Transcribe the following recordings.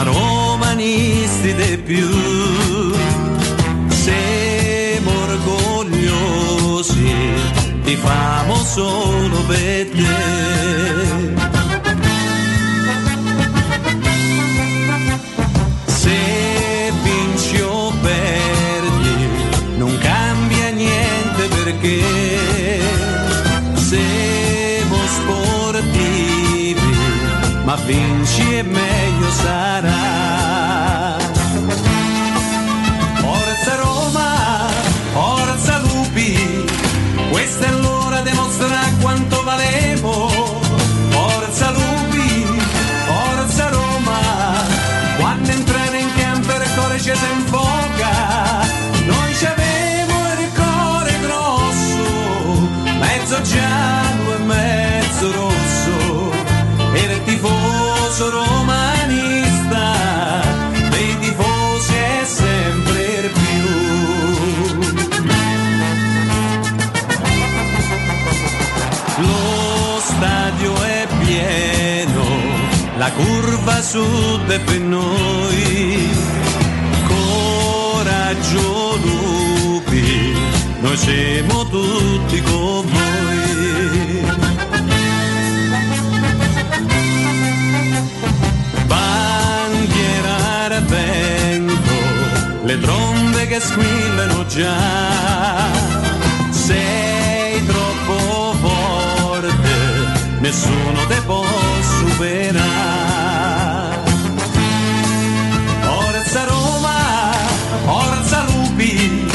ma romanisti di più. Siamo orgogliosi, ti famo solo per te. Quanto la curva sud è per noi. Coraggio lupi, noi siamo tutti con voi. Bandiera vento, le trombe che squillano già. Nessuno te può superare. Forza Roma, forza Lupi,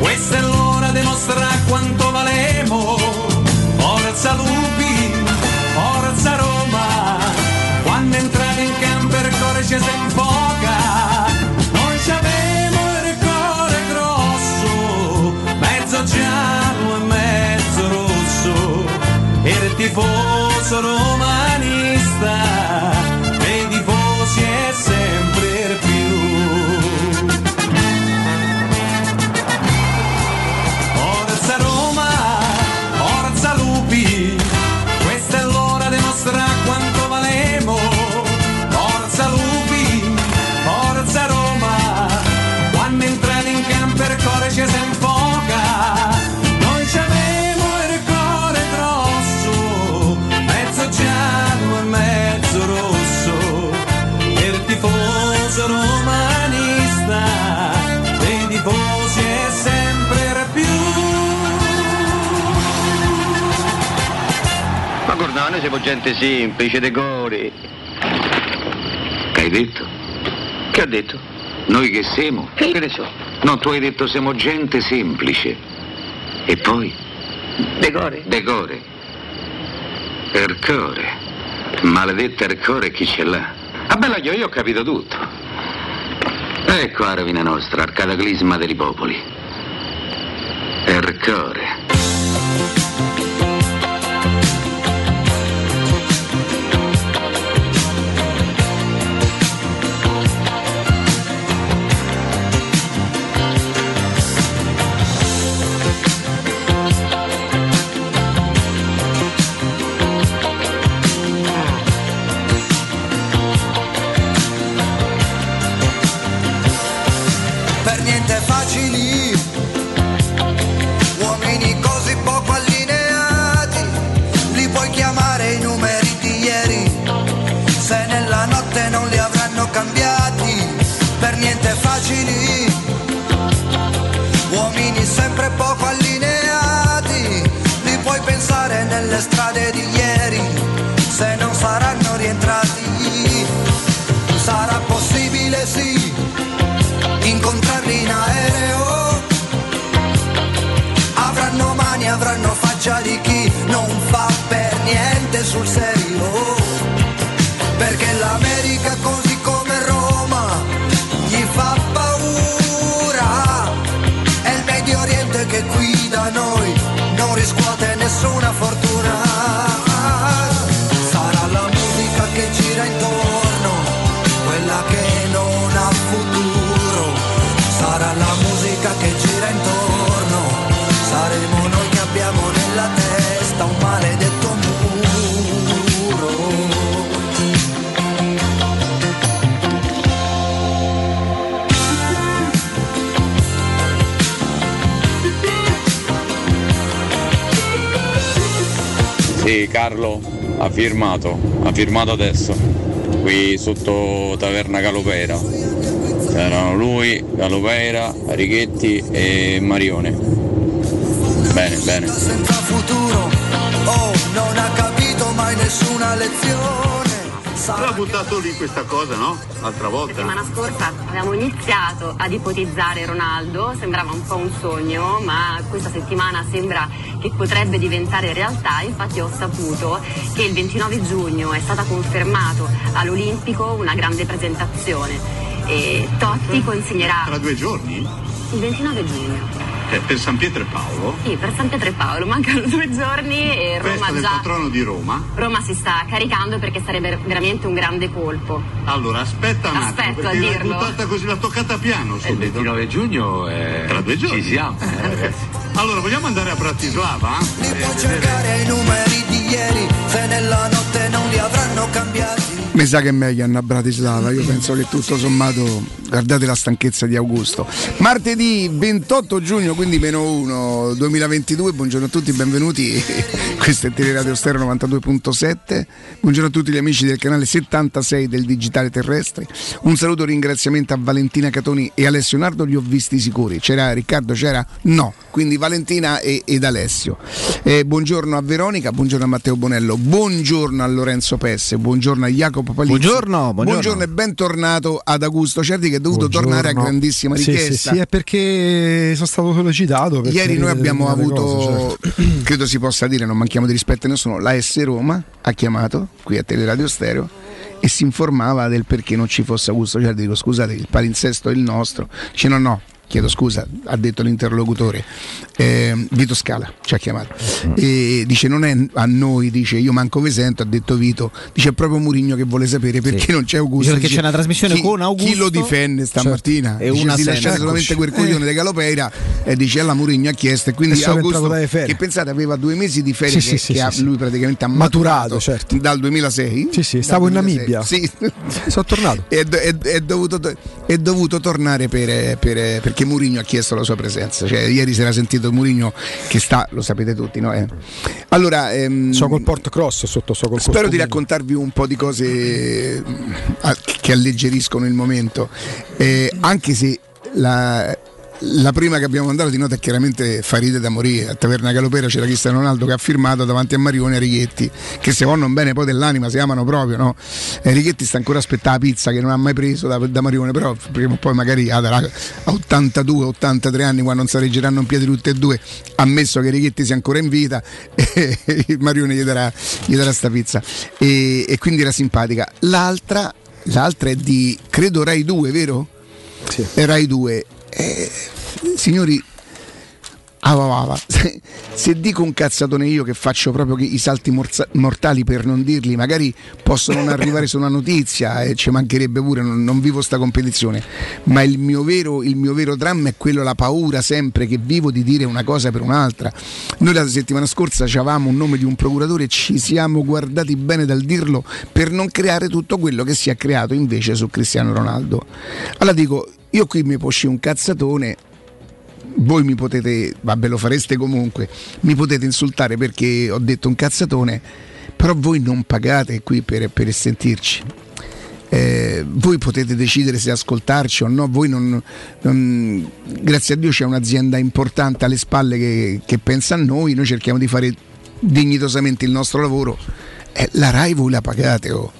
questa è l'ora di mostrare quanto valemo. Forza Lupi, forza Roma, quando entrate in campo il cuore ci si e il tifoso siamo gente semplice, decori. Che hai detto? Che ha detto? Noi che siamo? Che ne so? No, tu hai detto siamo gente semplice. E poi? Decore. Decore. Ercore. Maledetta Ercore chi ce l'ha? Ah bella io, io ho capito tutto. Ecco la rovina nostra, al cataclisma dei popoli. Ercore. Nelle strade di ieri, se non saranno rientrati, sarà possibile sì incontrarli in aereo. Avranno mani, avranno faccia di chi non fa per niente sul serio perché l'America così come Roma gli fa paura. È il Medio Oriente che qui da noi non riscuote nessuna fortuna Carlo ha firmato, ha firmato adesso, qui sotto Taverna Calopera. Erano lui, Calopera, Righetti e Marione. Bene, bene. senza futuro. Oh, non ha capito mai nessuna lezione. Aveva buttato lì questa cosa, no? L'altra volta. settimana scorsa avevamo iniziato ad ipotizzare Ronaldo, sembrava un po' un sogno, ma questa settimana sembra che potrebbe diventare realtà. Infatti ho saputo che il 29 giugno è stata confermato all'Olimpico una grande presentazione e Totti consegnerà Tra due giorni? il 29 giugno. Eh, per San Pietro e Paolo. Sì, per San Pietro e Paolo mancano due giorni e Festa Roma del già patrono di Roma. Roma si sta caricando perché sarebbe veramente un grande colpo. Allora, aspetta un attimo, Aspetto a perché l'hai dirlo. buttata così, l'ha toccata piano Il subito. 29 giugno è... Tra due giorni. Ci siamo, eh, ragazzi. Allora, vogliamo andare a Bratislava? Li Eh, puoi vedere- cercare i numeri di ieri, se nella notte non li avranno cambiati. Mi sa che è meglio andare a Bratislava, io penso che tutto sommato, guardate la stanchezza di Augusto. Martedì 28 giugno, quindi meno 1 2022, buongiorno a tutti, benvenuti. Questo è Teleradio Stereo 92.7. Buongiorno a tutti gli amici del canale 76 del Digitale Terrestre. Un saluto e ringraziamento a Valentina Catoni e Alessio Nardo, li ho visti sicuri. C'era Riccardo, c'era? No, quindi Valentina e- ed Alessio. Eh, buongiorno a Veronica, buongiorno a Matteo Bonello, buongiorno a Lorenzo Pesse, buongiorno a Jacopo Palizzi. Buongiorno, buongiorno. e bentornato ad Augusto Certi che è dovuto tornare a grandissima Sì, richiesta. Sì, sì, è perché sono stato sollecitato. Ieri noi abbiamo avuto, cose, certo. credo si possa dire, non manchiamo di rispetto a nessuno, la S Roma ha chiamato qui a Teleradio Stereo e si informava del perché non ci fosse Augusto Certi. Dico scusate, il palinsesto è il nostro. Dice no, no. Chiedo scusa, ha detto l'interlocutore, eh, Vito Scala ci ha chiamato e dice non è a noi, dice io manco vi sento, ha detto Vito, dice è proprio Murigno che vuole sapere perché Sì. non c'è Augusto. Dice perché Dice, c'è una trasmissione chi- con Augusto. Chi lo difende stamattina? E Dice, una si lasciate solamente quel Eccoci. coglione di Galopeira e dice alla Murigno ha chiesto e quindi E Augusto che pensate aveva due mesi di ferie Sì, che, sì, che lui praticamente ha Maturato, maturato, certo. dal 2006 Sì, sì, stavo in 2006. Namibia. sì. Sono tornato. è, è- è dovuto, to- è dovuto tornare per- per- perché Murigno ha chiesto la sua presenza cioè, ieri si era sentito Murigno che sta lo sapete tutti no? Eh. allora ehm, So col Port Cross sotto, so col Spero di raccontarvi un po' di cose a- che alleggeriscono il momento, Eh, anche se la, la prima che abbiamo mandato di nota è chiaramente Faride da morire. A Taverna Calopera c'era Cristiano Ronaldo che ha firmato davanti a Marione e Righetti, che se vanno bene poi dell'anima si amano proprio. No? E Righetti sta ancora a aspettare la pizza che non ha mai preso da, da Marione, però prima o poi magari a 82-83 anni quando non si reggeranno in piedi tutti e due, ammesso che Righetti sia ancora in vita, e Marione gli darà, gli darà sta pizza. E, e quindi era simpatica. L'altra, l'altra è di, credo Rai 2, vero? Sì. Rai 2. Eh, signori, ah, va, va, va. Se, se dico un cazzatone io che faccio proprio i salti morza- mortali per non dirli, magari posso non arrivare su una notizia e ci mancherebbe pure, non, non vivo sta competizione, ma il mio, vero, il mio vero dramma è quello, la paura sempre che vivo di dire una cosa per un'altra. Noi la settimana scorsa avevamo un nome di un procuratore e ci siamo guardati bene dal dirlo per non creare tutto quello che si è creato invece su Cristiano Ronaldo. Allora dico, io qui mi posci un cazzatone, voi mi potete, vabbè lo fareste comunque, mi potete insultare perché ho detto un cazzatone, però voi non pagate qui per, per sentirci. Eh, voi potete decidere se ascoltarci o no, non, non- grazie a Dio c'è un'azienda importante alle spalle che, che pensa a noi, noi cerchiamo di fare dignitosamente il nostro lavoro. Eh, la RAI voi la pagate, oh.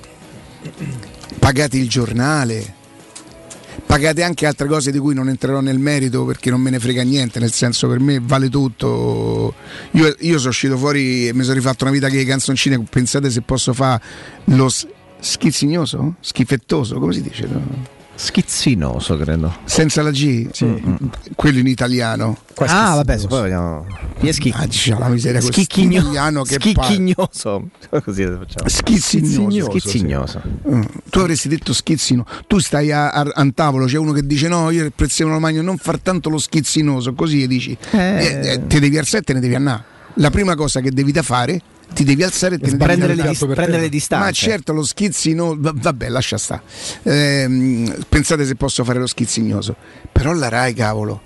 pagate il giornale, pagate anche altre cose di cui non entrerò nel merito perché non me ne frega niente, nel senso per me vale tutto. Io, io sono uscito fuori e mi sono rifatto una vita che canzoncine, pensate se posso fare lo schizzignoso? Schifettoso, come si dice? no? Schizzinoso, credo. Senza la G? Quello in italiano. ah, vabbè, se poi vediamo. Chi è schicchignoso? Ah, diciamo, la miseria, questo Schicchigno- italiano che Schicchignoso. Così lo facciamo. Schizzignoso. Schizzignoso. Mm. Tu avresti detto schizzino, tu stai a, a, a un tavolo, c'è uno che dice no, io il prezzemolo lo magno, non far tanto lo schizzinoso, così e dici, eh, eh, te devi alzare e te ne devi andare. La prima cosa che devi da fare, ti devi alzare e te Prendere, le, dis- prendere le distanze. Ma certo, lo schizzino, va- vabbè, lascia stare. Ehm, pensate se posso fare lo schizzignoso. Però la Rai, cavolo,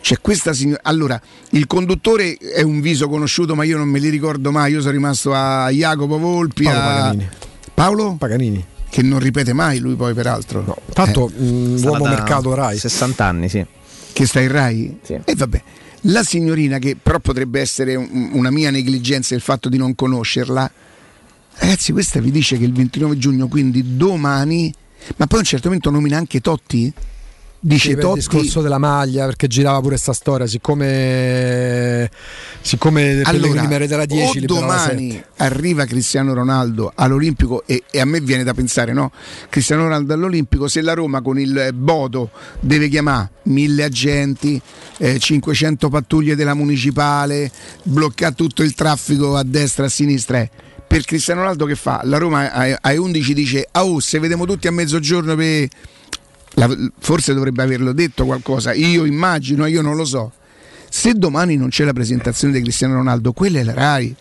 C'è questa signora. Allora, il conduttore è un viso conosciuto, ma io non me li ricordo mai. Io sono rimasto a Jacopo Volpi, Paolo a Paganini. Paolo Paganini. che non ripete mai lui poi peraltro. No, tanto Eh, Sarà uomo mercato Rai. 60 anni, sì. che sta in Rai? Sì. E vabbè. La signorina che però potrebbe essere un- una mia negligenza il fatto di non conoscerla. Ragazzi, questa vi dice che il 29 giugno, quindi domani, ma poi a un certo momento nomina anche Totti? Dice Sì, per il Totti. discorso della maglia perché girava pure sta storia siccome siccome Allora, meriterà 10 o domani arriva Cristiano Ronaldo all'Olimpico e, e a me viene da pensare, no? Cristiano Ronaldo all'Olimpico, se la Roma con il Bodo deve chiamare mille agenti, eh, 500 pattuglie della municipale, bloccare tutto il traffico a destra e a sinistra, eh, per Cristiano Ronaldo che fa? La Roma ai, ai 11 dice, ah oh, se vediamo tutti a mezzogiorno per... La- forse dovrebbe averlo detto qualcosa, io immagino, io non lo so. Se domani non c'è la presentazione di Cristiano Ronaldo, quella è la RAI.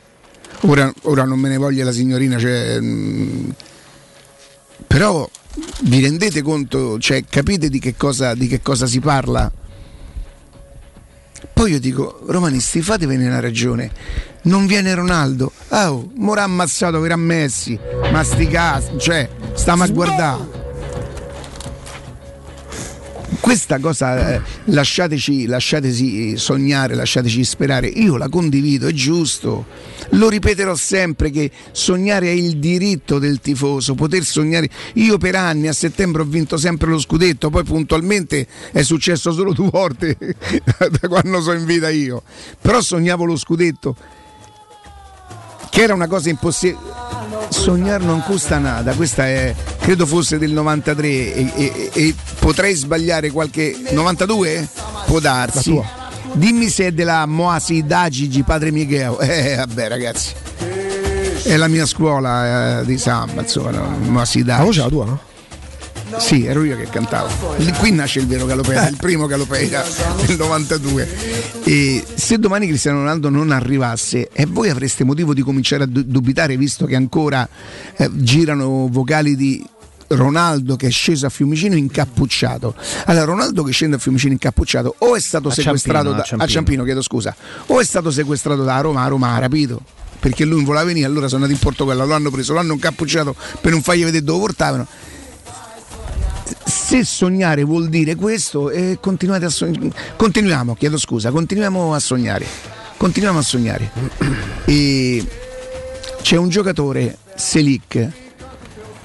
Ora, ora non me ne voglia la signorina, cioè, mm, però vi rendete conto, cioè, capite di che, cosa, di che cosa si parla? Poi io dico, romanisti, fatevene una ragione. Non viene Ronaldo. Ah, oh, Mora ammazzato per Messi. Ma sti cioè, stiamo a guardare. Questa cosa eh, lasciateci, lasciateci sognare, lasciateci sperare. Io la condivido, è giusto. Lo ripeterò sempre che sognare è il diritto del tifoso, poter sognare. Io per anni a settembre ho vinto sempre lo scudetto, poi puntualmente è successo solo due volte da quando sono in vita io. Però sognavo lo scudetto che era una cosa impossibile. Sognare non costa nada, questa è credo fosse del 93 e, e- e potrei sbagliare qualche 92? Può darsi. Dimmi se è della Moasi Dagigi Padre Micheo. Eh vabbè ragazzi. È la mia scuola eh, di samba, insomma? Moasi La voce Dagigi. è la tua, no? Sì, ero io che cantavo. Qui nasce il vero Galopera, il primo Galopera del 92. E se domani Cristiano Ronaldo non arrivasse, e voi avreste motivo di cominciare a du- dubitare, visto che ancora eh, girano vocali di Ronaldo che è sceso a Fiumicino incappucciato. Allora, Ronaldo che scende a Fiumicino incappucciato o è stato A sequestrato Ciampino, da, a Ciampino. a Ciampino, chiedo scusa, o è stato sequestrato da Roma, a Roma ha rapito. Perché lui non voleva venire, allora sono andato in Portogallo, lo hanno preso, lo hanno incappucciato per non fargli vedere dove portavano se sognare vuol dire questo, eh, continuate a sognare. Continuiamo, chiedo scusa, continuiamo a sognare. Continuiamo a sognare. E c'è un giocatore, Selic,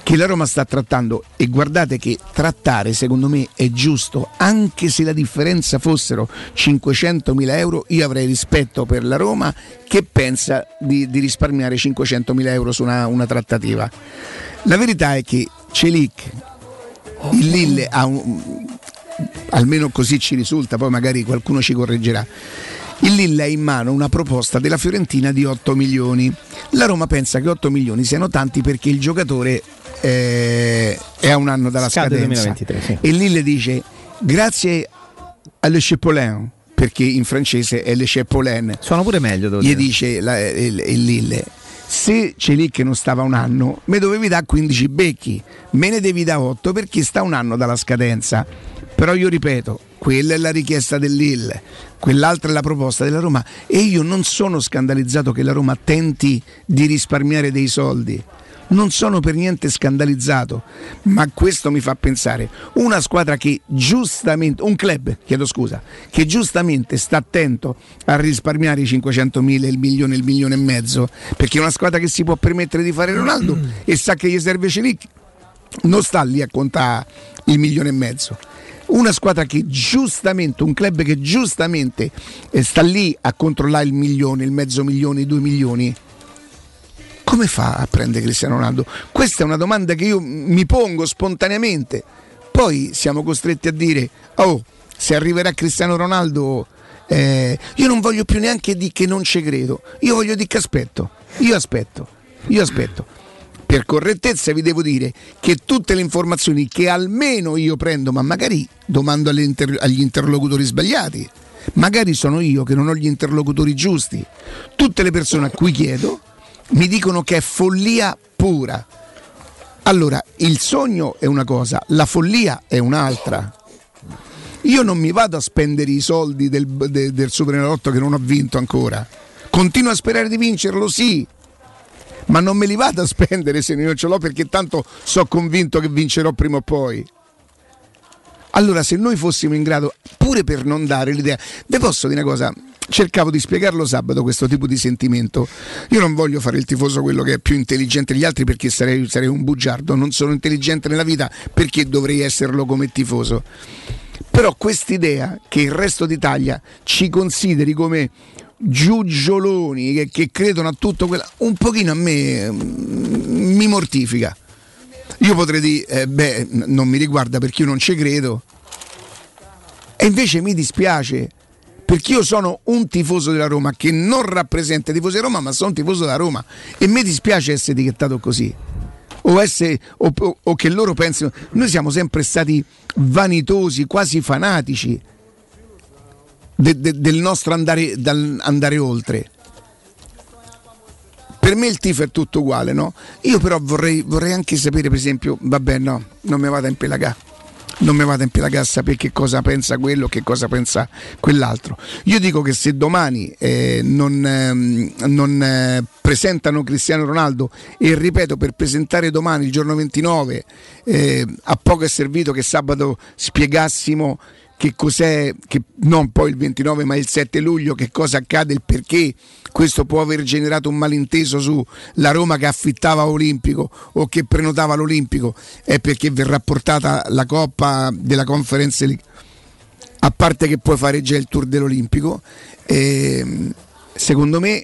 che la Roma sta trattando e guardate che trattare secondo me è giusto, anche se la differenza fossero 500.000 euro, io avrei rispetto per la Roma che pensa di, di risparmiare 500.000 euro su una, una trattativa. La verità è che Celic, il Lille ha un, almeno così ci risulta, poi magari qualcuno ci correggerà. Il Lille ha in mano una proposta della Fiorentina di 8 milioni. La Roma pensa che 8 milioni siano tanti perché il giocatore eh, è a un anno dalla Scade scadenza. 2023, sì. E Lille dice grazie alle Chapeaulin, perché in francese è le Chapeaulin. Suona pure meglio, Gli dire. dice la- il, il Lille. Se Celic che non stava un anno, me dovevi dare 15 becchi, me ne devi dare 8 perché sta un anno dalla scadenza. Però io ripeto, quella è la richiesta del Lille, quell'altra è la proposta della Roma e io non sono scandalizzato che la Roma tenti di risparmiare dei soldi. Non sono per niente scandalizzato, ma questo mi fa pensare una squadra che giustamente, un club, chiedo scusa, che giustamente sta attento a risparmiare i 500 mila, il milione, il milione e mezzo, perché è una squadra che si può permettere di fare Ronaldo e sa che gli serve Celic, non sta lì a contare il milione e mezzo. Una squadra che giustamente, un club che giustamente eh, sta lì a controllare il milione, il mezzo milione, i due milioni, come fa a prendere Cristiano Ronaldo? Questa è una domanda che io mi pongo spontaneamente. Poi siamo costretti a dire, oh, se arriverà Cristiano Ronaldo, eh, io non voglio più neanche dire che non ci credo, io voglio dire che aspetto, io aspetto, io aspetto. Per correttezza vi devo dire che tutte le informazioni che almeno io prendo, ma magari domando inter- agli interlocutori sbagliati, magari sono io che non ho gli interlocutori giusti, tutte le persone a cui chiedo mi dicono che è follia pura. Allora, il sogno è una cosa, la follia è un'altra. Io non mi vado a spendere i soldi del, de- del Superenalotto che non ho vinto ancora. Continuo a sperare di vincerlo, sì. Ma non me li vado a spendere se non ce l'ho perché tanto so convinto che vincerò prima o poi. Allora, se noi fossimo in grado, pure per non dare l'idea, vi posso dire una cosa? Cercavo di spiegarlo sabato questo tipo di sentimento. Io non voglio fare il tifoso quello che è più intelligente degli altri perché sarei, sarei un bugiardo. Non sono intelligente nella vita perché dovrei esserlo come tifoso. Però quest'idea che il resto d'Italia ci consideri come giugioloni che, che credono a tutto quello, un pochino a me mm, mi mortifica. Io potrei dire, eh, beh, non mi riguarda perché io non ci credo. E invece mi dispiace perché io sono un tifoso della Roma che non rappresenta i tifosi di Roma, ma sono un tifoso della Roma e mi dispiace essere etichettato così. O, essere, o, o- o che loro pensino, noi siamo sempre stati vanitosi, quasi fanatici de- de- del nostro andare, andare oltre. Per me il tifo è tutto uguale, no? Io però vorrei, vorrei anche sapere, per esempio, vabbè no, non mi vado a impelagare non mi vado a impelagare a sapere che cosa pensa quello, che cosa pensa quell'altro. Io dico che se domani eh, non, ehm, non, eh, presentano Cristiano Ronaldo e ripeto per presentare domani il giorno 29 eh, a poco è servito che sabato spiegassimo che cos'è, che non poi il 29 ma il 7 luglio, che cosa accade, il perché questo può aver generato un malinteso su la Roma che affittava Olimpico o che prenotava l'Olimpico, è perché verrà portata la Coppa della Conference League. A parte che puoi fare già il tour dell'Olimpico, ehm, secondo me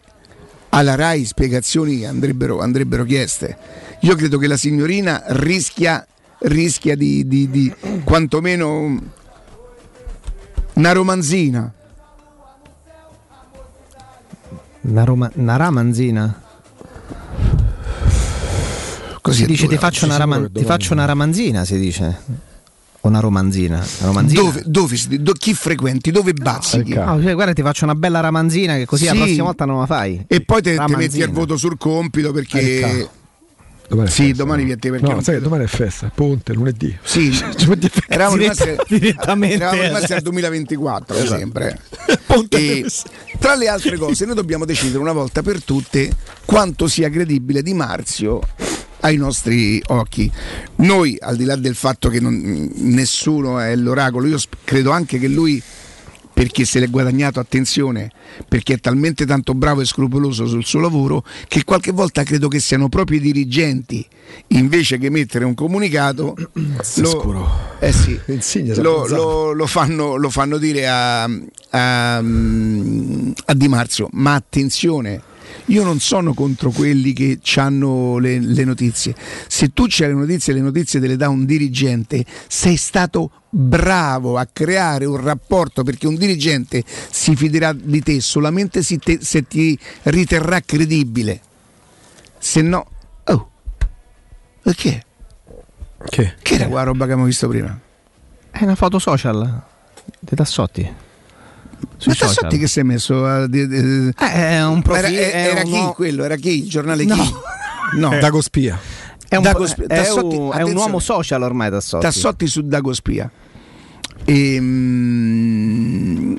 alla RAI spiegazioni andrebbero, andrebbero chieste. Io credo che la signorina rischia, rischia di, di- di quantomeno una romanzina. Una, Roma- una ramanzina. Così si dice ti faccio, una raman- ti faccio una ramanzina, si dice. O una romanzina. Romanzina. Dove, dove do- chi frequenti? Dove bazzichi? Ah, cioè, guarda, ti faccio una bella ramanzina che così la Sì. prossima volta non la fai. E poi te, te metti al voto sul compito perché. Domani sì, festa, domani viene te perché. No, sai credo- domani è festa, ponte, lunedì. Sì, eravamo Diretta- rimasti, direttamente. eravamo rimasti al 2024 Esatto. sempre. E, tra le altre cose, noi dobbiamo decidere una volta per tutte quanto sia credibile Di Marzio ai nostri occhi. Noi, al di là del fatto che non- nessuno è l'oracolo, io credo anche che lui perché se l'è guadagnato attenzione, perché è talmente tanto bravo e scrupoloso sul suo lavoro che qualche volta credo che siano proprio i dirigenti. Invece che mettere un comunicato lo, eh sì, lo, lo- lo fanno, lo fanno dire a, a, a Di Marzio ma attenzione io non sono contro quelli che hanno le, le notizie. Se tu c'hai le notizie e le notizie te le dà un dirigente, sei stato bravo a creare un rapporto perché un dirigente si fiderà di te solamente se, te- se ti riterrà credibile. Se no... Oh, e che? Che? Che era quella roba che abbiamo visto prima? È una foto social dei tassotti. Sui Ma social. Tassotti che si è messo a... Eh, è un Ma era, profilo. era chi quello? Era chi? Il giornale chi? No. Dago Spia. È un, Dago Spia- è Tassotti- un- è un uomo social ormai Tassotti. Tassotti su Dago Spia. Ehm,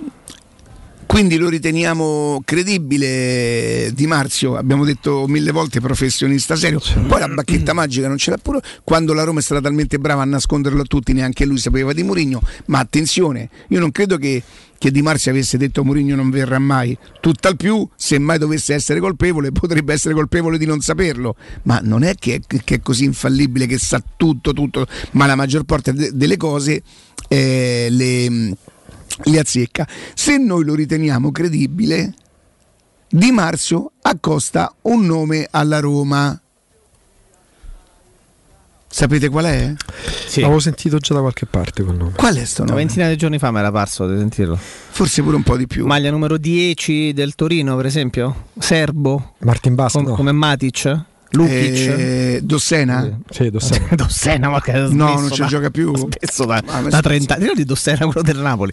quindi lo riteniamo credibile Di Marzio, abbiamo detto mille volte professionista serio, poi la bacchetta magica non ce l'ha pure, quando la Roma è stata talmente brava a nasconderlo a tutti neanche lui sapeva di Mourinho, ma attenzione, io non credo che, che Di Marzio avesse detto Mourinho non verrà mai, tutt'al più se mai dovesse essere colpevole potrebbe essere colpevole di non saperlo, ma non è che, che è così infallibile che sa tutto, tutto, ma la maggior parte de- delle cose eh, le li azzecca. Se noi lo riteniamo credibile, Di Marzio accosta un nome alla Roma. Sapete qual è? L'avevo sentito già da qualche parte quel nome. Qual è sto Una nome? ventina di giorni fa mi era parso di sentirlo. Forse pure un po' di più. Maglia numero 10 del Torino, per esempio. Serbo. Martin Basta, Com- no. Come Matic. Lukic. Eh, Dossena? Sì, Dossena. Dossena, ma No, non ci da- gioca più. ha smesso da, ma da sì. 30 anni. Io di Dossena, quello del Napoli.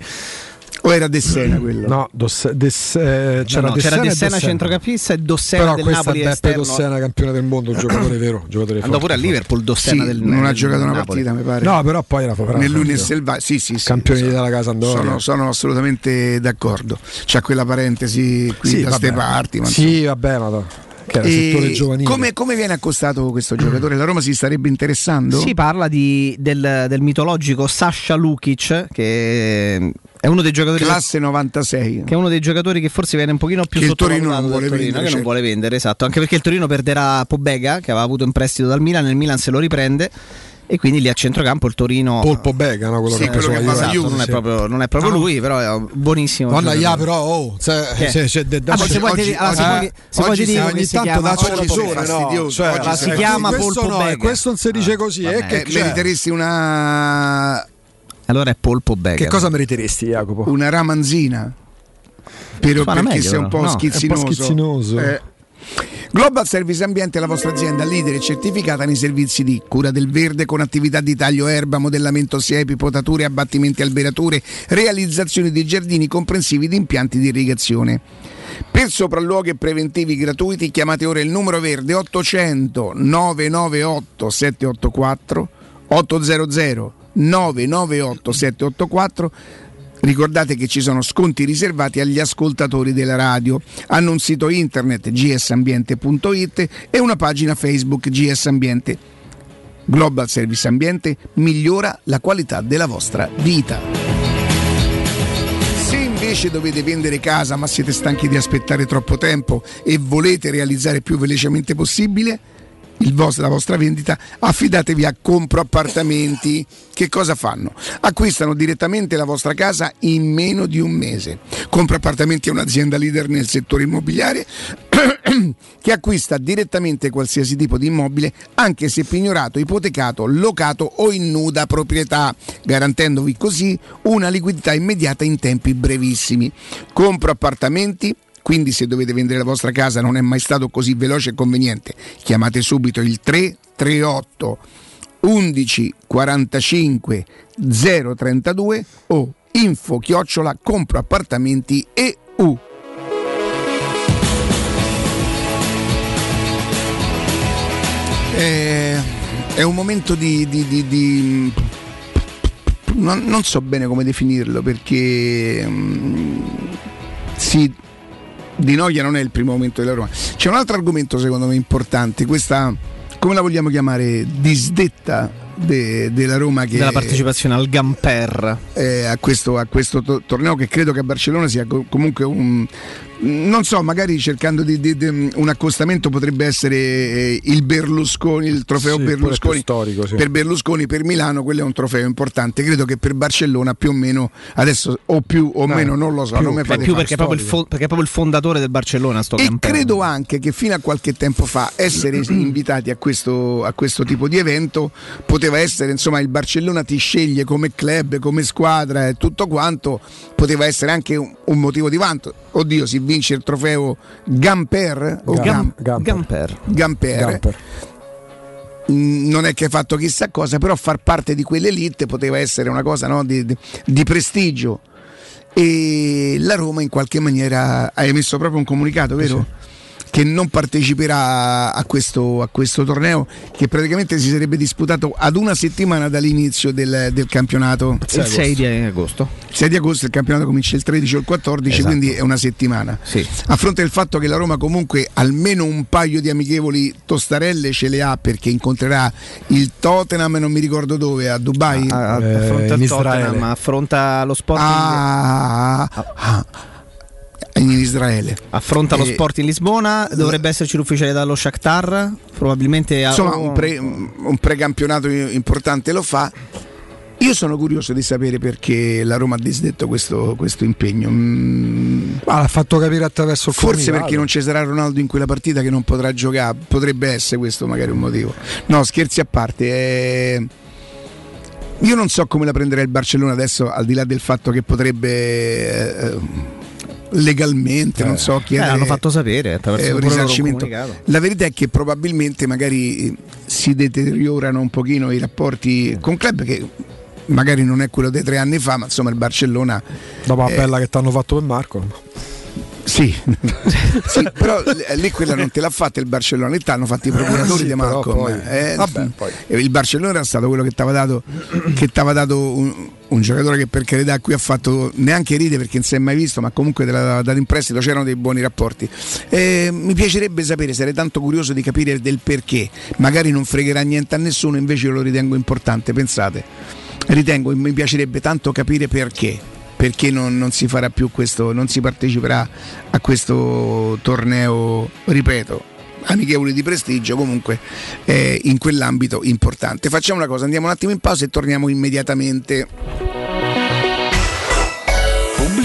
O era De Sena quello? No, Dosse- Des- eh, c'era, no, De c'era Sena De e Sena Dossena. centrocampista e Dossena Però del questa Napoli è Beppe esterno. Dossena, campione del mondo, un giocatore vero, giocatore Andò pure a forte, Liverpool Dossena Sì, del non ha giocato una Napoli. partita, mi pare. No, però poi era proprio Nell'Union Selva, sì, sì, sì. Campioni sono- della casa Andoria. Sono, sono assolutamente d'accordo. C'è quella parentesi qui Sì, da vabbè. ste parti. Ma Sì, vabbè, ma che era settore giovanile. come, come viene accostato questo giocatore? La Roma si starebbe interessando? Si parla di- del, del mitologico Sasha Lukic, che è uno dei giocatori Classe 96. che è uno dei giocatori che forse viene un pochino più Che il Torino non vuole Torino, vendere, che non certo. vuole vendere, esatto, anche perché il Torino perderà Pobega che aveva avuto in prestito dal Milan, il Milan se lo riprende e quindi lì a centrocampo il Torino Polpo Bega, no? quello Sì, che ha quello che fa. Juve, non, è proprio, non è proprio No. lui, però è buonissimo. Guarda, ja, però, oh, se, se, se, de- Ah, se vuoi ti dico ogni tanto chiama dacci Polpo ragione, Bega. no? Fastidioso. Cioè, si chiama questo Polpo e Bega. questo non si dice così. vabbè. eh, che Eh, c'è? meriteresti una, Allora è Polpo Bega. Che cosa meriteresti, Jacopo? una ramanzina? Per, perché meglio, sei un po'. No, è un po' schizzinoso. schizzinoso. Eh. Global Service Ambiente è la vostra azienda leader e certificata nei servizi di cura del verde con attività di taglio erba, modellamento siepi, potature, abbattimenti alberature, realizzazione di giardini comprensivi di impianti di irrigazione. Per sopralluoghi e preventivi gratuiti chiamate ora il numero verde 800 998 784 800 998 784 Ricordate che ci sono sconti riservati agli ascoltatori della radio. Hanno un sito internet gsambiente.it e una pagina Facebook GS Ambiente. Global Service Ambiente migliora la qualità della vostra vita. Invece dovete vendere casa ma siete stanchi di aspettare troppo tempo e volete realizzare più velocemente possibile vostro- la vostra vendita, affidatevi a Compro Appartamenti. Che cosa fanno? Acquistano direttamente la vostra casa in meno di un mese. Compro Appartamenti è un'azienda leader nel settore immobiliare che acquista direttamente qualsiasi tipo di immobile, anche se pignorato, ipotecato, locato o in nuda proprietà, garantendovi così una liquidità immediata in tempi brevissimi. Compro Appartamenti quindi se dovete vendere la vostra casa non è mai stato così veloce e conveniente. Chiamate subito il 338 11 45 032 o info chiocciola comproappartamenti EU. Eh, è un momento di, di- di- di- non, non so bene come definirlo perché mm, sì, di noia non è il primo momento della Roma. C'è un altro argomento secondo me importante, questa come la vogliamo chiamare disdetta de- della Roma che della partecipazione al Gamper. eh, a questo, a questo to- torneo che credo che a Barcellona sia co- comunque un non so, magari cercando di, di- di- un accostamento potrebbe essere eh, il Berlusconi, il trofeo Sì, Berlusconi storico, sì. per Berlusconi, per Milano quello è un trofeo importante. Credo che per Barcellona più o meno adesso o più o No, meno non lo so, più, non mi fate più perché è, proprio il fo- perché è proprio il fondatore del Barcellona sto E Gamper. credo anche che fino a qualche tempo fa essere invitati a questo, a questo tipo di evento poteva essere, insomma, il Barcellona ti sceglie come club, come squadra e tutto quanto, poteva essere anche un, un motivo di vanto. Oddio, si vince il trofeo Gamper o Gam- Gam- Gamper. Gamper. Gamper. Gamper. Mm, Non è che hai fatto chissà cosa, però far parte di quell'elite poteva essere una cosa no, di, di- di prestigio. E la Roma in qualche maniera ha emesso proprio un comunicato, vero? Che non parteciperà a questo, a questo torneo che praticamente si sarebbe disputato ad una settimana dall'inizio del, del campionato. Il 6 di agosto. 6 di agosto il campionato comincia il 13 o il 14, Esatto. quindi è una settimana. Sì. A fronte del fatto che la Roma comunque almeno un paio di amichevoli tostarelle ce le ha perché incontrerà il Tottenham, non mi ricordo dove, a Dubai. A- a- Eh, affronta in il Tottenham, Israele. affronta lo Sporting Ah, ah, in Israele. affronta lo Eh, Sport in Lisbona, dovrebbe esserci l'ufficiale dallo Shakhtar, probabilmente a- Insomma, un, pre- un precampionato importante lo fa. Io sono curioso di sapere perché la Roma ha disdetto questo, questo impegno. Mm, Ma l'ha fatto capire attraverso il Forse perché non ci sarà Ronaldo in quella partita che non potrà giocare, potrebbe essere questo magari un motivo. No, scherzi a parte. eh, Io non so come la prenderà il Barcellona adesso, al di là del fatto che potrebbe eh, legalmente, non so Eh, chiedere. l'hanno fatto sapere attraverso eh, un risarcimento. La verità è che probabilmente magari si deteriorano un pochino i rapporti con club che magari non è quello dei tre anni fa, ma insomma il Barcellona... Dopo la eh, bella che ti hanno fatto per Marco. Sì, sì, però l- lì quella non te l'ha fatta il Barcellona, lì ti hanno fatto i procuratori Sì, di Malcolm. poi- eh, vabbè, poi. Il Barcellona era stato quello che ti aveva dato, dato un, un giocatore che per carità qui ha fatto neanche ride perché non si è mai visto, ma comunque te l'aveva dato in prestito, c'erano dei buoni rapporti. Eh, mi piacerebbe sapere, sarei tanto curioso di capire del perché, magari non fregherà niente a nessuno, invece io lo ritengo importante, pensate. Ritengo, mi piacerebbe tanto capire perché perché non, non si farà più questo, non si parteciperà a questo torneo, ripeto, amichevoli di prestigio, comunque eh, in quell'ambito importante. Facciamo una cosa, andiamo un attimo in pausa e torniamo immediatamente.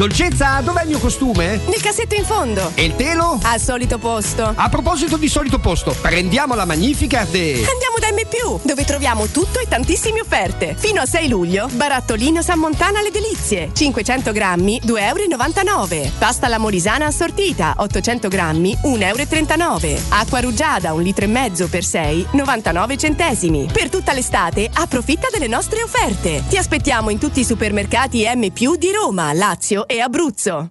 Dolcezza, dov'è il mio costume? Nel cassetto in fondo. E il telo? Al solito posto. A proposito di solito posto, prendiamo la Magnificard e... Andiamo da M, dove troviamo tutto e tantissime offerte. Fino a 6 luglio, barattolino San Montana alle delizie. 500 grammi, 2,99 euro. Pasta alla molisana assortita, 800 grammi, 1,39 euro. Acqua rugiada, un litro e mezzo per 6, 99 centesimi. Per tutta l'estate, approfitta delle nostre offerte. Ti aspettiamo in tutti i supermercati M, di Roma, Lazio e Abruzzo.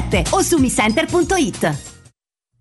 o su micenter.it.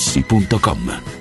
materassi.com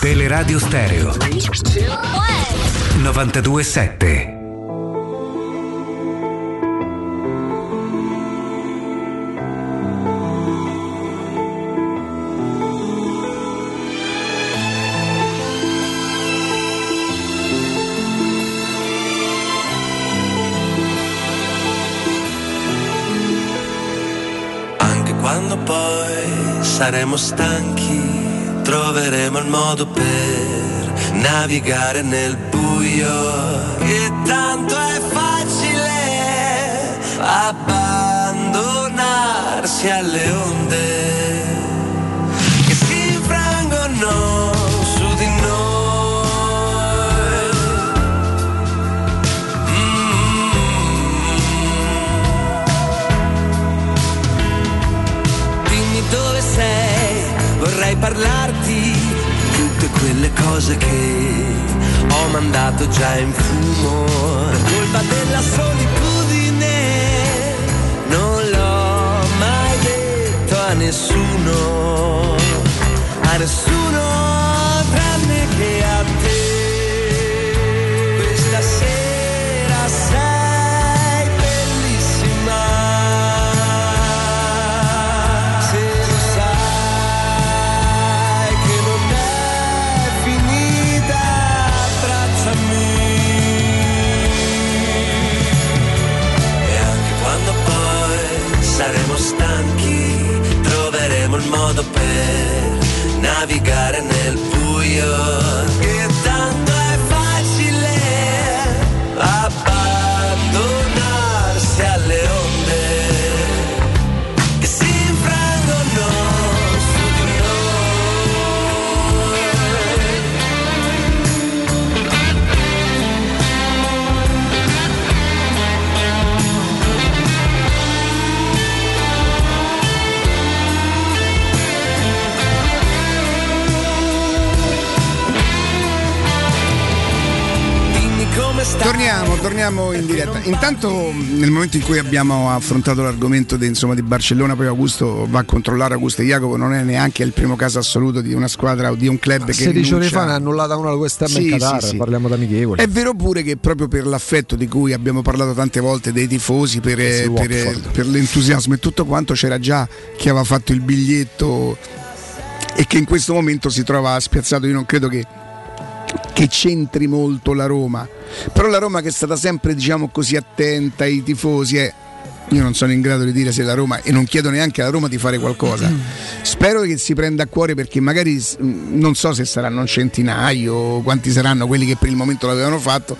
Teleradio Stereo. 927 Anche quando poi saremo stanchi, troveremo il modo per navigare nel buio. Che tanto è facile abbandonarsi alle onde che si infrangono su di noi. Dimmi dove sei, vorrei parlarti tutte quelle cose che ho mandato già in fumo. Per colpa della solitudine non l'ho mai detto a nessuno, a nessuno stanchi, troveremo il modo per navigare nel buio. Torniamo, torniamo in diretta. Intanto, nel momento in cui abbiamo affrontato l'argomento di, insomma, di Barcellona, poi Augusto va a controllare Augusto e Jacopo non è neanche il primo caso assoluto di una squadra o di un club che 16 ore rinuncia- fa ne ha annullata una di queste Sì, in Qatar, sì, sì. parliamo d'amichevoli. È vero pure che proprio per l'affetto di cui abbiamo parlato tante volte dei tifosi, per, Sì, per- per l'entusiasmo e tutto quanto, c'era già chi aveva fatto il biglietto e che in questo momento si trova spiazzato. Io non credo che, che c'entri molto la Roma, però la Roma che è stata sempre diciamo così attenta ai tifosi è... Io non sono in grado di dire se la Roma, e non chiedo neanche alla Roma di fare qualcosa. Spero che si prenda a cuore perché magari s- non so se saranno un centinaio, quanti saranno quelli che per il momento l'avevano fatto.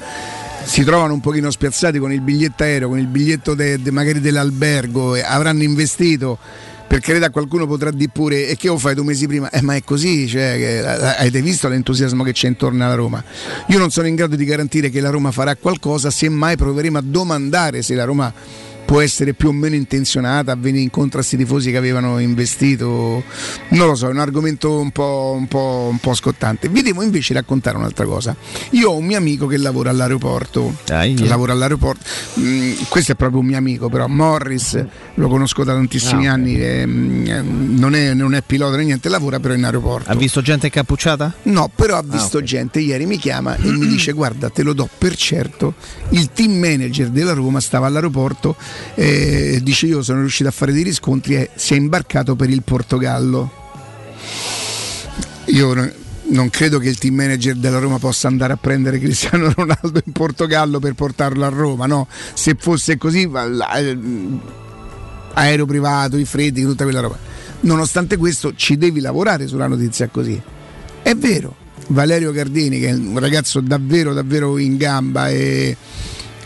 Si trovano un pochino spiazzati con il biglietto aereo, con il biglietto de- de- magari dell'albergo, e avranno investito. Per carità, qualcuno potrà dire pure: e che lo fai due mesi prima? Eh, ma è così, cioè, che, eh, avete visto l'entusiasmo che c'è intorno alla Roma? Io non sono in grado di garantire che la Roma farà qualcosa, semmai proveremo a domandare se la Roma può essere più o meno intenzionata a venire incontro a questi tifosi che avevano investito. Non lo so, è un argomento un po', un po', un po' scottante. Vi devo invece raccontare un'altra cosa. Io ho un mio amico che lavora all'aeroporto. Lavora all'aeroporto. Mm, questo è proprio un mio amico, però Morris lo conosco da tantissimi Ah, anni. ehm, non, è, non è pilota né niente, lavora però in aeroporto. Ha visto gente incappucciata? No, però ha visto ok. gente ieri mi chiama e mi dice guarda te lo do per certo, il team manager della Roma stava all'aeroporto e dice io sono riuscito a fare dei riscontri e si è imbarcato per il Portogallo. Io non- credo che il team manager della Roma possa andare a prendere Cristiano Ronaldo in Portogallo per portarlo a Roma, no? Se fosse così, eh, aereo privato, i freddi, tutta quella roba. Nonostante questo, ci devi lavorare sulla notizia così. È vero, Valerio Gardini, che è un ragazzo davvero, davvero in gamba e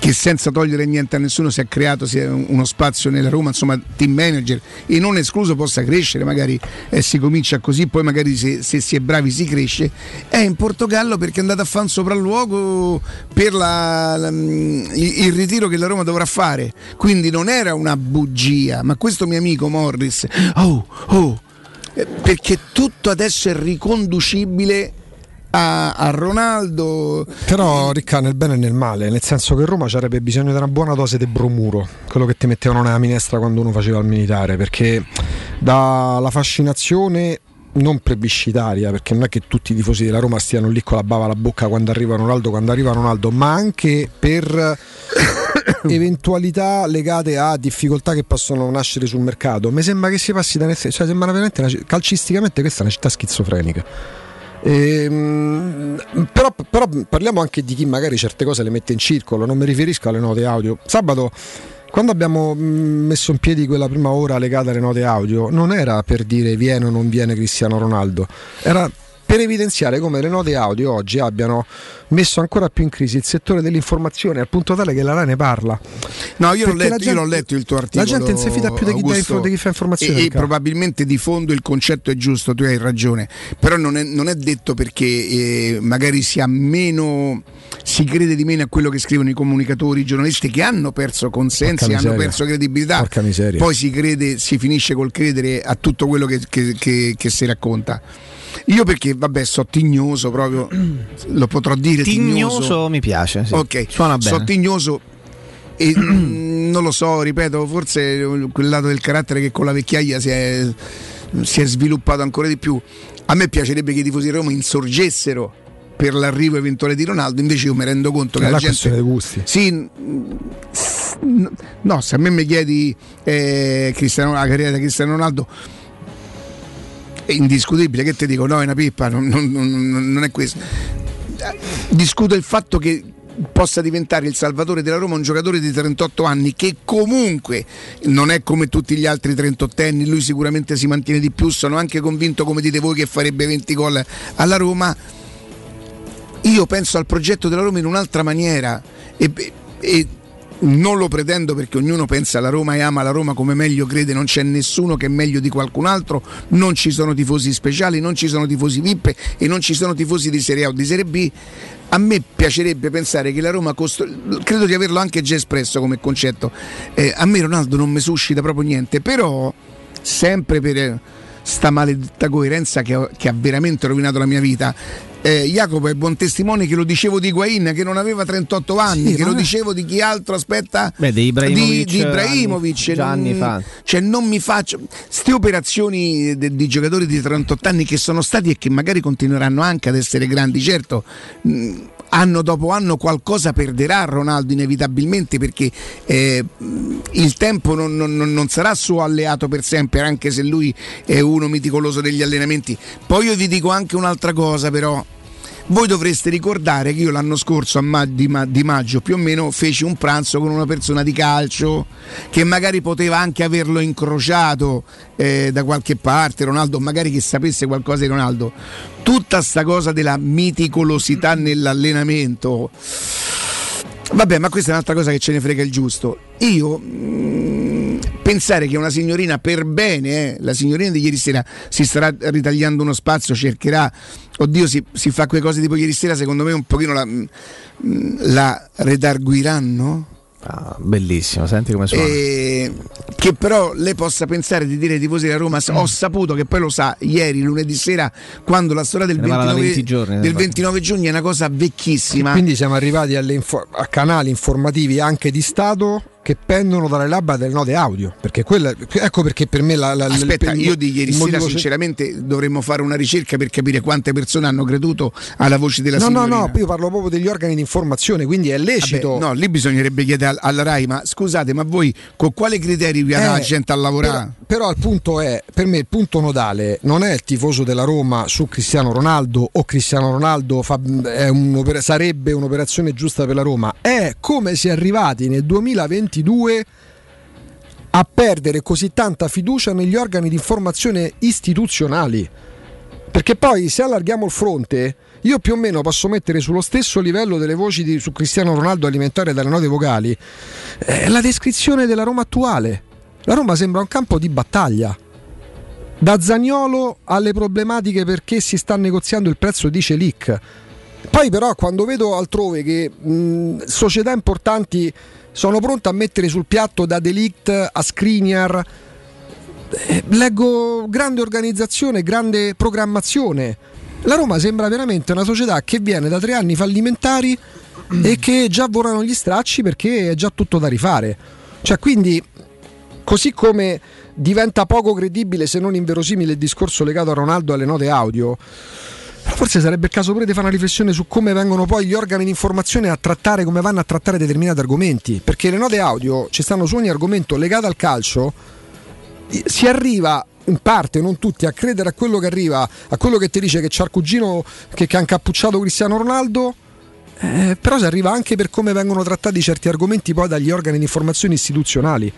che senza togliere niente a nessuno si è creato sia un- uno spazio nella Roma, insomma team manager e non escluso possa crescere, magari eh, si comincia così, poi magari se, se si è bravi si cresce, è in Portogallo perché è andato a fare un sopralluogo per la- la- mm, il, il ritiro che la Roma dovrà fare, quindi non era una bugia, ma questo mio amico Morris, oh, oh, eh, perché tutto adesso è riconducibile a, a Ronaldo. Però Ricca nel bene e nel male, nel senso che Roma avrebbe bisogno di una buona dose di bromuro, quello che ti mettevano nella minestra quando uno faceva il militare, perché dalla fascinazione non plebiscitaria, perché non è che tutti i tifosi della Roma stiano lì con la bava alla bocca quando arriva Ronaldo, quando arriva Ronaldo, ma anche per eventualità legate a difficoltà che possono nascere sul mercato. Mi sembra che si passi da cioè sembra veramente una, ci- calcisticamente questa è una città schizofrenica. Ehm, però, però parliamo anche di chi magari certe cose le mette in circolo, non mi riferisco alle note audio. Sabato, quando abbiamo mm, messo in piedi quella prima ora legata alle note audio, non era per dire viene o non viene Cristiano Ronaldo, era per evidenziare come le note audio oggi abbiano messo ancora più in crisi il settore dell'informazione al punto tale che la RAI ne parla. No, io l'ho, letto, io l'ho gente- letto il tuo articolo. La gente non si fida più di chi, Augusto, di chi fa informazione. E, e probabilmente di fondo il concetto è giusto, tu hai ragione. Però non è, non è detto perché eh, magari si ha meno. Si crede di meno a quello che scrivono i comunicatori, i giornalisti che hanno perso consensi, hanno perso credibilità. Porca miseria. Poi si crede, si finisce col credere a tutto quello che, che- che- che si racconta. Io perché, vabbè, so tignoso proprio, lo potrò dire. Tignoso mi piace. sì. Ok, Suona bene. so tignoso e mm, non lo so, ripeto, forse quel lato del carattere che con la vecchiaia si è, si è sviluppato ancora di più. A me piacerebbe che i tifosi di Roma insorgessero per l'arrivo eventuale di Ronaldo, invece io mi rendo conto che È la una gente... dei gusti. Sì, no, se a me mi chiedi eh, Cristiano- la carriera di Cristiano Ronaldo è indiscutibile, che ti dico, no, è una pippa, non, non- non- è questo. Discuto il fatto che possa diventare il salvatore della Roma un giocatore di 38 anni che comunque non è come tutti gli altri 38 anni, lui sicuramente si mantiene di più, sono anche convinto come dite voi che farebbe 20 gol alla Roma. Io penso al progetto della Roma in un'altra maniera e, e non lo pretendo perché ognuno pensa alla Roma e ama la Roma come meglio crede, non c'è nessuno che è meglio di qualcun altro, non ci sono tifosi speciali, non ci sono tifosi VIP e non ci sono tifosi di Serie A o di Serie B. A me piacerebbe pensare che la Roma, costru- credo di averlo anche già espresso come concetto, eh, a me Ronaldo non mi suscita proprio niente, però sempre per eh, sta maledetta coerenza che, ho- che ha veramente rovinato la mia vita. Eh, Jacopo è buon testimone che lo dicevo di Guain che non aveva 38 anni, Sì, che lo dicevo di chi altro aspetta Beh, di Ibrahimovic, di, di Ibrahimovic, anni- già anni non- fa. cioè non mi faccio queste operazioni de- di giocatori di 38 anni che sono stati e che magari continueranno anche ad essere grandi certo mh, anno dopo anno qualcosa perderà Ronaldo inevitabilmente perché eh, il tempo non- non- non sarà suo alleato per sempre anche se lui è uno meticoloso degli allenamenti. Poi io vi dico anche un'altra cosa però voi dovreste ricordare che io l'anno scorso a ma- di, ma- di maggio più o meno feci un pranzo con una persona di calcio che magari poteva anche averlo incrociato eh, da qualche parte, Ronaldo, magari che sapesse qualcosa di Ronaldo. Tutta sta cosa della miticolosità nell'allenamento. Vabbè, ma questa è un'altra cosa che ce ne frega il giusto. Io mm, pensare che una signorina per bene, eh, la signorina di ieri sera si starà ritagliando uno spazio, cercherà, oddio si, si fa quelle cose tipo ieri sera, secondo me un pochino la, mm, la redarguiranno. Ah, bellissimo, senti come suona. Eh, che però lei possa pensare di dire ai tifosi della Roma ho saputo che poi lo sa ieri lunedì sera quando la storia del, Se ne parla da 29, 20 giorni, del ne 29 giugno è una cosa vecchissima. Quindi siamo arrivati alle info- a canali informativi anche di Stato che pendono dalle labbra delle note audio. Perché quella, ecco perché per me la, la- Aspetta, il- io di ieri sera sinceramente dovremmo fare una ricerca per capire quante persone hanno creduto alla voce della No, no, signorina. no, io parlo proprio degli organi di informazione, quindi è lecito. Vabbè, no, lì bisognerebbe chiedere al- alla RAI, ma scusate, ma voi con quali criteri vi Eh, la gente a lavorare? Però, però il punto è, per me il punto nodale non è il tifoso della Roma su Cristiano Ronaldo o Cristiano Ronaldo fa- è un'opera- sarebbe un'operazione giusta per la Roma, è come si è arrivati nel 2022 a perdere così tanta fiducia negli organi di informazione istituzionali. Perché poi se allarghiamo il fronte, io più o meno posso mettere sullo stesso livello delle voci di- su Cristiano Ronaldo alimentare dalle note vocali eh, la descrizione della Roma attuale. La Roma sembra un campo di battaglia. Da Zagnolo alle problematiche perché si sta negoziando il prezzo di Celic. Poi però quando vedo altrove che mh, società importanti sono pronte a mettere sul piatto da Delict a Skriniar, eh, leggo grande organizzazione, grande programmazione. La Roma sembra veramente una società che viene da tre anni fallimentari e che già volano gli stracci perché è già tutto da rifare. Cioè, quindi, così come diventa poco credibile, se non inverosimile, il discorso legato a Ronaldo alle note audio. Forse sarebbe il caso pure di fare una riflessione su come vengono poi gli organi di informazione a trattare, come vanno a trattare determinati argomenti. Perché le note audio ci stanno su ogni argomento legato al calcio, si arriva in parte, non tutti, a credere a quello che arriva, a quello che ti dice che c'ha il cugino che, che ha incappucciato Cristiano Ronaldo. eh, però si arriva anche per come vengono trattati certi argomenti poi dagli organi di informazione istituzionali.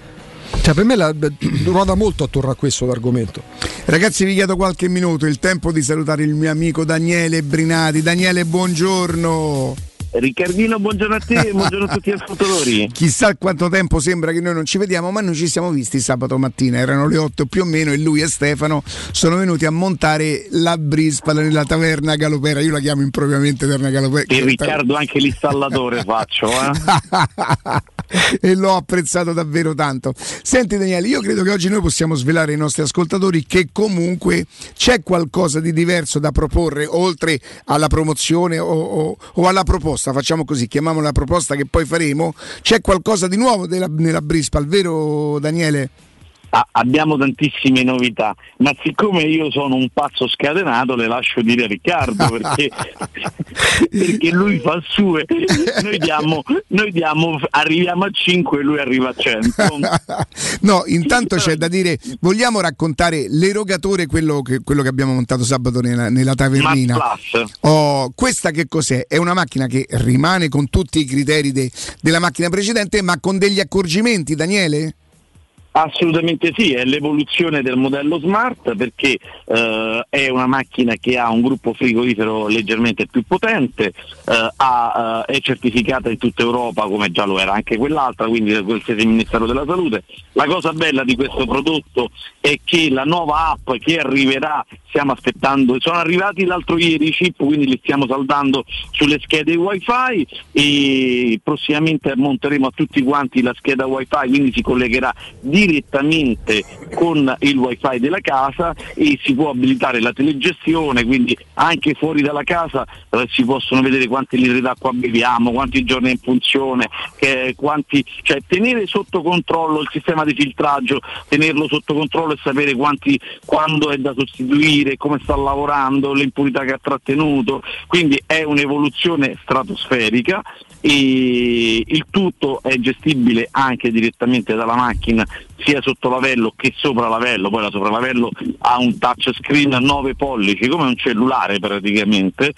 Cioè, per me la, ruota molto attorno a questo l'argomento. Ragazzi, vi chiedo qualche minuto, il tempo di salutare il mio amico Daniele Brinati. Daniele, buongiorno. Riccardino, buongiorno a te buongiorno a tutti gli ascoltatori. Chissà quanto tempo sembra che noi non ci vediamo, ma noi ci siamo visti sabato mattina, erano le 8 più o meno e lui e Stefano sono venuti a montare la Brispala nella taverna Galopera, io la chiamo impropriamente taverna Galopera. E Riccardo anche l'installatore faccio, eh? e l'ho apprezzato davvero tanto. Senti Daniele, io credo che oggi noi possiamo svelare ai nostri ascoltatori che comunque c'è qualcosa di diverso da proporre oltre alla promozione o, o- o alla proposta, facciamo così, chiamiamola proposta che poi faremo, c'è qualcosa di nuovo della- nella Brispal, vero Daniele? Ah, abbiamo tantissime novità, ma siccome io sono un pazzo scatenato le lascio dire a Riccardo perché, perché lui fa sue, noi diamo, noi diamo, arriviamo a 5 e lui arriva a 100. No, intanto c'è da dire, vogliamo raccontare l'erogatore, quello che, quello che abbiamo montato sabato nella, nella tavernina. Oh, questa che cos'è? È una macchina che rimane con tutti i criteri de- della macchina precedente, ma con degli accorgimenti, Daniele? Assolutamente sì, è l'evoluzione del modello smart perché eh, è una macchina che ha un gruppo frigorifero leggermente più potente, eh, ha, eh, è certificata in tutta Europa come già lo era anche quell'altra, quindi da qualsiasi Ministero della Salute. La cosa bella di questo prodotto è che la nuova app che arriverà, stiamo aspettando, sono arrivati l'altro ieri i chip, quindi li stiamo saldando sulle schede wifi e prossimamente monteremo a tutti quanti la scheda wifi, quindi si collegherà direttamente con il wifi della casa e si può abilitare la telegestione, quindi anche fuori dalla casa eh, si possono vedere quanti litri d'acqua beviamo, quanti giorni è in funzione, che- quanti, cioè tenere sotto controllo il sistema di filtraggio, tenerlo sotto controllo e sapere quanti, quando è da sostituire, come sta lavorando, le impurità che ha trattenuto, quindi è un'evoluzione stratosferica e il tutto è gestibile anche direttamente dalla macchina sia sotto lavello che sopra lavello, poi la sopralavello ha un touchscreen a 9 pollici come un cellulare praticamente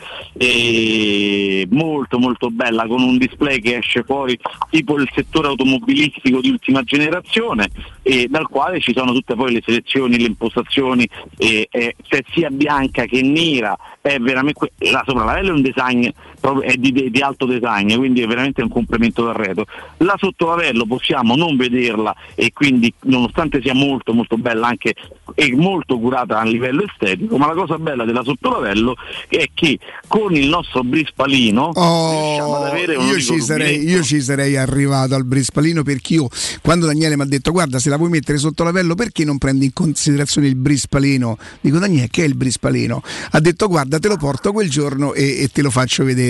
molto molto bella con un display che esce fuori tipo il settore automobilistico di ultima generazione e dal quale ci sono tutte poi le selezioni, le impostazioni e, e se sia bianca che nera è veramente la sopralavello è un design è di, di alto design quindi è veramente un complemento d'arredo. La sottolavello possiamo non vederla e quindi nonostante sia molto molto bella anche e molto curata a livello estetico ma la cosa bella della sottolavello è che con il nostro brispalino riusciamo ad avere un Oh, Io ci, sarei, io ci sarei arrivato al brispalino perché io quando Daniele mi ha detto guarda se la vuoi mettere sotto lavello perché non prendi in considerazione il brispalino? Dico Daniele che è il brispalino? Ha detto guarda te lo porto quel giorno e, e te lo faccio vedere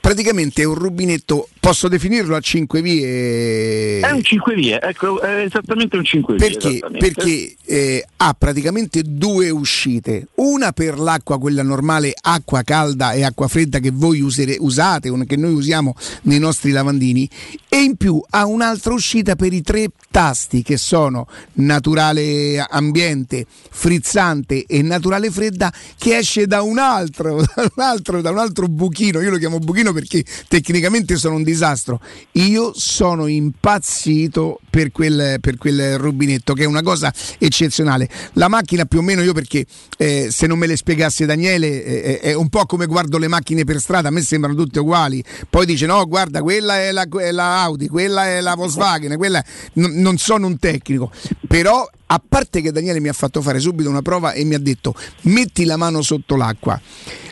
praticamente è un rubinetto posso definirlo a 5 vie? È un 5 vie ecco è esattamente un 5 vie perché, perché eh, ha praticamente due uscite, una per l'acqua, quella normale, acqua calda e acqua fredda che voi usere- usate, che noi usiamo nei nostri lavandini, e in più ha un'altra uscita per i tre tasti che sono naturale ambiente, frizzante e naturale fredda, che esce da un altro, da un altro, da un altro buchino. Io lo chiamo buchino perché tecnicamente sono un disastro. Io sono impazzito per quel, per quel rubinetto, che è una cosa eccezionale. La macchina più o meno io perché eh, se non me le spiegasse Daniele eh, è un po' come guardo le macchine per strada, a me sembrano tutte uguali. Poi dice no, guarda, quella è la, è la Audi, quella è la Volkswagen, quella n- non sono un tecnico, però a parte che Daniele mi ha fatto fare subito una prova e mi ha detto metti la mano sotto l'acqua.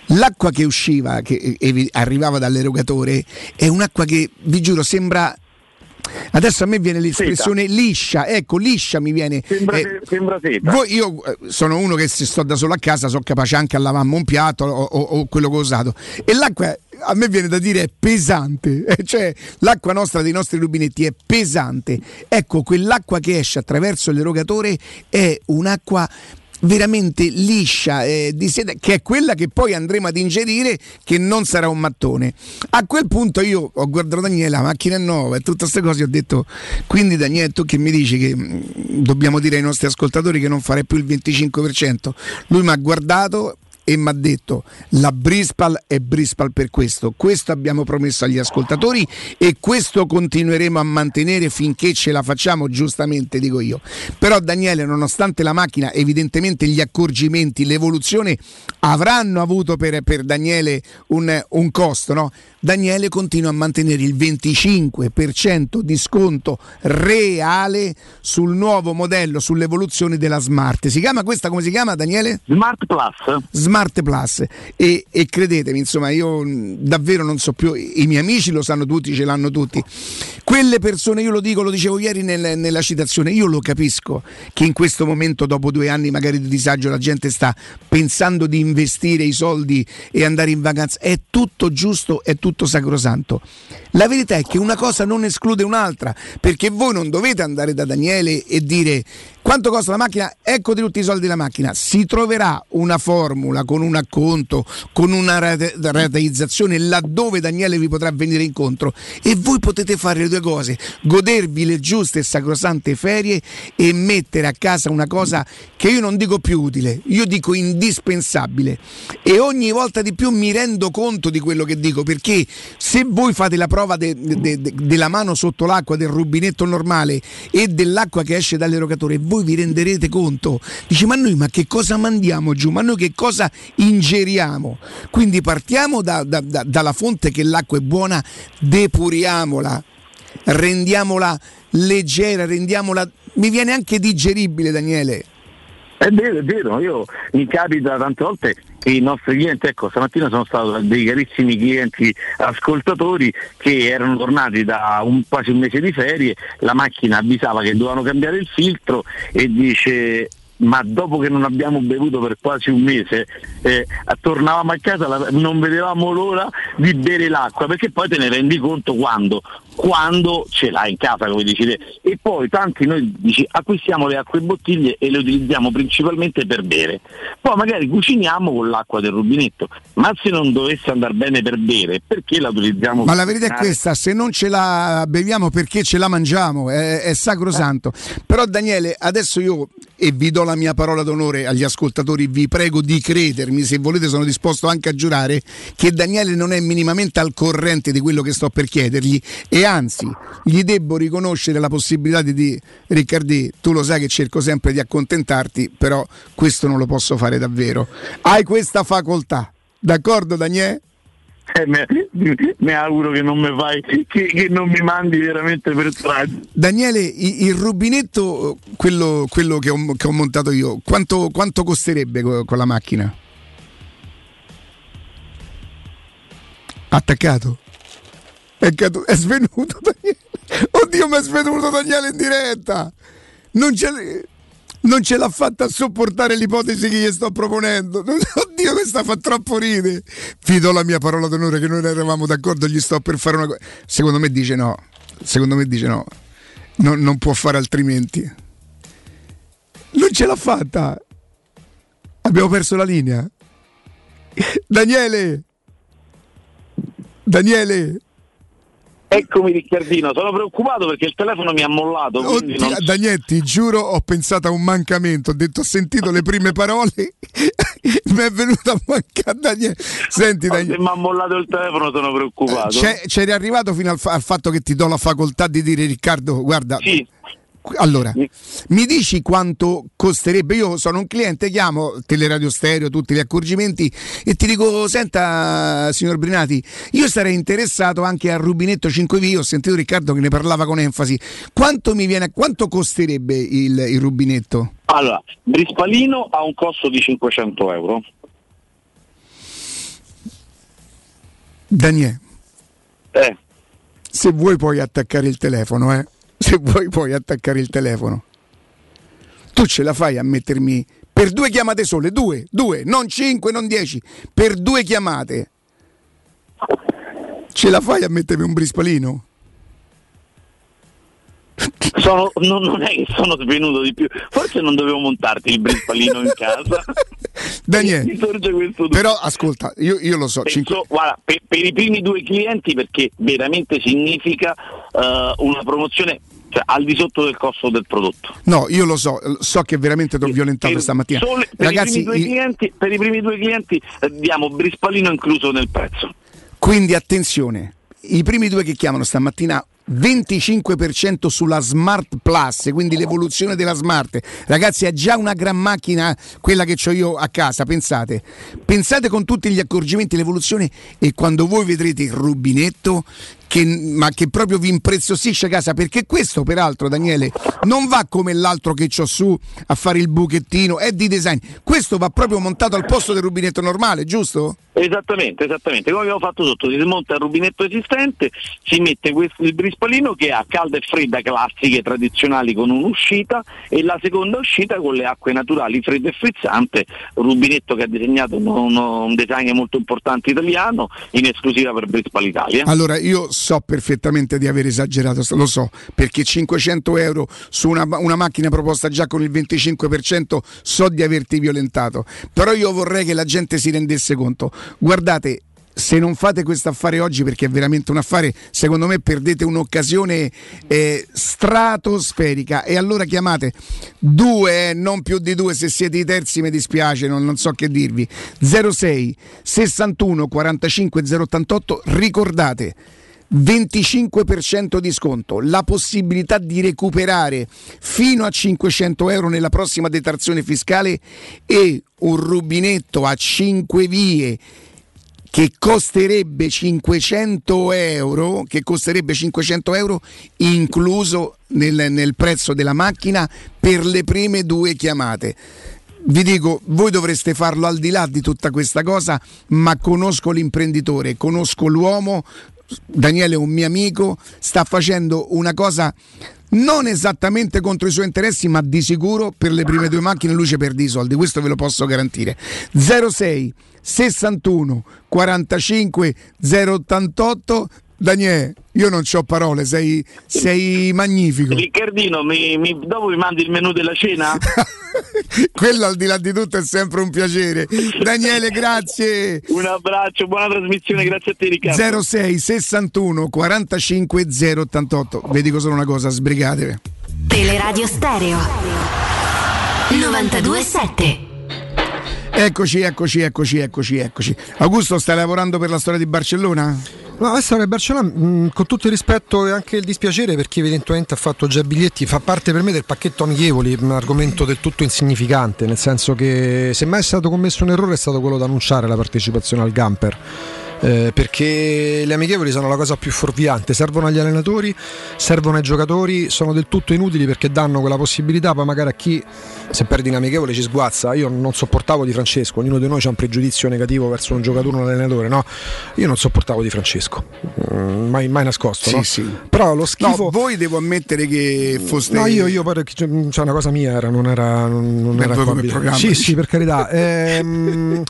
L'acqua che usciva, che eh, arrivava dall'erogatore, è un'acqua che vi giuro sembra Adesso a me viene l'espressione seta. liscia, ecco, liscia mi viene. Sembra, eh, sembra. Voi, io eh, sono uno che se sto da solo a casa sono capace anche a lavarmi un piatto o, o, o quello che ho usato. E l'acqua a me viene da dire è pesante, cioè l'acqua nostra dei nostri rubinetti è pesante. Ecco, quell'acqua che esce attraverso l'erogatore è un'acqua veramente liscia eh, di sede, che è quella che poi andremo ad ingerire, che non sarà un mattone. A quel punto io ho guardato Daniele, la macchina è nuova e tutte queste cose, ho detto, quindi Daniele tu che mi dici che mh, dobbiamo dire ai nostri ascoltatori che non farei più il 25%? Lui mi ha guardato e mi ha detto la Brispal è Brispal per questo, questo abbiamo promesso agli ascoltatori e questo continueremo a mantenere finché ce la facciamo, giustamente dico io. Però Daniele, nonostante la macchina, evidentemente gli accorgimenti, l'evoluzione avranno avuto per, per Daniele un, un costo, no? Daniele continua a mantenere il 25% di sconto reale sul nuovo modello, sull'evoluzione della Smart. Si chiama questa come si chiama Daniele? Smart Plus. Smart Plus e, e credetemi, insomma, io davvero non so più, i miei amici lo sanno tutti, ce l'hanno tutti. Quelle persone, io lo dico, lo dicevo ieri nel, nella citazione, io lo capisco che in questo momento, dopo due anni magari di disagio, la gente sta pensando di investire i soldi e andare in vacanza. È tutto giusto, è tutto tutto sacrosanto. La verità è che una cosa non esclude un'altra, perché voi non dovete andare da Daniele e dire quanto costa la macchina? Ecco tutti i soldi della macchina. Si troverà una formula con un acconto, con una rate- rateizzazione laddove Daniele vi potrà venire incontro e voi potete fare le due cose, godervi le giuste e sacrosante ferie e mettere a casa una cosa che io non dico più utile, io dico indispensabile. E ogni volta di più mi rendo conto di quello che dico, perché se voi fate la prova de- de- de- della mano sotto l'acqua, del rubinetto normale e dell'acqua che esce dall'erogatore, voi vi renderete conto. Dice, ma noi ma che cosa mandiamo giù? Ma noi che cosa ingeriamo? Quindi partiamo da, da, da, dalla fonte che l'acqua è buona, depuriamola, rendiamola leggera, rendiamola... Mi viene anche digeribile, Daniele. È vero, è vero, io mi capita tante volte i nostri clienti, ecco stamattina sono stato dei carissimi clienti ascoltatori che erano tornati da un, quasi un mese di ferie, la macchina avvisava che dovevano cambiare il filtro e dice ma dopo che non abbiamo bevuto per quasi un mese, eh, tornavamo a casa, la, non vedevamo l'ora di bere l'acqua, perché poi te ne rendi conto quando, quando ce l'hai in casa, come dici te. E poi tanti noi dici, acquistiamo le acque bottiglie e le utilizziamo principalmente per bere. Poi magari cuciniamo con l'acqua del rubinetto, ma se non dovesse andare bene per bere, perché la utilizziamo? Ma la verità è questa, se non ce la beviamo perché ce la mangiamo, è, è sacrosanto. Però Daniele, adesso io e vi do la mia parola d'onore agli ascoltatori, vi prego di credermi, se volete sono disposto anche a giurare che Daniele non è minimamente al corrente di quello che sto per chiedergli e anzi gli debbo riconoscere la possibilità di dire Riccardi, tu lo sai che cerco sempre di accontentarti, però questo non lo posso fare davvero. Hai questa facoltà, d'accordo Daniele? Eh, mi auguro che non mi fai che, che, non mi mandi veramente per strada. Daniele il, il rubinetto quello, quello che, ho, che, ho, montato io quanto, quanto costerebbe con, la macchina? attaccato. È, cadu- è svenuto Daniele. Oddio mi è svenuto Daniele in diretta. Non c'è non ce l'ha fatta a sopportare l'ipotesi che gli sto proponendo. Oddio, questa fa troppo ridere. Vi do la mia parola d'onore che noi eravamo d'accordo, gli sto per fare una cosa. Secondo me dice no. Secondo me dice no. no. Non può fare altrimenti. Non ce l'ha fatta. Abbiamo perso la linea. Daniele. Daniele. Eccomi Riccardino, sono preoccupato perché il telefono mi ha mollato. Oddio, non... Dagnetti, giuro, ho pensato a un mancamento. Ho detto, ho sentito le prime parole, mi è venuto a mancare Daniele. Senti, Daniele. Se mi ha mollato il telefono sono preoccupato. C'è, c'eri arrivato fino al, fa- al, fatto che ti do la facoltà di dire Riccardo, guarda, sì. Allora, mi dici quanto costerebbe? Io sono un cliente, chiamo Teleradio Stereo, tutti gli accorgimenti e ti dico, senta signor Brinati, io sarei interessato anche al rubinetto 5V, ho sentito Riccardo che ne parlava con enfasi. Quanto mi viene, quanto costerebbe il, il rubinetto? Allora, Brispalino ha un costo di 500 euro. Daniele, Eh, se vuoi puoi attaccare il telefono, eh? Se vuoi puoi attaccare il telefono. Tu ce la fai a mettermi per due chiamate sole, due, due, non cinque, non dieci, per due chiamate. Ce la fai a mettermi un brispalino? sono- non, non è che sono svenuto di più, forse non dovevo montarti il Brispalino in casa. Daniele, però ascolta, io, io lo so, Penso, cinque- guarda, per, per i primi due clienti perché veramente significa eh, una promozione cioè, al di sotto del costo del prodotto. no, io lo so, so che veramente ti ho violentato Per, stamattina. sole- per Ragazzi, i, i- clienti, per i primi due clienti eh, diamo Brispalino incluso nel prezzo. Quindi attenzione, i primi due che chiamano stamattina 25% sulla Smart Plus, quindi l'evoluzione della Smart. Ragazzi, è già una gran macchina quella che ho io a casa, pensate. Pensate con tutti gli accorgimenti, l'evoluzione e quando voi vedrete il rubinetto che, ma che proprio vi impreziosisce casa, perché questo peraltro Daniele non va come l'altro che ho su a fare il buchettino, è di design. Questo va proprio montato al posto del rubinetto normale, giusto? Esattamente, esattamente, come abbiamo fatto sotto, si smonta il rubinetto esistente, si mette questo, il brispalino che ha calda e fredda classiche tradizionali con un'uscita e la seconda uscita con le acque naturali fredda e frizzante, rubinetto che ha disegnato uno- un designer molto importante italiano in esclusiva per Brispal Italia. Allora, io so perfettamente di aver esagerato, lo so, perché 500 euro su una, una macchina proposta già con il 25% so di averti violentato, però io vorrei che la gente si rendesse conto. Guardate, se non fate questo affare oggi, perché è veramente un affare, secondo me perdete un'occasione eh, stratosferica. E allora chiamate due, non più di due, se siete i terzi mi dispiace, non, non so che dirvi. 06 61 45 088, ricordate. 25% di sconto, la possibilità di recuperare fino a 500 euro nella prossima detrazione fiscale e un rubinetto a 5 vie che costerebbe 500 euro, che costerebbe 500 euro incluso nel, nel prezzo della macchina per le prime due chiamate. Vi dico, voi dovreste farlo al di là di tutta questa cosa, ma conosco l'imprenditore, conosco l'uomo, Daniele è un mio amico, sta facendo una cosa non esattamente contro i suoi interessi, ma di sicuro per le prime due macchine lui ci perde i soldi, questo ve lo posso garantire. 06 61 45 088 Daniele, io non ho parole, sei, sei magnifico. Riccardino, mi- mi- dopo mi mandi il menù della cena? Quello al di là di tutto è sempre un piacere. Daniele, grazie. Un abbraccio, buona trasmissione, grazie a te Riccardo. 06 61 45 088. Vi dico solo una cosa, sbrigatevi. Teleradio Stereo 927 Eccoci, eccoci, eccoci, eccoci, eccoci. Augusto, stai lavorando per la storia di Barcellona? No, storia di Barcellona, mh, con tutto il rispetto e anche il dispiacere per chi evidentemente ha fatto già biglietti, fa parte per me del pacchetto amichevoli, un argomento del tutto insignificante, nel senso che se mai è stato commesso un errore è stato quello di annunciare la partecipazione al Gamper. Eh, perché le amichevoli sono la cosa più fuorviante, servono agli allenatori, servono ai giocatori, sono del tutto inutili perché danno quella possibilità poi magari a chi se perdi un amichevole ci sguazza. Io non sopportavo Di Francesco, ognuno di noi ha un pregiudizio negativo verso un giocatore o un allenatore, no? Io non sopportavo Di Francesco, Mm, mai, mai nascosto. Sì, no? sì. Però lo schifo. No, voi devo ammettere che foste. No, io, io cioè, una cosa mia era, non era, non, non era come programma, Sì, sì, per carità. Ehm,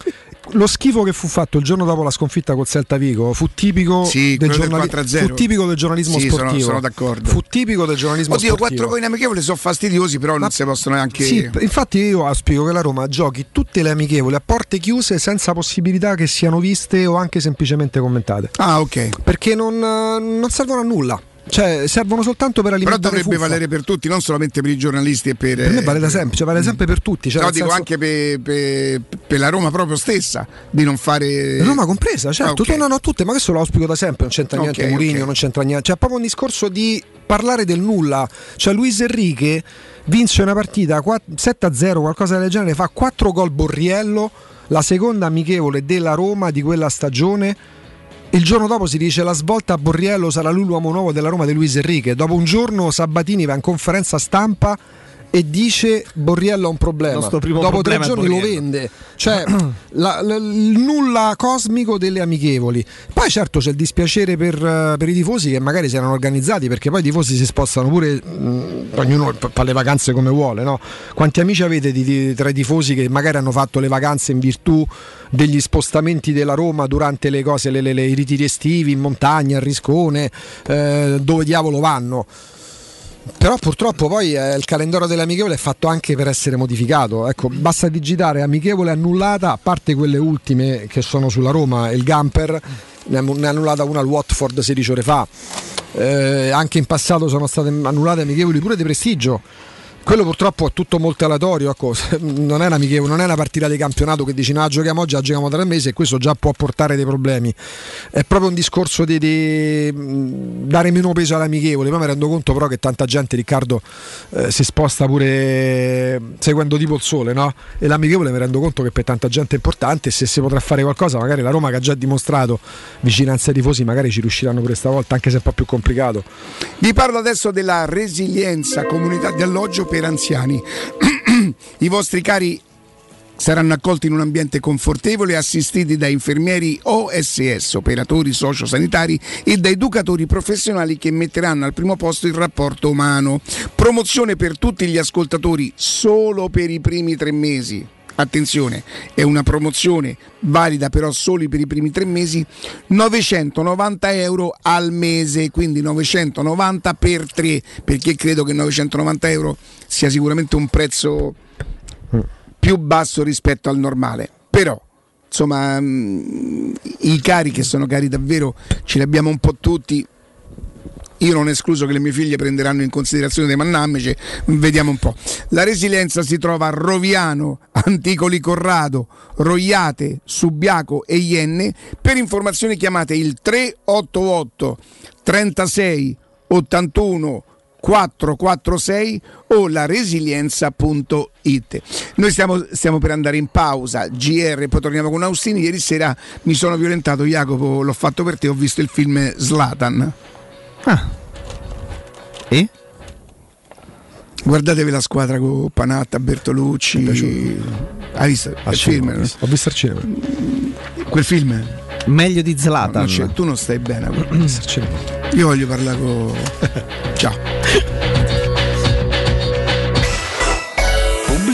lo schifo che fu fatto il giorno dopo la sconfitta col Celta Vigo fu tipico, Sì, del, del giornali- 4-0. fu tipico del giornalismo Sì, sono- sportivo. sono d'accordo. Fu tipico del giornalismo Oddio, sportivo. quattro gol in amichevole sono fastidiosi, però non si possono neanche. Sì, infatti io auspico che la Roma giochi tutte le amichevoli a porte chiuse senza possibilità che siano viste o anche semplicemente commentate. Ah, ok. Perché non, non servono a nulla. Cioè, servono soltanto per Però alimentare dovrebbe fuffa. valere per tutti, non solamente per i giornalisti e per. Per me vale da sempre, cioè vale sempre per tutti. Cioè, no, dico senso- anche per, per- per la Roma proprio stessa, di non fare. Roma compresa, certo, Ah, ok. tu- no, no, tutte, ma questo lo auspico da sempre, non c'entra niente ok. Mourinho, non c'entra niente, cioè proprio un discorso di parlare del nulla. Cioè Luis Enrique vince una partita 4 7-0, qualcosa del genere, fa 4 gol Borriello, la seconda amichevole della Roma di quella stagione. Il giorno dopo si dice la svolta a Borriello sarà lui l'uomo nuovo della Roma di Luis Enrique. Dopo un giorno Sabatini va in conferenza stampa e dice Borriello ha un problema. Dopo tre problema è giorni lo Borriello. vende. Cioè la- la- il nulla cosmico delle amichevoli. Poi certo c'è il dispiacere per, eh, per i tifosi che magari si erano organizzati perché poi i tifosi si spostano pure, mh, ognuno fa fa le vacanze come vuole. No? Quanti amici avete di- di- tra i tifosi che magari hanno fatto le vacanze in virtù degli spostamenti della Roma durante le cose, le- le- le- i ritiri estivi in montagna, a Riscone, eh, dove diavolo vanno? Però purtroppo poi eh, il calendario delle amichevole è fatto anche per essere modificato. Ecco, basta digitare amichevole annullata, a parte quelle ultime che sono sulla Roma, il Gamper, ne ha annullata una al Watford 16 ore fa. Eh, anche in passato sono state annullate amichevoli pure di prestigio. Quello purtroppo è tutto molto aleatorio, ecco, non è, non è una partita di campionato che dici no, giochiamo oggi, la giochiamo tra mesi e questo già può portare dei problemi. È proprio un discorso di, di, dare meno peso all'amichevole. Poi mi rendo conto però che tanta gente, Riccardo, eh, si sposta pure seguendo tipo il sole, no? E l'amichevole mi rendo conto che per tanta gente è importante e se si potrà fare qualcosa, magari la Roma che ha già dimostrato vicinanza ai tifosi, magari ci riusciranno pure stavolta, anche se è un po' più complicato. Vi parlo adesso della resilienza comunità di alloggio per anziani. I vostri cari saranno accolti in un ambiente confortevole, assistiti da infermieri OSS, operatori sociosanitari e da educatori professionali che metteranno al primo posto il rapporto umano. Promozione per tutti gli ascoltatori solo per i primi tre mesi. Attenzione, è una promozione valida però solo per i primi tre mesi, 990 euro al mese, quindi 990 per tre, perché credo che 990 euro sia sicuramente un prezzo più basso rispetto al normale. Però, insomma, mm, i cari che sono cari davvero ce li abbiamo un po' tutti. Io non escluso che le mie figlie prenderanno in considerazione dei mannamici, vediamo un po'. La resilienza si trova a Roviano, Anticoli Corrado, Roiate, Subiaco e Ienne. Per informazioni chiamate il 388 36 81 446 o la resilienza.it. Noi stiamo, stiamo per andare in pausa, GR, poi torniamo con Austini. Ieri sera mi sono violentato, Jacopo, l'ho fatto per te, ho visto il film Slatan. E? Guardatevi la squadra con Panatta, Bertolucci. Hai visto il film? cinema, Ho visto al cinema. Quel film? Meglio di Zlatan. Non c'è- tu non stai bene. Io voglio parlare con. Ciao.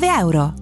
euro.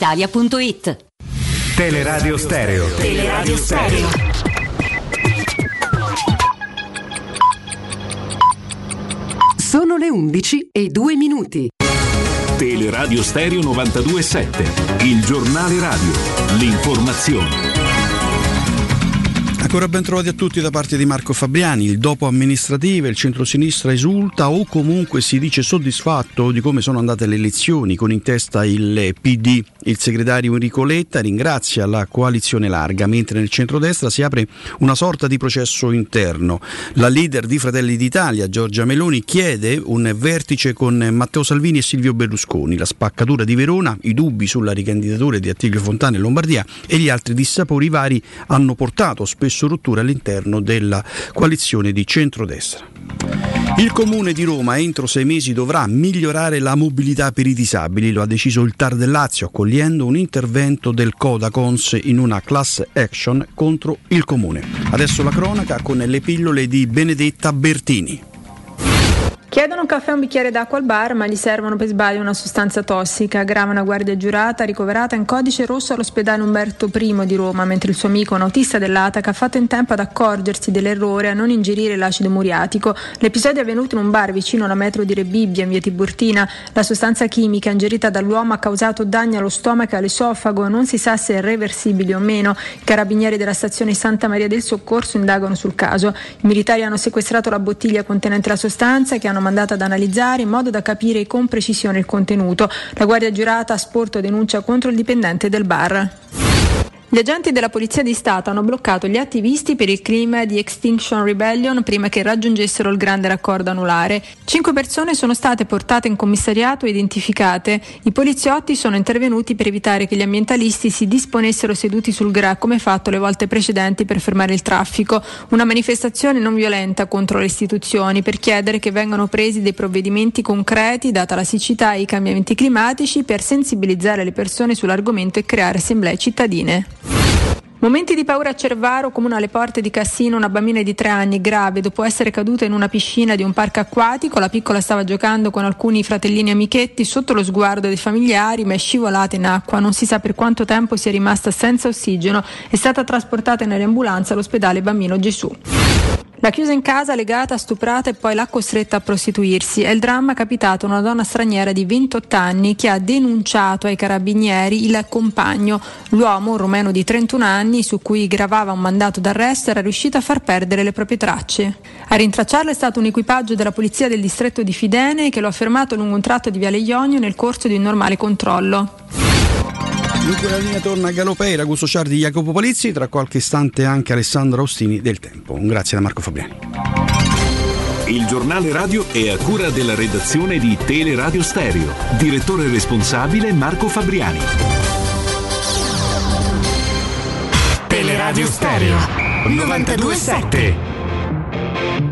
brispalitalia.it. Teleradio Stereo. Teleradio Stereo. Sono le 11 e 2 minuti. Teleradio Stereo 92.7, il giornale radio, l'informazione. Ancora ben trovati a tutti da parte di Marco Fabriani. Il dopo amministrative, il centrosinistra esulta o comunque si dice soddisfatto di come sono andate le elezioni con in testa il PD. Il segretario Enrico Letta ringrazia la coalizione larga, mentre nel centrodestra si apre una sorta di processo interno. La leader di Fratelli d'Italia, Giorgia Meloni, chiede un vertice con Matteo Salvini e Silvio Berlusconi. La spaccatura di Verona, i dubbi sulla ricandidatura di Attilio Fontana in Lombardia e gli altri dissapori vari hanno portato spesso rottura all'interno della coalizione di centrodestra. Il Comune di Roma entro sei mesi dovrà migliorare la mobilità per i disabili, lo ha deciso il TAR del Lazio accogliendo un intervento del Codacons in una class action contro il Comune. Adesso la cronaca con le pillole di Benedetta Bertini. Chiedono un caffè e un bicchiere d'acqua al bar, ma gli servono per sbaglio una sostanza tossica. Grava una guardia giurata ricoverata in codice rosso all'ospedale Umberto I di Roma, mentre il suo amico, un autista dell'ATAC, ha fatto in tempo ad accorgersi dell'errore a non ingerire l'acido muriatico. L'episodio è avvenuto in un bar vicino alla metro di Rebibbia, in via Tiburtina. La sostanza chimica ingerita dall'uomo ha causato danni allo stomaco e all'esofago. Non si sa se è reversibile o meno. I carabinieri della stazione Santa Maria del Soccorso indagano sul caso. I militari hanno sequestrato la bottiglia contenente la sostanza che hanno mandato ad analizzare in modo da capire con precisione il contenuto. La guardia giurata ha sporto denuncia contro il dipendente del bar. Gli agenti della Polizia di Stato hanno bloccato gli attivisti per il clima di Extinction Rebellion prima che raggiungessero il grande raccordo anulare. Cinque persone sono state portate in commissariato e identificate. I poliziotti sono intervenuti per evitare che gli ambientalisti si disponessero seduti sul GRA come fatto le volte precedenti per fermare il traffico. Una manifestazione non violenta contro le istituzioni per chiedere che vengano presi dei provvedimenti concreti data la siccità e i cambiamenti climatici per sensibilizzare le persone sull'argomento e creare assemblee cittadine. Momenti di paura a Cervaro, comune alle porte di Cassino, una bambina di tre anni grave dopo essere caduta in una piscina di un parco acquatico. La piccola stava giocando con alcuni fratellini amichetti sotto lo sguardo dei familiari, ma è scivolata in acqua. Non si sa per quanto tempo sia rimasta senza ossigeno. È stata trasportata nell'ambulanza all'ospedale Bambino Gesù. La chiusa in casa, legata, stuprata e poi l'ha costretta a prostituirsi. È il dramma capitato a una donna straniera di 28 anni che ha denunciato ai carabinieri il compagno. L'uomo, un romeno di 31 anni, su cui gravava un mandato d'arresto, era riuscito a far perdere le proprie tracce. A rintracciarlo è stato un equipaggio della polizia del distretto di Fidene che lo ha fermato lungo un tratto di Viale Ionio nel corso di un normale controllo. Dunque la linea torna a Galopeira, Augusto Ciardi, Jacopo Palizzi, tra qualche istante anche Alessandro Austini del Tempo. Un grazie da Marco Fabriani. Il giornale radio è a cura della redazione di Teleradio Stereo. Direttore responsabile Marco Fabriani. Teleradio Stereo 927.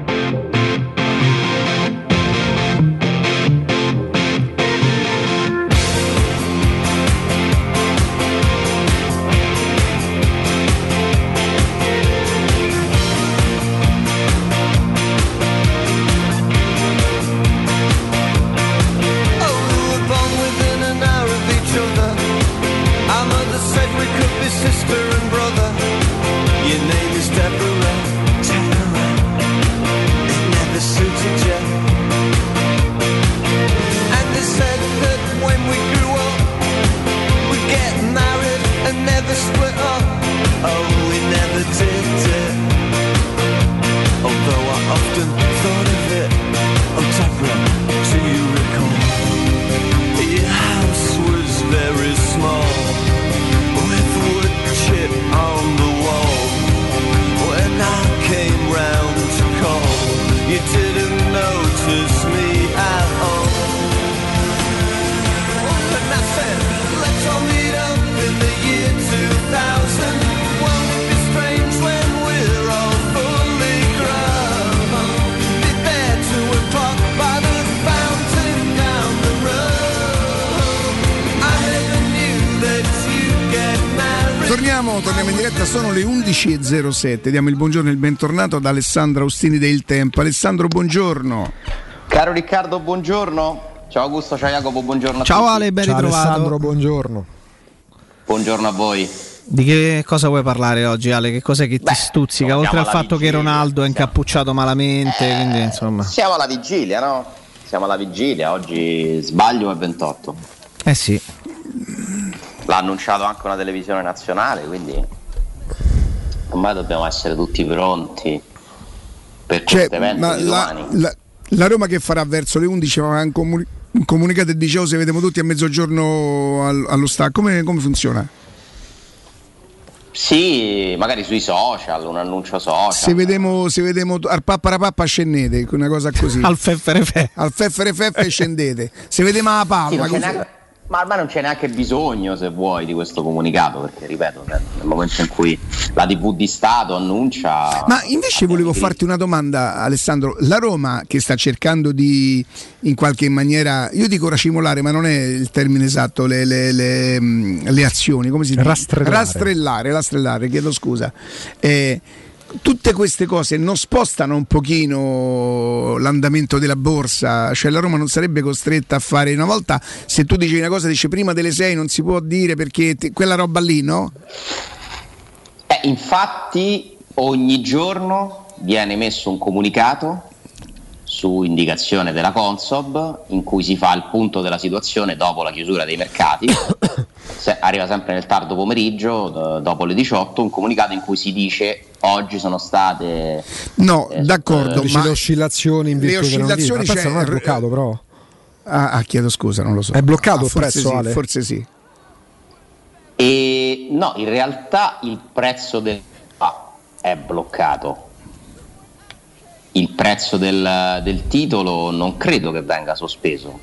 11.07. Diamo il buongiorno e il bentornato ad Alessandro Austini del Tempo. Alessandro, buongiorno. Caro Riccardo, buongiorno. Ciao Augusto, ciao Jacopo, buongiorno a Ciao tutti. Ale, ben Ciao ritrovato. Alessandro, buongiorno. Buongiorno a voi. Di che cosa vuoi parlare oggi, Ale? Che cos'è che ti stuzzica? Oltre al fatto che vigilia, Ronaldo è incappucciato malamente, quindi insomma. Siamo alla vigilia, no? Siamo alla vigilia, oggi sbaglio è 28. Eh sì. L'ha annunciato anche una televisione nazionale, quindi ormai dobbiamo essere tutti pronti per Cioè, questo evento ma di la, domani. la- la Roma che farà verso le 11 aveva un, comuni- un comunicato e dice oh, se vediamo tutti a mezzogiorno al- allo stadio. Come, come funziona? Sì, magari sui social, un annuncio social. Se vediamo, se vediamo al papparapappa scendete, una cosa così. al feffere fe. Al feffere feffe scendete. Se vediamo la Sì, ma ormai non c'è neanche bisogno, se vuoi, di questo comunicato, perché ripeto, nel momento in cui la TV di Stato annuncia... Ma invece volevo farti una domanda, Alessandro. La Roma che sta cercando di in qualche maniera, io dico racimolare, ma non è il termine esatto, le, le- le, mh, le azioni, come si dice? Rastrellare. Rastrellare, rastrellare, chiedo scusa. Eh, tutte queste cose non spostano un pochino l'andamento della borsa, cioè la Roma non sarebbe costretta a fare una volta se tu dici una cosa dice prima delle 6 non si può dire perché ti- quella roba lì, no? Eh, infatti ogni giorno viene emesso un comunicato su indicazione della Consob in cui si fa il punto della situazione dopo la chiusura dei mercati. Se- arriva sempre nel tardo pomeriggio, do- dopo le 18, un comunicato in cui si dice oggi sono state... No, eh, d'accordo, eh, ma le oscillazioni in le virtù della oscillazioni. Ma c'è- non è bloccato però. Ah, ah, chiedo scusa, non lo so. È bloccato Ah, il forse prezzo, sì, Ale? Forse sì. E no, in realtà il prezzo del ah, è bloccato. Il prezzo del, del titolo non credo che venga sospeso,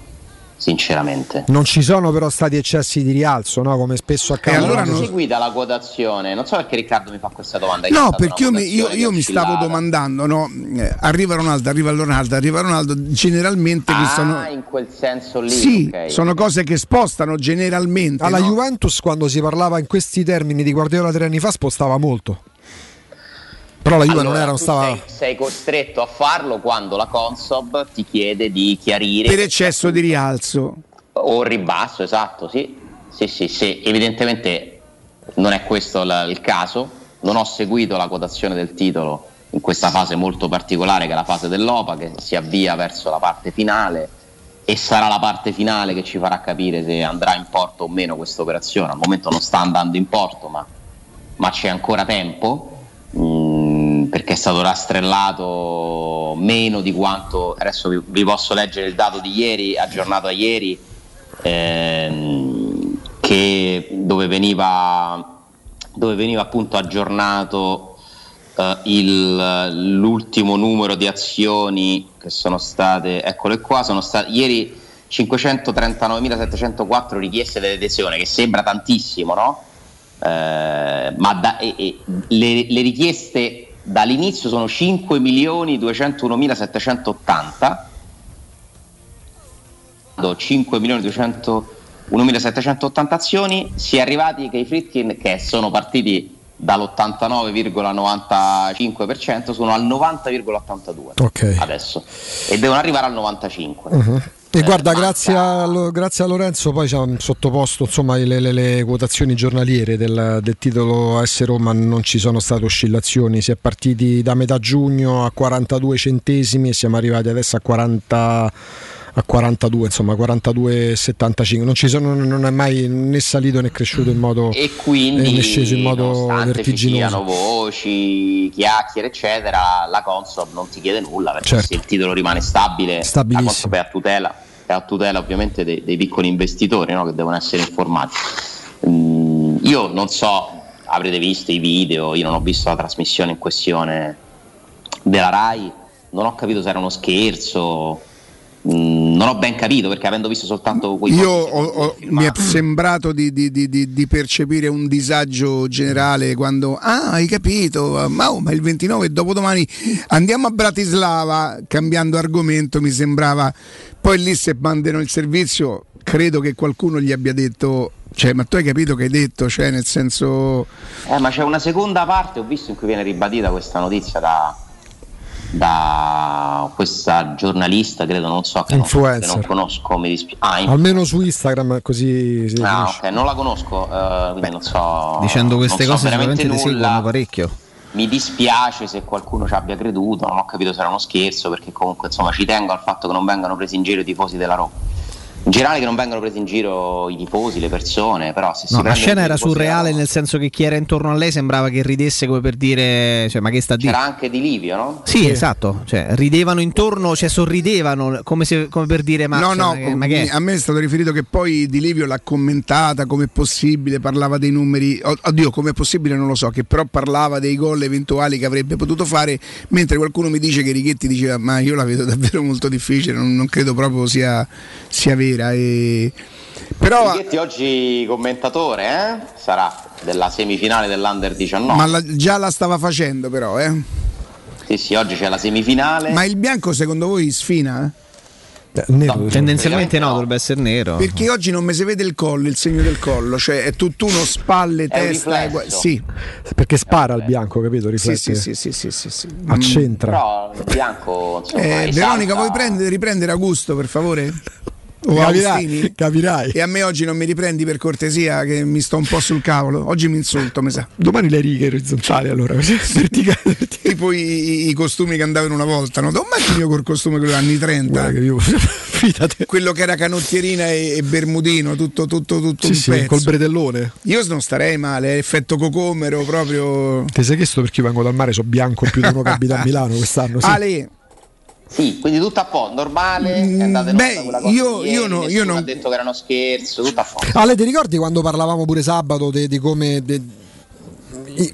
sinceramente. Non ci sono però stati eccessi di rialzo, no? come spesso accade. allora non seguita la quotazione, non so perché Riccardo mi fa questa domanda. No, perché io io- io mi stavo domandando, no? Eh, arriva Ronaldo, arriva Ronaldo, arriva Ronaldo, generalmente Ah, sono... in quel senso lì. Sì, ok. sono cose che spostano generalmente. Alla no? Juventus, quando si parlava in questi termini di Guardiola tre anni fa, spostava molto. Però la Juve non Allora, era, non stava. sei, sei costretto a farlo quando la Consob ti chiede di chiarire Per eccesso di rialzo. o ribasso, esatto, sì. Sì, sì, sì. Evidentemente non è questo la- il caso. Non ho seguito la quotazione del titolo in questa fase molto particolare che è la fase dell'OPA che si avvia verso la parte finale e sarà la parte finale che ci farà capire se andrà in porto o meno questa operazione. Al momento non sta andando in porto, ma, ma c'è ancora tempo mm, perché è stato rastrellato meno di quanto adesso vi, vi posso leggere il dato di ieri, aggiornato a ieri, ehm, che dove veniva, dove veniva appunto aggiornato eh, il- l'ultimo numero di azioni che sono state, eccole qua, sono state ieri 539.704 richieste di adesione, che sembra tantissimo, no? Eh, ma da- e- e le, le richieste dall'inizio sono 5.201.780 5.201.780 azioni si è arrivati che i Fritkin che sono partiti dall'89,95% sono al 90,82% Ok. adesso e devono arrivare al 95%. Mhm. E guarda, manca- grazie a, grazie a Lorenzo poi ci ha sottoposto insomma, le, le- le quotazioni giornaliere del, del titolo AS Roma, non ci sono state oscillazioni, si è partiti da metà giugno a 42 centesimi e siamo arrivati adesso a 40 a 42, insomma 42,75. Non, ci sono, non è mai né salito né cresciuto in modo e quindi né sceso in modo nonostante ci siano vertiginoso. voci, chiacchiere eccetera la Consob non ti chiede nulla perché Certo. se il titolo rimane stabile la. Consob è a tutela, è a tutela ovviamente dei, dei piccoli investitori no, che devono essere informati. Mm, io non so avrete visto i video io non ho visto la trasmissione in questione della RAI non ho capito se era uno scherzo non ho ben capito perché avendo visto soltanto quei Io ho- ho- mi è sembrato di, di- di- di- di percepire un disagio generale quando, ah, hai capito, ma, oh, ma il 29 dopodomani andiamo a Bratislava, cambiando argomento, mi sembrava. Poi lì se mandano il servizio, credo che qualcuno gli abbia detto, cioè, ma tu hai capito che hai detto, cioè, nel senso... Eh, ma c'è una seconda parte, ho visto, in cui viene ribadita questa notizia da, da questa giornalista, credo, non so, che non, Influencer. non conosco, mi dispiace. Ah, in- Almeno su Instagram così si ah, definisce. ok, non la conosco, eh, quindi non so. Dicendo queste so cose veramente ti seguono parecchio. Mi dispiace se qualcuno ci abbia creduto, non ho capito se era uno scherzo, perché comunque insomma ci tengo al fatto che non vengano presi in giro i tifosi della Roma. In generale che non vengano presi in giro i tifosi, le persone, però se si No, la prendono scena era surreale nel senso che chi era intorno a lei sembrava che ridesse come per dire, cioè, ma che sta dire? C'era anche Di Livio, no? Sì, esatto, cioè, ridevano intorno, cioè sorridevano come, se- come per dire ma, no, cioè, no, ma che- ma che è? a me è stato riferito che poi Di Livio l'ha commentata come possibile, parlava dei numeri, oddio come possibile non lo so, che però parlava dei gol eventuali che avrebbe potuto fare, mentre qualcuno mi dice che Righetti diceva ma io la vedo davvero molto difficile, non, non credo proprio sia, sia vera. E... Però, Righetti oggi commentatore, eh? Sarà della semifinale dell'Under 19. ma la- già la stava facendo però, eh. Sì, sì, oggi c'è la semifinale. Ma il bianco secondo voi sfina? Tendenzialmente no, dovrebbe essere nero. Perché oggi non mi si vede il collo, il segno del collo, cioè è tutt'uno spalle, testa. Sì, Perché spara al bianco, capito? sì, Riflette. sì, sì, sì, sì, sì, sì. Accentra. Però il bianco, insomma, Eh, Veronica, vuoi prendere, riprendere Augusto per favore? Capirai, capirai. E a me oggi non mi riprendi per cortesia, che mi sto un po' sul cavolo. Oggi mi insulto, mi sa. Domani le righe orizzontali allora. verticali. Tipo i, i- costumi che andavano una volta, no? Il mio col costume quello degli anni 30. Guarda che io-. Quello che era canottierina e, e bermudino, tutto, tutto, tutto Sì, un sì, pezzo. col bretellone. Io non starei male, effetto cocomero proprio. Ti sei chiesto perché io vengo dal mare, so bianco più di uno che abita a Milano quest'anno? Sì. Ale, Sì, quindi tutto a po', normale, è andata in beh, quella cosa io- di io ieri, no- io non- ha detto che era uno scherzo, tutto a po'. Ale, ti ricordi quando parlavamo pure sabato di come. de-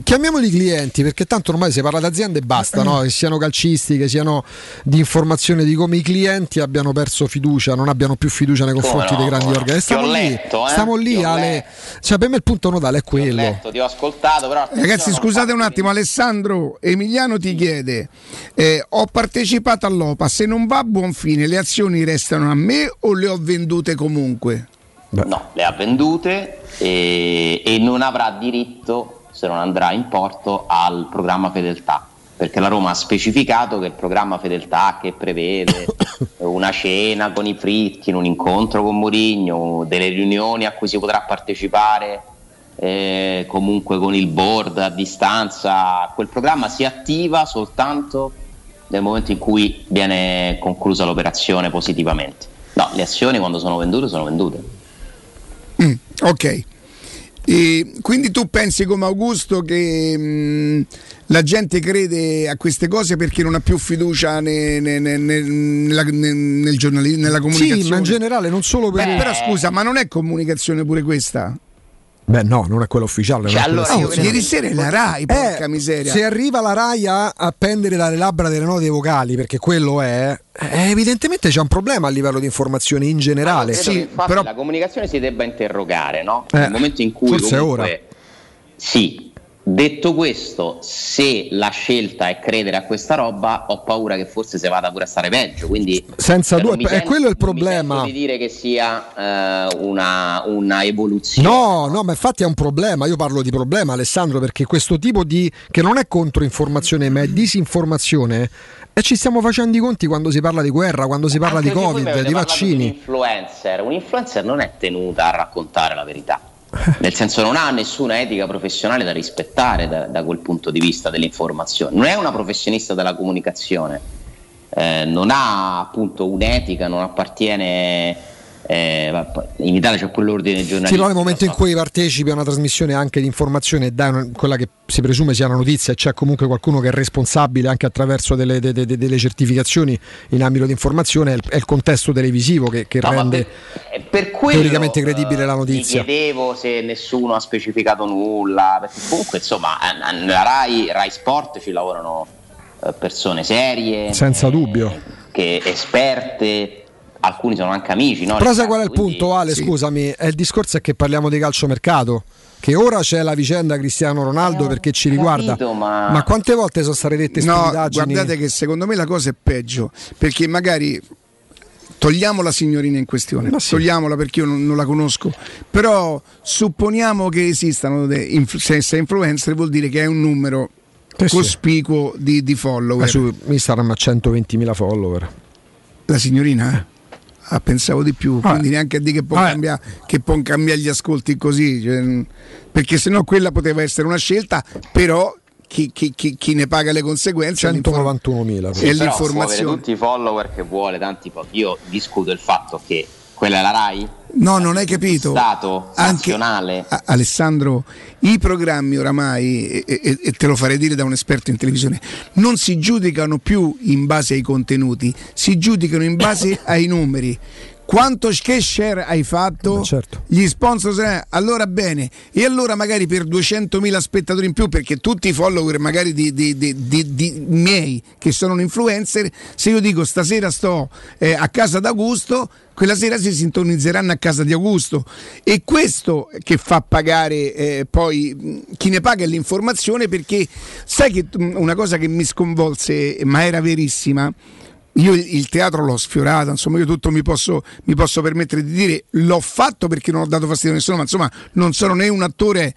chiamiamoli clienti perché tanto ormai si parla di aziende e basta, no? che siano calcistiche, siano di informazione di come i clienti abbiano perso fiducia, non abbiano più fiducia nei confronti no, dei grandi no. organi. Ti Stiamo lì, letto, eh? stiamo lì, Ti Ale. Cioè, per me il punto nodale è quello. Letto, ti ho ascoltato, però Ragazzi, scusate un attimo, Alessandro Emiliano ti chiede: eh, ho partecipato all'OPA, se non va a buon fine, le azioni restano a me o le ho vendute comunque? No, le ha vendute e, e non avrà diritto, se non andrà in porto, al programma Fedeltà. Perché la Roma ha specificato che il programma Fedeltà che prevede una cena con i fritti, un incontro con Mourinho, delle riunioni a cui si potrà partecipare eh, comunque con il board a distanza, quel programma si attiva soltanto nel momento in cui viene conclusa l'operazione positivamente. No, le azioni quando sono vendute sono vendute. Mm, ok. E quindi tu pensi come Augusto che mh, la gente crede a queste cose perché non ha più fiducia ne- ne- ne- ne- nella, ne- nel giornalismo, nella comunicazione? Sì, ma in generale non solo per. Beh, però scusa, ma non è comunicazione pure questa? Beh, no, non è quella ufficiale. Cioè, è allora, ufficiale. ieri sera è la Rai, porca Eh, miseria. Se arriva la Rai a appendere dalle labbra delle note vocali, perché quello è, eh, evidentemente c'è un problema a livello di informazione in generale. Credo che infatti la comunicazione si debba interrogare, no? Eh, Nel momento in cui forse è comunque- ora. Sì. Detto questo, se la scelta è credere a questa roba, ho paura che forse si vada pure a stare peggio. Quindi Senza cioè, non due- mi è sento- quello il non problema. di dire che sia eh, una, una evoluzione. No, no, ma infatti è un problema. Io parlo di problema, Alessandro, perché questo tipo di. che non è controinformazione, ma è disinformazione. E ci stiamo facendo i conti quando si parla di guerra, quando si parla Anche di Covid, di vaccini. Un influencer, un influencer non è tenuta a raccontare la verità. Nel senso non ha nessuna etica professionale da rispettare da, da quel punto di vista dell'informazione. Non è una professionista della comunicazione, eh, non ha appunto un'etica, non appartiene... eh, in Italia c'è pure l'ordine Sì, giornalistico. però nel momento in cui partecipi a una trasmissione anche di informazione e dai una- quella che si presume sia una notizia c'è comunque qualcuno che è responsabile anche attraverso delle, de- de- de- delle certificazioni in ambito di informazione, è il, è il contesto televisivo che, che No, rende per, per quello, teoricamente credibile la eh, notizia. Mi chiedevo se nessuno ha specificato nulla, perché comunque insomma eh, nella RAI, RAI Sport ci lavorano eh, persone serie, senza dubbio. che esperte, alcuni sono anche amici, no? Però sai qual è il punto, Ale? Scusami, è il discorso è che parliamo di calciomercato. Che ora c'è la vicenda Cristiano Ronaldo perché ci riguarda. capito, ma- quante volte sono state dette No, guardate che secondo me la cosa è peggio, perché magari togliamo la signorina in questione, togliamola perché io non, non la conosco, però supponiamo che esistano dei inf- se se è influencer vuol dire che è un numero Sì, sì. cospicuo di, di follower. Eh, su Instagram ha 120.000 follower. La signorina? Ah, pensavo di più, quindi neanche a dire che può, cambiare, che può cambiare gli ascolti così, cioè, perché sennò quella poteva essere una scelta, però chi, chi- chi- chi ne paga le conseguenze è l'inform- 191.000. Sì, avere l'informazione. tutti i follower che vuole, tanti pochi. Io discuto il fatto che quella è la RAI, No, non hai capito. Stato nazionale. A- Alessandro, i programmi oramai, e, e- e te lo farei dire da un esperto in televisione, non si giudicano più in base ai contenuti, si giudicano in base ai numeri. Quanto che share hai fatto? certo. Gli sponsor, eh, allora bene, e allora magari per 200.000 spettatori in più, perché tutti i follower magari di, di- di- di- di miei che sono un influencer, se io dico stasera sto eh, a casa d'Augusto, quella sera si sintonizzeranno a casa di Augusto e questo che fa pagare eh, poi chi ne paga è l'informazione perché sai che una cosa che mi sconvolse ma era verissima io il teatro l'ho sfiorato, insomma, io tutto mi posso, mi posso permettere di dire l'ho fatto perché non ho dato fastidio a nessuno, ma insomma non sono né un attore.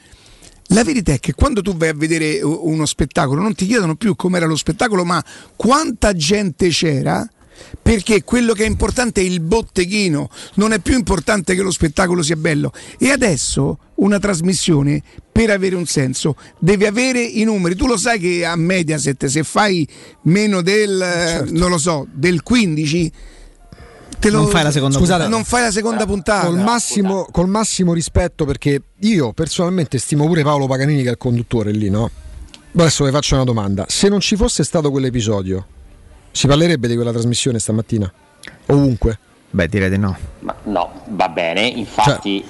La verità è che quando tu vai a vedere u- uno spettacolo non ti chiedono più com'era lo spettacolo, ma quanta gente c'era. Perché quello che è importante è il botteghino, non è più importante che lo spettacolo sia bello. E adesso una trasmissione, per avere un senso, deve avere i numeri. Tu lo sai che a Mediaset, se fai meno del, eh, non lo so, del 15, te lo- Non fai la seconda Scusate, puntata. non fai la seconda puntata. Col massimo, col massimo rispetto, perché io personalmente stimo pure Paolo Paganini, che è il conduttore lì, no? Adesso vi faccio una domanda: se non ci fosse stato quell'episodio, Si parlerebbe di quella trasmissione stamattina? Ovunque? Beh, direi di no. Ma no, va bene, infatti.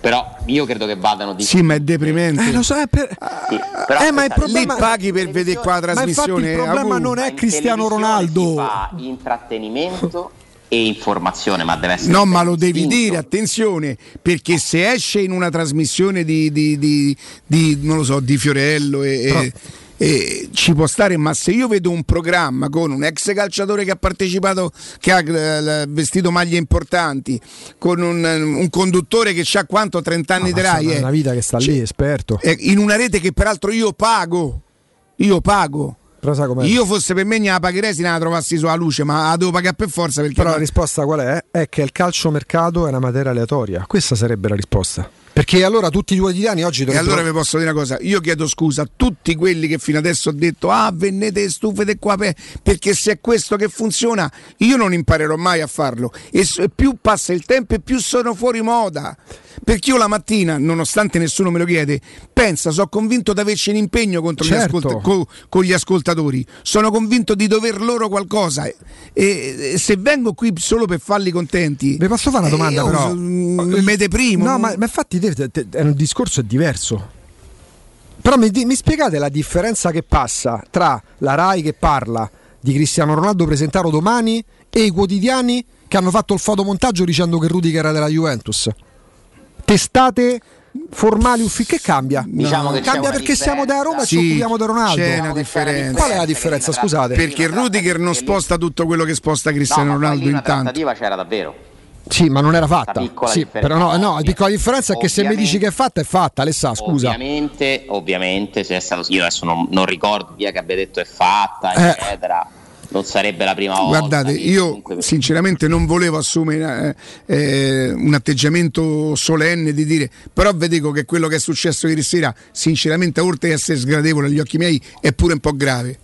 Però io credo che vadano di Sì, ma è deprimente. Eh, lo so, è per... Sì, però Eh, ma il problema- Lì paghi per vedere qua la Ma infatti trasmissione. il problema non è Cristiano Ronaldo. fa intrattenimento e informazione, ma deve essere No, ma lo devi distinto. dire, attenzione, perché se esce in una trasmissione di, di- di- di, non lo so, di Fiorello e, e- e ci può stare, ma se io vedo un programma con un ex calciatore che ha partecipato, che ha eh, vestito maglie importanti, con un, un conduttore che ha quanto 30 anni Ma di Rai, eh, una vita che sta lì, esperto. eh, in una rete che peraltro io pago, io pago. Io fosse per me ne la pagherei se ne la trovassi sulla luce, ma la devo pagare per forza Però la risposta qual è? È che il calciomercato è una materia aleatoria. Questa sarebbe la risposta. Perché allora tutti i quotidiani oggi E dovrebbero... allora vi posso dire una cosa, io chiedo scusa a tutti quelli che fino adesso ho detto ah vennete stufe di qua pe-", perché se è questo che funziona io non imparerò mai a farlo e e più passa il tempo e più sono fuori moda. Perché io la mattina, nonostante nessuno me lo chiede, pensa, sono convinto di averci un impegno contro gli Certo. ascolta- co- con gli ascoltatori, sono convinto di dover loro qualcosa e, e se vengo qui solo per farli contenti... Vi posso fare una domanda eh, io, però? mm, me deprimo. No, ma, ma infatti te- te- te- è un discorso è diverso. Però mi, mi spiegate la differenza che passa tra la RAI che parla di Cristiano Ronaldo presentato domani e i quotidiani che hanno fatto il fotomontaggio dicendo che Rudiger era della Juventus? Testate formali uffici che cambia? Diciamo che c'è cambia perché siamo da Roma e ci Sì, occupiamo di Ronaldo. C'è una differenza. Qual è la differenza? Scusate. Perché Rudiger non sposta tutto quello che sposta Cristiano No, Ronaldo una intanto. trattativa c'era davvero. Sì, ma non era fatta. Piccola Sì, differenza. però no, no, la piccola differenza è che se mi dici che è fatta, è fatta. Alessà, scusa. Ovviamente, ovviamente, se è stato io adesso non, non ricordo chi è che abbia detto è fatta, Eh. eccetera. Non sarebbe la prima volta. Guardate, io comunque- sinceramente non volevo assumere eh, eh, un atteggiamento solenne di dire, però vi dico che quello che è successo ieri sera, sinceramente, oltre ad essere sgradevole agli occhi miei, è pure un po' grave.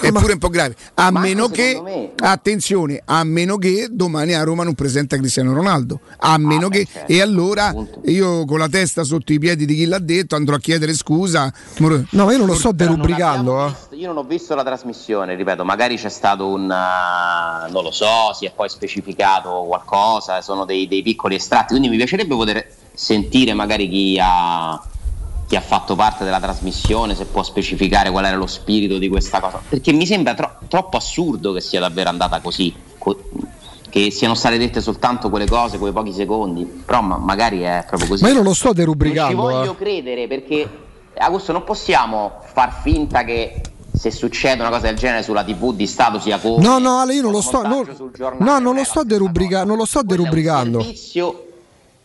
È pure un po' grave. A Ma meno che, me- attenzione, a meno che domani a Roma non presenta Cristiano Ronaldo. A meno che, certo, e allora io con la testa sotto i piedi di chi l'ha detto andrò a chiedere scusa. No, ma io non lo derubricando. abbiamo eh. visto- io non ho visto la trasmissione, ripeto, magari c'è stato un uh, non lo so, si è poi specificato qualcosa, sono dei, dei piccoli estratti, quindi mi piacerebbe poter sentire magari chi ha, chi ha fatto parte della trasmissione, se può specificare qual era lo spirito di questa cosa, perché mi sembra tro- troppo assurdo che sia davvero andata così. co- che siano state dette soltanto quelle cose, quei pochi secondi, però ma- magari è proprio così. Ma io non lo sto Non ci derubricando. voglio eh. credere perché Augusto non possiamo far finta che se succede una cosa del genere sulla TV di Stato sia come No, no, Ale, io non lo sto. non- no, non lo sto derubrica- non lo sto derubricando. servizio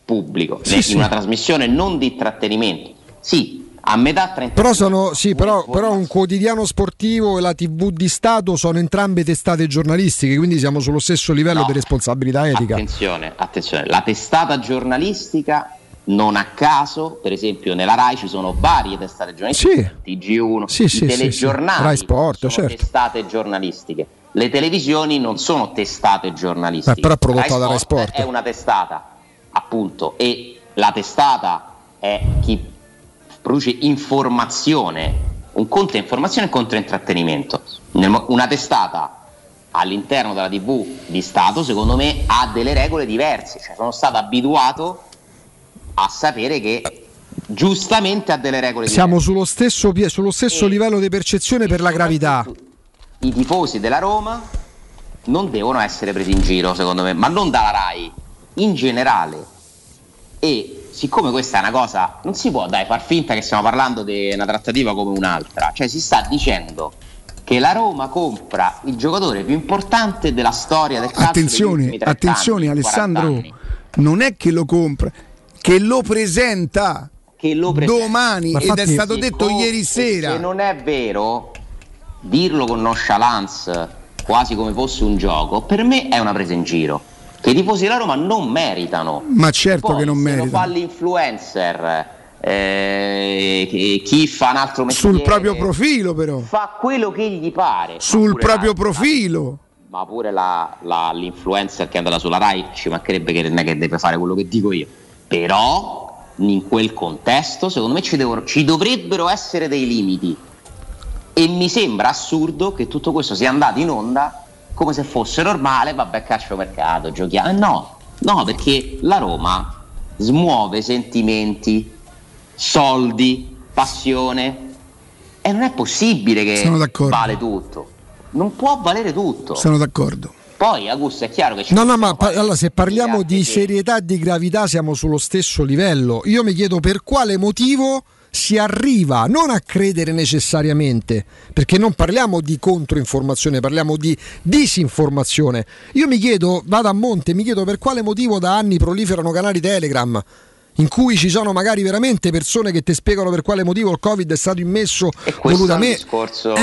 pubblico, Sì, ne- sì. in una trasmissione non di intrattenimento. Sì, a metà tra Però sono, sì, però, però un quotidiano sportivo e la TV di Stato sono entrambe testate giornalistiche, quindi siamo sullo stesso livello No. di responsabilità etica. Attenzione, attenzione, la testata giornalistica non a caso, per esempio nella RAI ci sono varie testate giornalistiche, TG1, Sì, i sì, sì, telegiornali sì. Rai Sport, sono certo. testate giornalistiche. Le televisioni non sono testate giornalistiche. Eh, però è prodotta da Rai Sport. È una testata, appunto, e la testata è chi produce informazione. Un conto è informazione e un conto è intrattenimento. Una testata all'interno della TV di Stato, secondo me, ha delle regole diverse. Cioè, sono stato abituato a sapere che giustamente ha delle regole Siamo sullo stesso, pie- sullo stesso livello di percezione per la gravità. diverse. I tifosi della Roma non devono essere presi in giro, secondo me, ma non dalla RAI, in generale. E siccome questa è una cosa, non si può dai far finta che stiamo parlando di una trattativa come un'altra, cioè si sta dicendo che la Roma compra il giocatore più importante della storia del calcio Attenzione, ultimi 30 attenzione anni, 40 Alessandro, non è che lo compra, che lo presenta. Che lo presenta. domani Ma ed è stato detto Siccome- ieri sera. Se non è vero, dirlo con nonchalance, quasi come fosse un gioco, per me è una presa in giro. Che i tifosi della Roma non meritano. Ma certo Poi, che non se merita. Lo fa l'influencer, eh, chi fa un altro mestiere. Sul proprio profilo però. Fa quello che gli pare. Sul proprio la- profilo. ma pure la- la- l'influencer che è andata sulla Rai ci mancherebbe che non è che deve fare quello che dico io. Però in quel contesto, secondo me, ci, devono- ci dovrebbero essere dei limiti. E mi sembra assurdo che tutto questo sia andato in onda come se fosse normale, vabbè calcio mercato, giochiamo. Eh no, no, perché la Roma smuove sentimenti, soldi, passione e non è possibile che Sono d'accordo. vale tutto. Non può valere tutto. Sono d'accordo. Poi Augusto è chiaro che ci No, no, ma pa- allora, se parliamo di serietà e di gravità siamo sullo stesso livello. Io mi chiedo per quale motivo si arriva non a credere necessariamente, perché non parliamo di controinformazione, parliamo di disinformazione. Io mi chiedo, vado a monte, mi chiedo per quale motivo da anni proliferano canali Telegram in cui ci sono magari veramente persone che ti spiegano per quale motivo il Covid è stato immesso questo è un volutamente. discorso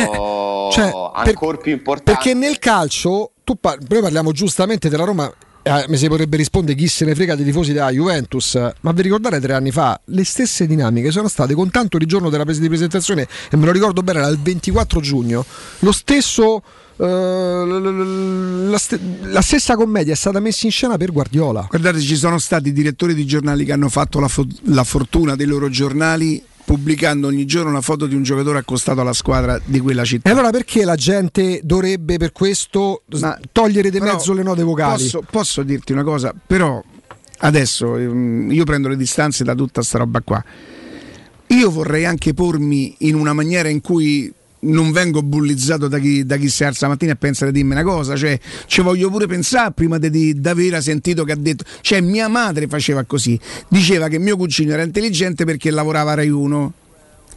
cioè, ancora più importante. Perché nel calcio, tu par- noi parliamo giustamente della Roma. Eh, mi si potrebbe rispondere chi se ne frega dei tifosi della Juventus, ma vi ricordate tre anni fa le stesse dinamiche sono state con tanto di giorno della presa di presentazione, e me lo ricordo bene, era il 24 giugno, lo stesso. l- la, ste- la stessa commedia è stata messa in scena per Guardiola. Guardate, ci sono stati direttori di giornali che hanno fatto la, fo- la fortuna dei loro giornali pubblicando ogni giorno una foto di un giocatore accostato alla squadra di quella città. E allora perché la gente dovrebbe per questo s- togliere di mezzo le note vocali? Posso, posso dirti una cosa, però adesso ehm, io prendo le distanze da tutta sta roba qua. Io vorrei anche pormi in una maniera in cui non vengo bullizzato da chi, da chi si alza la mattina e pensa di dirmi una cosa, cioè ci voglio pure pensare prima di, aver sentito che ha detto, cioè mia madre faceva così, diceva che mio cugino era intelligente perché lavorava a Rai 1.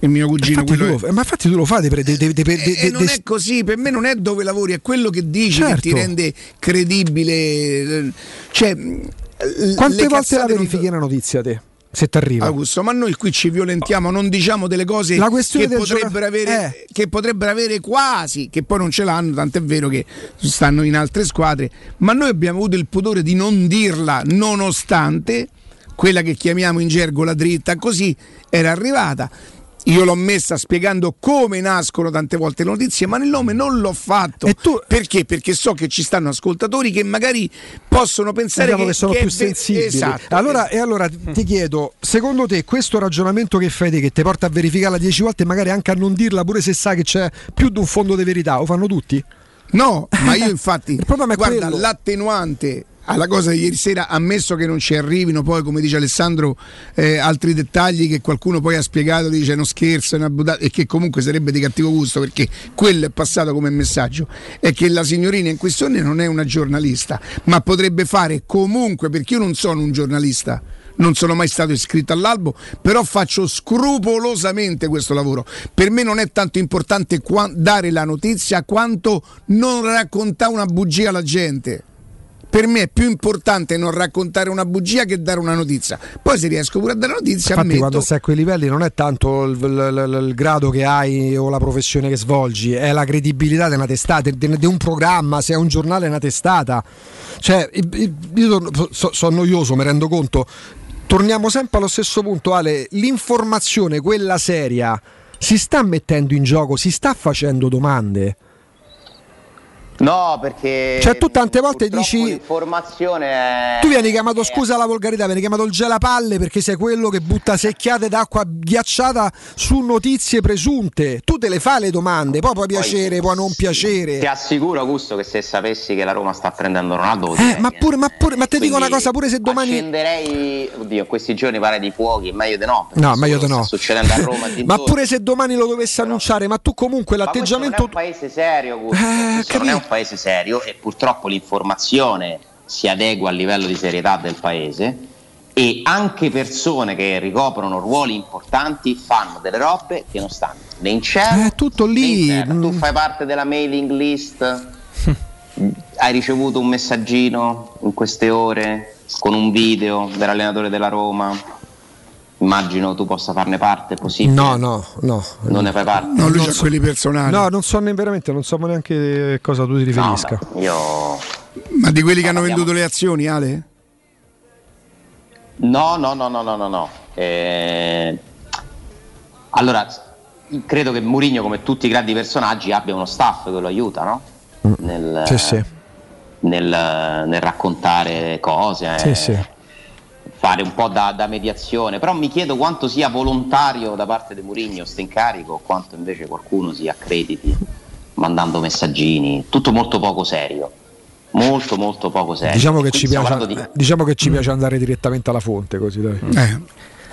Il mio cugino Infatti quello lo- ma infatti tu lo fate per- de- de- de- de- e de- non è così, per me non è dove lavori, è quello che dici che Certo. ti rende credibile. eh, Cioè, Quante volte la cazzate non- verifichi una notizia te? Se ti arriva. Augusto, ma noi qui ci violentiamo, non diciamo delle cose che potrebbero, avere, che potrebbero avere quasi, che poi non ce l'hanno, tant'è vero che stanno in altre squadre, ma noi abbiamo avuto il pudore di non dirla nonostante quella che chiamiamo in gergo la dritta così era arrivata. Io l'ho messa spiegando come nascono tante volte le notizie, ma nel nome non l'ho fatto. Perché? Perché so che ci stanno ascoltatori che magari possono pensare Diciamo che, che sono che più sensibili. Esatto. Allora, e allora ti chiedo, secondo te questo ragionamento che fai te, che ti porta a verificarla dieci volte e magari anche a non dirla pure se sai che c'è più di un fondo di verità, lo fanno tutti? No, ma io infatti, Il problema è guarda, quello. l'attenuante alla cosa di ieri sera, ammesso che non ci arrivino poi, come dice Alessandro, eh, altri dettagli che qualcuno poi ha spiegato, dice no scherzo, è una buttata", e che comunque sarebbe di cattivo gusto perché quello è passato come messaggio, è che la signorina in questione non è una giornalista, ma potrebbe fare comunque, perché io non sono un giornalista, non sono mai stato iscritto all'albo, però faccio scrupolosamente questo lavoro. Per me non è tanto importante dare la notizia quanto non raccontare una bugia alla gente. Per me è più importante non raccontare una bugia che dare una notizia. Poi se riesco pure a dare notizia, Infatti, ammetto. quando stai a quei livelli non è tanto il, il- il- il grado che hai o la professione che svolgi, è la credibilità di una testata, di, un programma, se è un giornale è una testata. Cioè, io torno- so- sono noioso, mi rendo conto. Torniamo sempre allo stesso punto, Ale. L'informazione, quella seria, si sta mettendo in gioco, si sta facendo domande. No, perché. Cioè, tu tante volte dici- L'informazione è. Tu vieni chiamato, scusa la volgarità, vieni chiamato il gelapalle perché sei quello che butta secchiate d'acqua ghiacciata su notizie presunte. Tu te le fai le domande, poi può piacere, può non piacere. Ti assicuro, Augusto, che se sapessi che la Roma sta prendendo Ronaldo. Eh, ma pure, ma pure, ma ti dico una cosa, pure se domani. Accenderei. Oddio, questi giorni pare di fuochi, meglio di no. No, meglio di no. Succedendo a Roma. Ma pure se domani lo dovesse annunciare, ma tu comunque Ma questo non è l'atteggiamento. un paese serio, Augusto. un paese serio e purtroppo l'informazione si adegua al livello di serietà del paese e anche persone che ricoprono ruoli importanti fanno delle robe che non stanno né in cielo È tutto lì. Tu fai parte della mailing list, hai ricevuto un messaggino in queste ore con un video dell'allenatore della Roma. Immagino tu possa farne parte, è possibile? No, no, no. Non ne fai parte? No, lui Non c'ha so- quelli personali. No, non so ne- veramente, non so neanche cosa tu ti riferisca. Io Ma di quelli che hanno venduto le azioni, Ale? No, no, no, no, no, no, no. Eh, Allora, credo che Mourinho, come tutti i grandi personaggi, abbia uno staff che lo aiuta, no? Nel, Mm. Sì, sì. nel- nel raccontare cose, eh, Sì, sì. Fare un po' da, da mediazione. Però mi chiedo quanto sia volontario da parte di Mourinho sto incarico o quanto invece qualcuno si accrediti mandando messaggini, tutto molto poco serio. Molto molto poco serio. Diciamo che, ci piace, di- diciamo che ci piace andare direttamente alla fonte, così dai.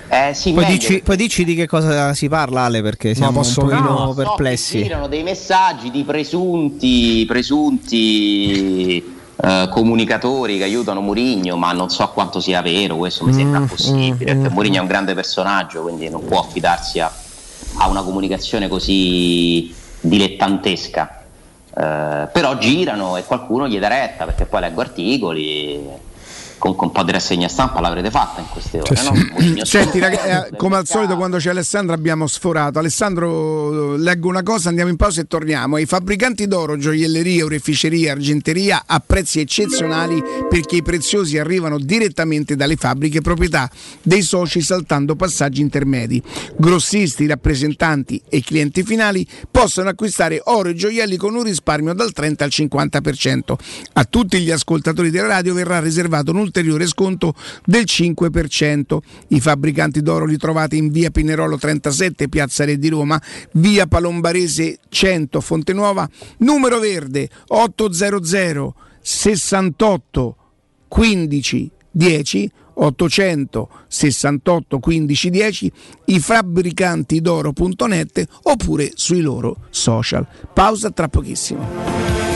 Eh, sì, Poi dici, poi dici di che cosa si parla, Ale, perché siamo posso- un pochino No, so perplessi. girano dei messaggi di presunti, presunti eh, comunicatori che aiutano Murigno, ma non so quanto sia vero, questo mi sembra Mm, possibile, mm, perché mm. Murigno è un grande personaggio, quindi non può affidarsi a, a una comunicazione così dilettantesca. Eh, però girano e qualcuno gli dà retta, perché poi leggo articoli. Con, con un po' di rassegna stampa l'avrete fatta in queste ore, no? Mourinho Senti, sfora, raga- eh, come al solito quando c'è Alessandro abbiamo sforato. Alessandro, eh, leggo una cosa, andiamo in pausa e torniamo. I fabbricanti d'oro, gioielleria, oreficeria, argenteria a prezzi eccezionali perché i preziosi arrivano direttamente dalle fabbriche proprietà dei soci saltando passaggi intermedi. Grossisti, rappresentanti e clienti finali possono acquistare oro e gioielli con un risparmio dal 30 al 50%. A tutti gli ascoltatori della radio verrà riservato un ulteriore sconto del 5%. I fabbricanti d'oro li trovate in via Pinerolo 37, Piazza Re di Roma, via Palombarese 100, Fonte Nuova, numero verde 800 68 15 10 800 68 15 10 i fabbricanti d'oro.net oppure sui loro social. Pausa tra pochissimo.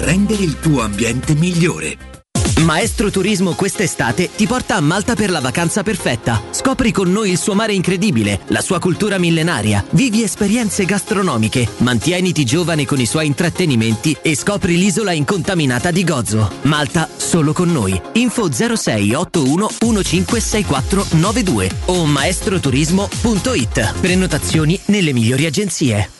rendere il tuo ambiente migliore. Maestro Turismo quest'estate ti porta a Malta per la vacanza perfetta. Scopri con noi il suo mare incredibile, la sua cultura millenaria, vivi esperienze gastronomiche, mantieniti giovane con i suoi intrattenimenti e scopri l'isola incontaminata di Gozo. Malta solo con noi. Info 06 81 156492 o maestroturismo.it. Prenotazioni nelle migliori agenzie.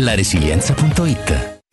laresilienza.it.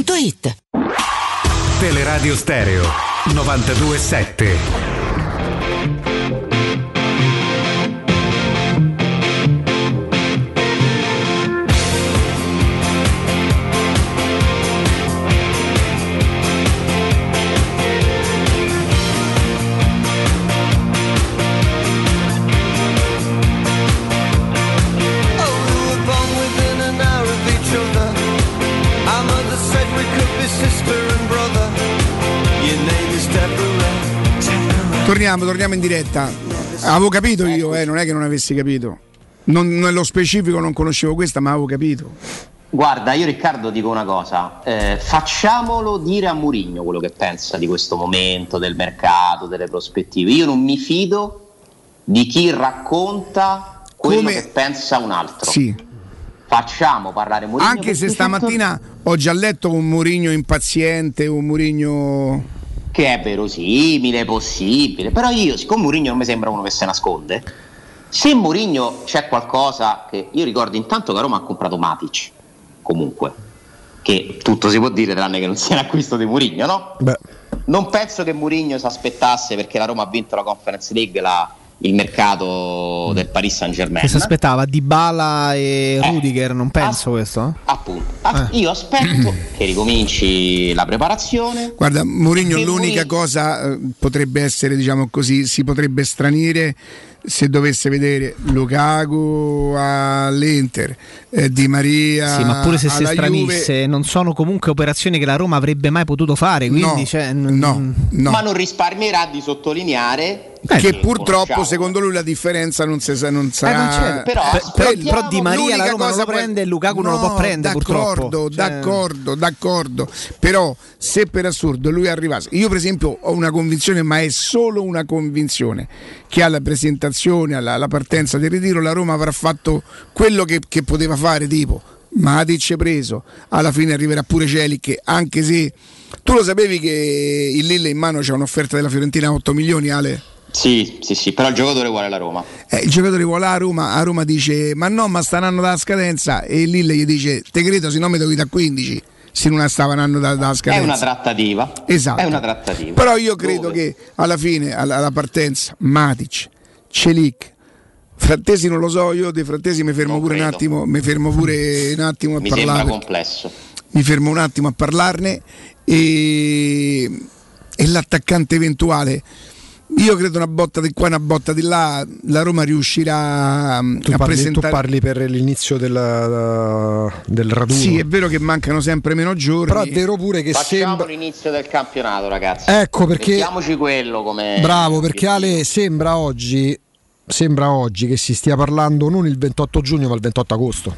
otticasalvagente.it. Teleradio Stereo 927. Torniamo, torniamo in diretta. Avevo capito io, eh, non è che non avessi capito. Non, nello specifico non conoscevo questa, ma avevo capito. Guarda, io Riccardo dico una cosa, eh, facciamolo dire a Murigno quello che pensa di questo momento, del mercato, delle prospettive. Io non mi fido di chi racconta quello Come- che pensa un altro. Sì. Facciamo parlare Murigno. Anche se stamattina ho già letto un Murigno impaziente, un Murigno. Che è verosimile, possibile, però io, siccome Mourinho non mi sembra uno che se nasconde, se Mourinho c'è qualcosa che io ricordo intanto che Roma ha comprato Matic, comunque, che tutto si può dire tranne che non sia un acquisto di Mourinho, no? Beh. Non penso che Mourinho si aspettasse perché la Roma ha vinto la Conference League la- il mercato del Paris Saint Germain. Che si aspettava Dybala e Rudiger, non penso questo. eh? Appunto, Ah, io aspetto che ricominci la preparazione. Guarda, Mourinho l'unica Mourinho- cosa eh, potrebbe essere, diciamo così, si potrebbe stranire se dovesse vedere Lukaku all'Inter, eh, Di Maria Sì, ma pure se si stranisse, non sono comunque operazioni che la Roma avrebbe mai potuto fare. Quindi, No, cioè, n- Ma non risparmierà di sottolineare che purtroppo secondo lui la differenza non, si sa- non sarà Eh. Però- Eh, però- quello. però Di Maria la Roma lo prende e Lukaku non lo No, può prendere, d'accordo, purtroppo. Cioè- d'accordo d'accordo però se per assurdo lui arrivasse io per esempio ho una convinzione ma è solo una convinzione che alla presentazione alla, alla partenza del ritiro la Roma avrà fatto quello che, che poteva fare tipo Matic preso alla fine arriverà pure Celic anche se tu lo sapevi che il Lille in mano c'è un'offerta della Fiorentina a 8 milioni Ale? Sì, sì, sì, però il giocatore vuole la Roma. Eh, il giocatore vuole a Roma, a Roma dice ma no ma sta un anno dalla scadenza e Lille gli dice te credo se no mi devo da 15 se non stava un anno da- dalla È scadenza una trattativa. Esatto. È una trattativa. però io credo che alla fine alla, alla partenza Matic Celic Frattesi non lo so io dei Frattesi mi fermo Non pure un credo. attimo mi fermo pure un attimo a Mi parlare sembra perché- complesso. mi fermo un attimo a parlarne e, e l'attaccante eventuale io credo una botta di qua una botta di là la Roma riuscirà mm, Tu a parli, tu presentare parli per l'inizio del, del raduno. sì è vero che mancano sempre meno giorni Però è vero pure che Facciamo sembra. l'inizio del campionato, ragazzi. Ecco perché- Mettiamoci quello come. Bravo, perché Ale sembra oggi, sembra oggi che si stia parlando non il 28 giugno ma il 28 agosto.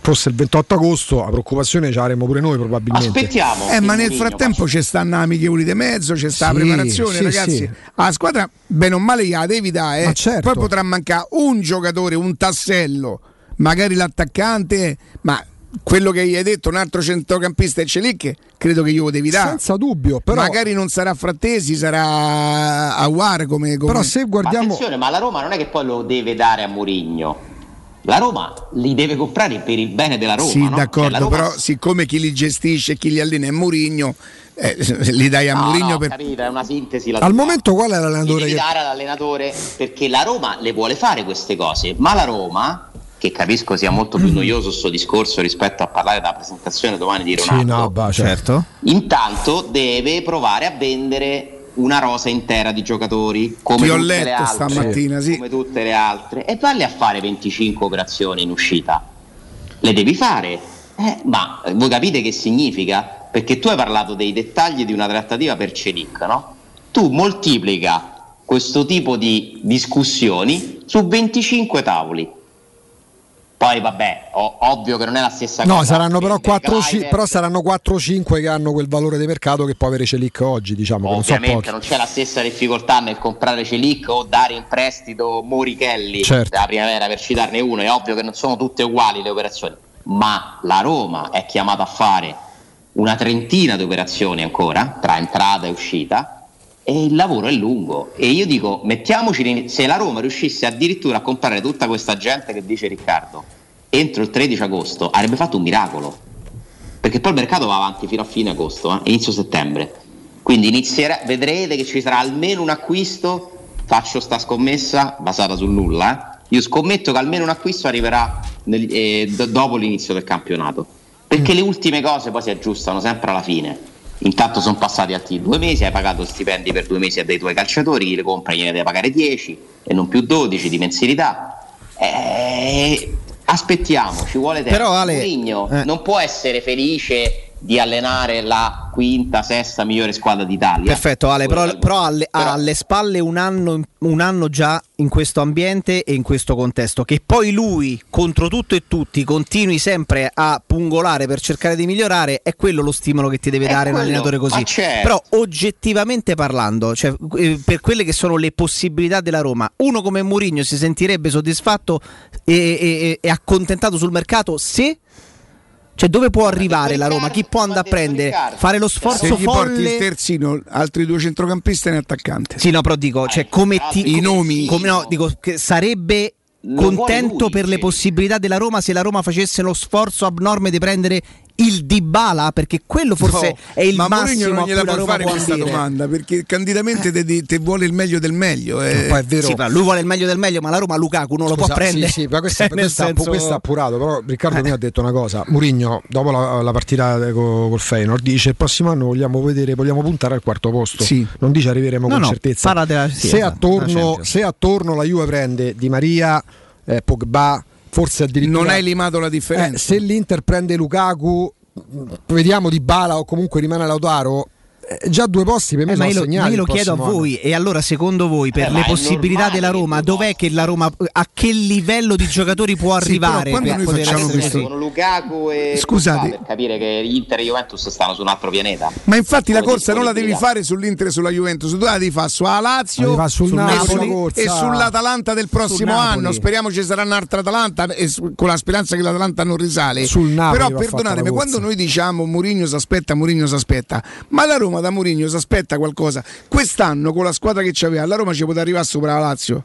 Fosse il 28 agosto, la preoccupazione ce l'avremo pure noi probabilmente. Aspettiamo. Eh, ma nel frattempo c'è stanno amichevoli di mezzo, c'è sta la Sì, preparazione, sì, ragazzi. sì. La squadra, bene o male, gliela devi dare. eh. Ma certo. Poi potrà mancare un giocatore, un tassello, magari l'attaccante, ma quello che gli hai detto, un altro centrocampista e Celic, credo che glielo devi dare. Senza dubbio, però Magari non sarà Frattesi, sarà Aguar come, come... Però se Ma attenzione, ma la Roma non è che poi lo deve dare a Mourinho. La Roma li deve comprare per il bene della Roma. Sì, no? d'accordo, Cioè, Roma- però siccome chi li gestisce e chi li allena è Mourinho, eh, li dai a No, Mourinho no, per... capito, è una sintesi. La al momento qual è l'allenatore devi che dare all'allenatore perché la Roma le vuole fare queste cose, ma la Roma, che capisco sia molto più noioso questo discorso rispetto a parlare della presentazione domani di Ronaldo, Sì, no, bah, certo. intanto deve provare a vendere una rosa intera di giocatori come Ti ho tutte le letto altre, stamattina, sì. come tutte le altre e valli a fare 25 operazioni in uscita le devi fare Eh, ma voi capite che significa? perché tu hai parlato dei dettagli di una trattativa per Celic no? tu moltiplica questo tipo di discussioni su 25 tavoli poi vabbè o- ovvio che non è la stessa No, cosa saranno però, prendere 4, Kluivert, però saranno 4-5 che hanno quel valore di mercato che può avere Celic oggi, diciamo, che non so Ovviamente non c'è la stessa difficoltà nel comprare Celic o dare in prestito Morichelli Certo. della primavera per citarne uno. È ovvio che non sono tutte uguali le operazioni, ma la Roma è chiamata a fare una trentina di operazioni ancora tra entrata e uscita e il lavoro è lungo. E io dico, mettiamoci, se la Roma riuscisse addirittura a comprare tutta questa gente che dice Riccardo entro il 13 agosto, avrebbe fatto un miracolo perché poi il mercato va avanti fino a fine agosto, eh, inizio settembre. Quindi inizierà, vedrete che ci sarà almeno un acquisto. Faccio sta scommessa basata sul nulla. eh. Io scommetto che almeno un acquisto arriverà nel- eh, do- dopo l'inizio del campionato. Perché le ultime cose poi si aggiustano sempre alla fine. Intanto sono passati altri due mesi, hai pagato stipendi per due mesi a dei tuoi calciatori, chi le compra gliene deve pagare 10 e non più 12 di mensilità. Eh, aspettiamo, ci vuole tempo. Però, Ale, Mourinho eh. non può essere felice di allenare la quinta, sesta migliore squadra d'Italia. Perfetto Ale, però, però alle, ha alle spalle un anno, un anno già in questo ambiente e in questo contesto, che poi lui contro tutto e tutti continui sempre a pungolare per cercare di migliorare, è quello lo stimolo che ti deve È dare un quello, allenatore così. certo. Però oggettivamente parlando, cioè, eh, per quelle che sono le possibilità della Roma, uno come Mourinho si sentirebbe soddisfatto e, e- e accontentato sul mercato se... Cioè, dove può arrivare la Roma? Chi può andare a prendere? Fare lo Se sforzo gli porti folle? il terzino, altri due centrocampisti e un attaccante. Sì, no, però dico, cioè, come ti, I nomi. come, no, dico che sarebbe contento lui, per le possibilità della Roma se la Roma facesse lo sforzo abnorme di prendere il Dybala perché quello forse No, è il ma Mourinho massimo non gliela Roma fare può questa ambire. domanda perché candidamente te, te- te vuole il meglio del meglio. eh. Poi è vero. Sì, lui vuole il meglio del meglio, ma la Roma Lukaku non lo può Scusa, prendere. Sì, sì, ma questo, nel questo, senso- questo è appurato. Però Riccardo mi ha detto una cosa. Murigno, dopo la, la partita co- col Feyenoord, dice il prossimo anno vogliamo vedere, vogliamo puntare al quarto posto. Sì. Non dice arriveremo No, con no, certezza. parla della- sì, se, esatto, attorno, se attorno la Juve prende Di Maria, eh, Pogba, forse addirittura. Non hai limato la Eh, differenza. se l'Inter prende Lukaku, vediamo Di Bala o comunque rimane Lautaro. Eh, già due posti per me Eh, ma sono io, ma io lo chiedo a prossimo anno. voi, e allora secondo voi, per Eh, le possibilità della Roma, dov'è che la Roma, a che livello di giocatori può Sì, arrivare quando per noi poter facciamo essere questo-? Con Lukaku e Scusate. Per capire che Inter e Juventus stanno su un altro pianeta. Ma infatti la corsa non la devi fare sull'Inter e sulla Juventus, tu la devi fare sulla La Lazio fare sul e Napoli, e sull'Atalanta del prossimo Sul anno. Speriamo ci sarà un'altra Atalanta e su- con la speranza che l'Atalanta non risale. Sul Napoli Però perdonatemi, quando noi diciamo Mourinho si aspetta, Mourinho si aspetta, ma la Roma da Mourinho si aspetta qualcosa. Quest'anno con la squadra che c'aveva, la Roma ci poteva arrivare sopra la Lazio.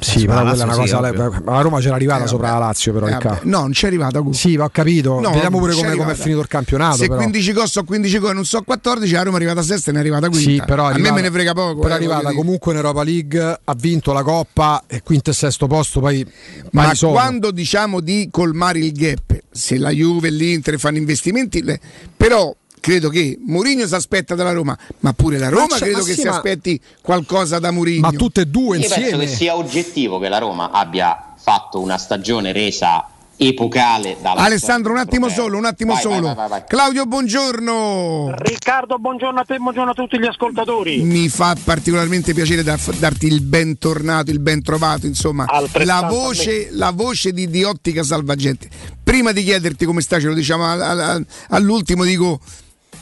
Sì, Ma ma la quella è una sì, cosa. ma la Roma c'era arrivata Eh, sopra la Lazio, però Eh. No, non c'è arrivata. Gu. Sì, ho capito. No, Vediamo pure come, è arrivata. finito il campionato. Se però. 15 gol so 15 gol, non so 14, la Roma è arrivata sesta e ne è arrivata quinta. Sì, però è a me arrivata- me ne frega poco. Però è eh, arrivata comunque in Europa League, ha vinto la Coppa e quinto e sesto posto. Poi Ma quando diciamo di colmare il gap, se la Juve e l'Inter fanno investimenti, le- però credo che Mourinho si aspetta dalla Roma, ma pure la Roma credo che sì, si ma- aspetti qualcosa da Mourinho. Ma tutte e due Io penso insieme. che sia oggettivo che la Roma abbia fatto una stagione resa epocale dalla Alessandro, un attimo europea. solo, un attimo Vai, solo. vai, vai, vai. Claudio, buongiorno. Riccardo, buongiorno a te, buongiorno a tutti gli ascoltatori. Mi fa particolarmente piacere da- darti il bentornato, il ben trovato, insomma, la voce, la voce di, di Ottica Salvagente. Prima di chiederti come sta, ce lo diciamo al- al- all'ultimo, dico,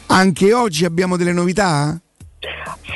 anche oggi abbiamo delle novità?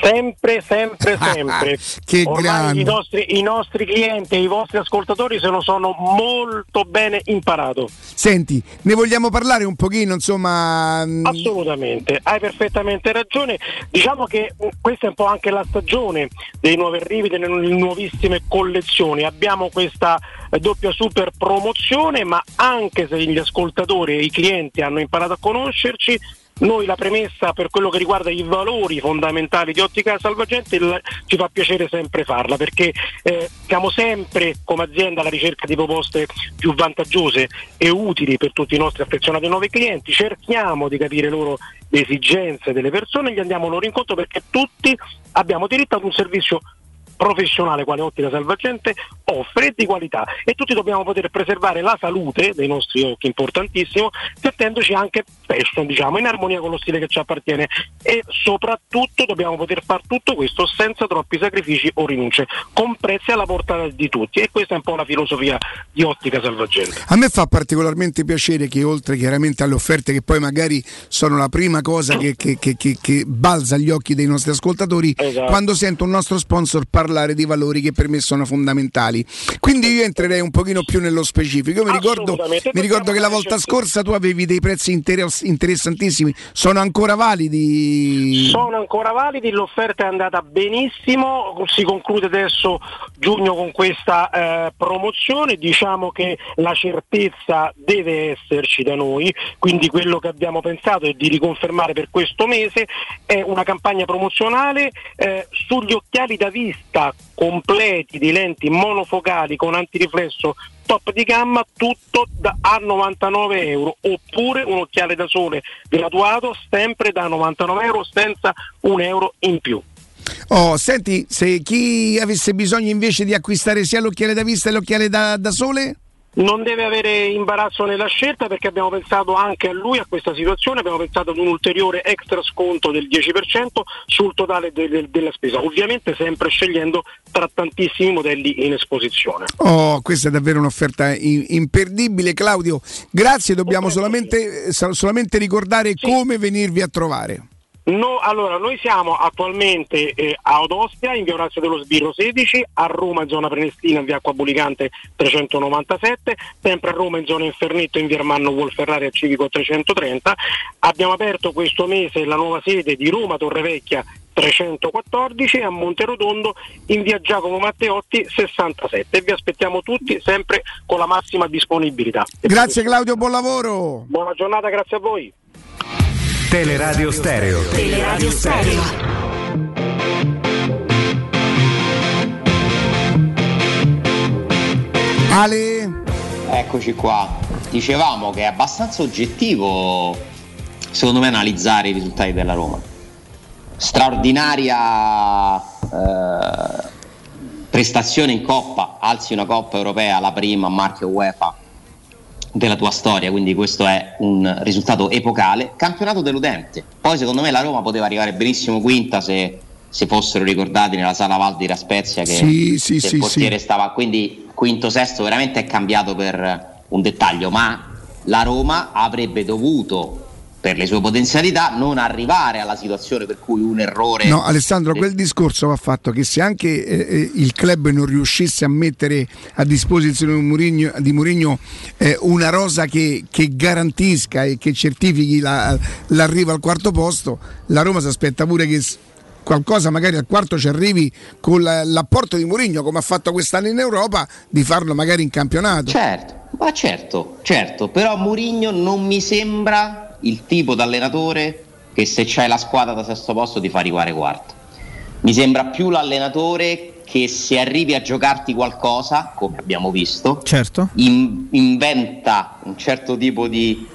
Sempre, sempre, sempre. Che Ormai grande. I nostri, I nostri clienti e i vostri ascoltatori se lo sono molto bene imparato. Senti, ne vogliamo parlare un pochino, insomma. mm, Assolutamente, hai perfettamente ragione. Diciamo che mh, questa è un po' anche la stagione dei nuovi arrivi, delle nu- nuovissime collezioni. Abbiamo questa eh, doppia super promozione, ma anche se gli ascoltatori e i clienti hanno imparato a conoscerci, noi la premessa per quello che riguarda i valori fondamentali di Ottica Salvagente il- ci fa piacere sempre farla perché eh, siamo sempre come azienda alla ricerca di proposte più vantaggiose e utili per tutti i nostri affezionati nuovi clienti, cerchiamo di capire loro le esigenze delle persone e gli andiamo loro incontro perché tutti abbiamo diritto ad un servizio professionale quale Ottica Salvagente offre di qualità e tutti dobbiamo poter preservare la salute dei nostri occhi, importantissimo, mettendoci anche fashion, diciamo, in armonia con lo stile che ci appartiene e soprattutto dobbiamo poter fare tutto questo senza troppi sacrifici o rinunce, con prezzi alla portata di tutti e questa è un po' la filosofia di Ottica Salvagente. A me fa particolarmente piacere che oltre chiaramente alle offerte che poi magari sono la prima cosa che, che- che- che- balza agli occhi dei nostri ascoltatori, Esatto. quando sento un nostro sponsor parlare di valori che per me sono fondamentali. Quindi io entrerei un pochino più nello specifico. Io mi ricordo, mi ricordo che la volta scorsa tu avevi dei prezzi interes- interessantissimi, sono ancora validi? Sono ancora validi, l'offerta è andata benissimo, si conclude adesso giugno con questa eh, promozione, diciamo che la certezza deve esserci da noi, quindi quello che abbiamo pensato è di riconfermare per questo mese. È una campagna promozionale eh, sugli occhiali da vista completi di lenti monofocali con antiriflesso top di gamma tutto da- a 99 euro oppure un occhiale da sole graduato sempre da 99 euro senza un euro in più Oh, senti, se chi avesse bisogno invece di acquistare sia l'occhiale da vista e l'occhiale da, da sole? Non deve avere imbarazzo nella scelta perché abbiamo pensato anche a lui, a questa situazione, abbiamo pensato ad un ulteriore extra sconto del 10% sul totale de- de- della spesa, ovviamente sempre scegliendo tra tantissimi modelli in esposizione. Oh, questa è davvero un'offerta i- imperdibile, Claudio. Grazie, dobbiamo solamente, eh, so- solamente ricordare come venirvi a trovare. No, allora, noi siamo attualmente eh, a Odostia, in via Orazio dello Sbirro 16, a Roma in zona Prenestina, in via Acqua Bulicante 397, sempre a Roma in zona Infernetto, in via Armanno Wolferrari a Civico 330. Abbiamo aperto questo mese la nuova sede di Roma Torrevecchia 314 e a Monterotondo in via Giacomo Matteotti 67 e vi aspettiamo tutti sempre con la massima disponibilità. Grazie Claudio, buon lavoro. Buona giornata, grazie a voi. Teleradio Stereo. Teleradio Stereo. Ale. Eccoci qua. Dicevamo che è abbastanza oggettivo, secondo me, analizzare i risultati della Roma. Straordinaria eh, prestazione in Coppa, alzi una Coppa europea, la prima a marchio UEFA della tua storia, quindi questo è un risultato epocale. Campionato deludente. Poi secondo me la Roma poteva arrivare benissimo quinta se, se fossero ricordati nella sala Val di Raspezia che Sì, sì, sì, il portiere stava quindi quinto sesto veramente è cambiato per un dettaglio, ma la Roma avrebbe dovuto per le sue potenzialità non arrivare alla situazione per cui un errore No, Alessandro, quel discorso va fatto che se anche eh, eh, il club non riuscisse a mettere a disposizione di Mourinho, di Mourinho, eh, una rosa che, che garantisca e che certifichi la- l'arrivo al quarto posto, la Roma si aspetta pure che qualcosa magari al quarto ci arrivi con la- l'apporto di Mourinho, come ha fatto quest'anno in Europa, di farlo magari in campionato. Certo, ma certo, certo, però Mourinho non mi sembra il tipo d'allenatore che se c'hai la squadra da sesto posto ti fa arrivare quarto. Mi sembra più l'allenatore che se arrivi a giocarti qualcosa, come abbiamo visto, Certo. in- inventa un certo tipo di...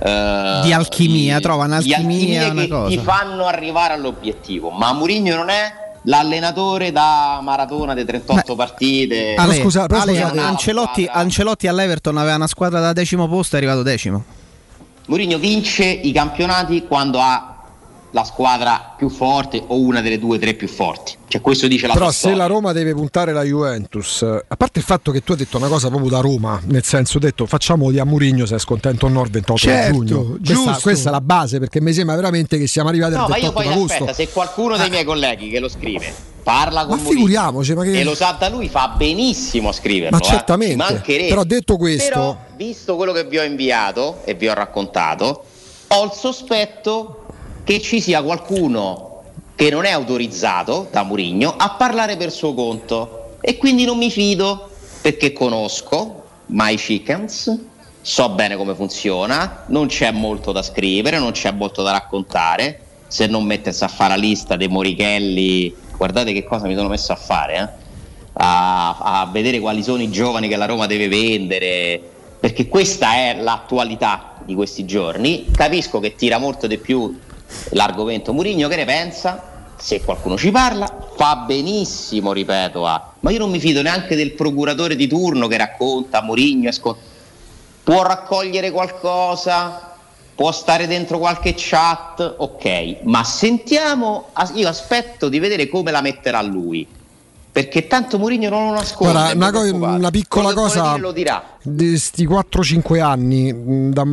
eh, Di alchimia, trova di un'alchimia, alchimia una che cosa. ti fanno arrivare all'obiettivo. Ma Mourinho non è l'allenatore da maratona di 38 partite. Ale, scusa- però Ale, scusate- Ancelotti, Ancelotti all'Everton aveva una squadra da decimo posto e è arrivato decimo. Mourinho vince i campionati quando ha la squadra più forte o una delle due o tre più forti. Cioè, questo dice la Però se la Roma deve puntare la Juventus, eh, a parte il fatto che tu hai detto una cosa proprio da Roma, nel senso detto facciamo di a Murigno se è scontento o no il 28 Certo, giugno. Questa, giusto. questa è la base perché mi sembra veramente che siamo arrivati No, al ma io 28 poi agosto. aspetta, se qualcuno dei miei colleghi che lo scrive parla con Ma figuriamoci, ma che- e lo sa da lui, fa benissimo a scriverlo. Ma eh, certamente, ci mancherebbe. però detto questo- Però, visto quello che vi ho inviato e vi ho raccontato, ho il sospetto che ci sia qualcuno che non è autorizzato da Mourinho a parlare per suo conto e quindi non mi fido perché conosco My Chickens, so bene come funziona, non c'è molto da scrivere, non c'è molto da raccontare, se non mettesse a fare la lista dei Morichelli, guardate che cosa mi sono messo a fare, eh? a, a vedere quali sono i giovani che la Roma deve vendere, perché questa è l'attualità di questi giorni. Capisco che tira molto di più l'argomento Murigno, che ne pensa? Se qualcuno ci parla, fa benissimo, ripeto, a... ma io non mi fido neanche del procuratore di turno che racconta Murigno, può raccogliere qualcosa, può stare dentro qualche chat, ok, ma sentiamo, io aspetto di vedere come la metterà lui. Perché tanto Mourinho non lo nasconde. Guarda, una, co- una piccola Quello cosa lo dirà. di sti 4-5 anni mh, da,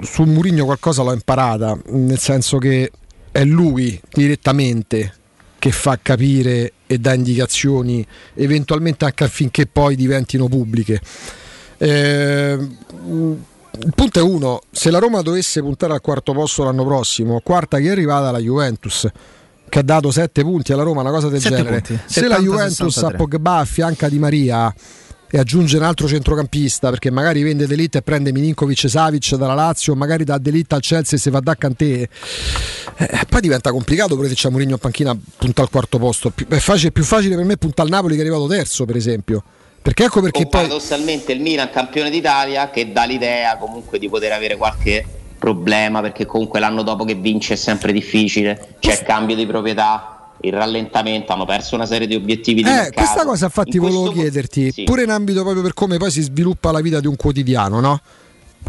su Murigno qualcosa l'ho imparata, nel senso che è lui direttamente che fa capire e dà indicazioni, eventualmente anche affinché poi diventino pubbliche. Eh, il punto è uno, se la Roma dovesse puntare al quarto posto l'anno prossimo, quarta che è arrivata la Juventus, che ha dato 7 punti alla Roma, una cosa del genere. punti, Se la 70, Juventus a 63. Pogba affianca Di Maria e aggiunge un altro centrocampista perché magari vende Delitt e prende Milinkovic Savic dalla Lazio, magari da Delitt al Chelsea e se va da Kanté. Eh, poi diventa complicato pure se c'è Mourinho in panchina punta al quarto posto. È, facile- più facile per me punta al Napoli che è arrivato terzo, per esempio. Perché ecco perché o poi paradossalmente il Milan campione d'Italia che dà l'idea comunque di poter avere qualche problema perché comunque l'anno dopo che vince è sempre difficile, c'è il cambio di proprietà, il rallentamento, hanno perso una serie di obiettivi di Eh, mercato. questa cosa infatti In volevo chiederti, sì. pure in ambito proprio per come poi si sviluppa la vita di un quotidiano, no?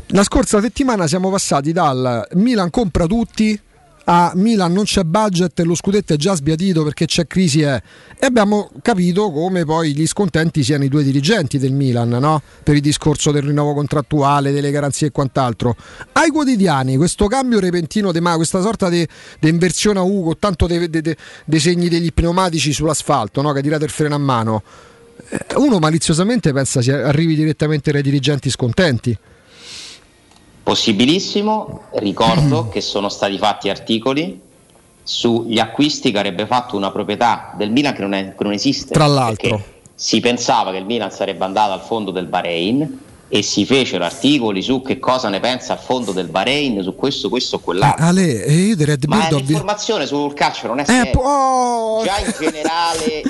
La scorsa settimana siamo passati dal Milan compra tutti a Milan non c'è budget e lo scudetto è già sbiadito perché c'è crisi eh. e abbiamo capito come poi gli scontenti siano i due dirigenti del Milan, no? Per il discorso del rinnovo contrattuale, delle garanzie e quant'altro. Ai quotidiani questo cambio repentino di ma questa sorta di inversione a U con tanto dei segni degli pneumatici sull'asfalto, no? Che tirate il freno a mano. Eh, Uno maliziosamente pensa si arrivi direttamente dai dirigenti scontenti. Possibilissimo, ricordo che sono stati fatti articoli sugli acquisti che avrebbe fatto una proprietà del Milan che non, è- che non esiste. Tra l'altro. Si pensava che il Milan sarebbe andato al fondo del Bahrain e si fecero articoli su che cosa ne pensa il fondo del Bahrain, su questo, questo o quell'altro. Ale, e io di Red Ma l'informazione sul calcio non è Eh, seria. po- Già in generale,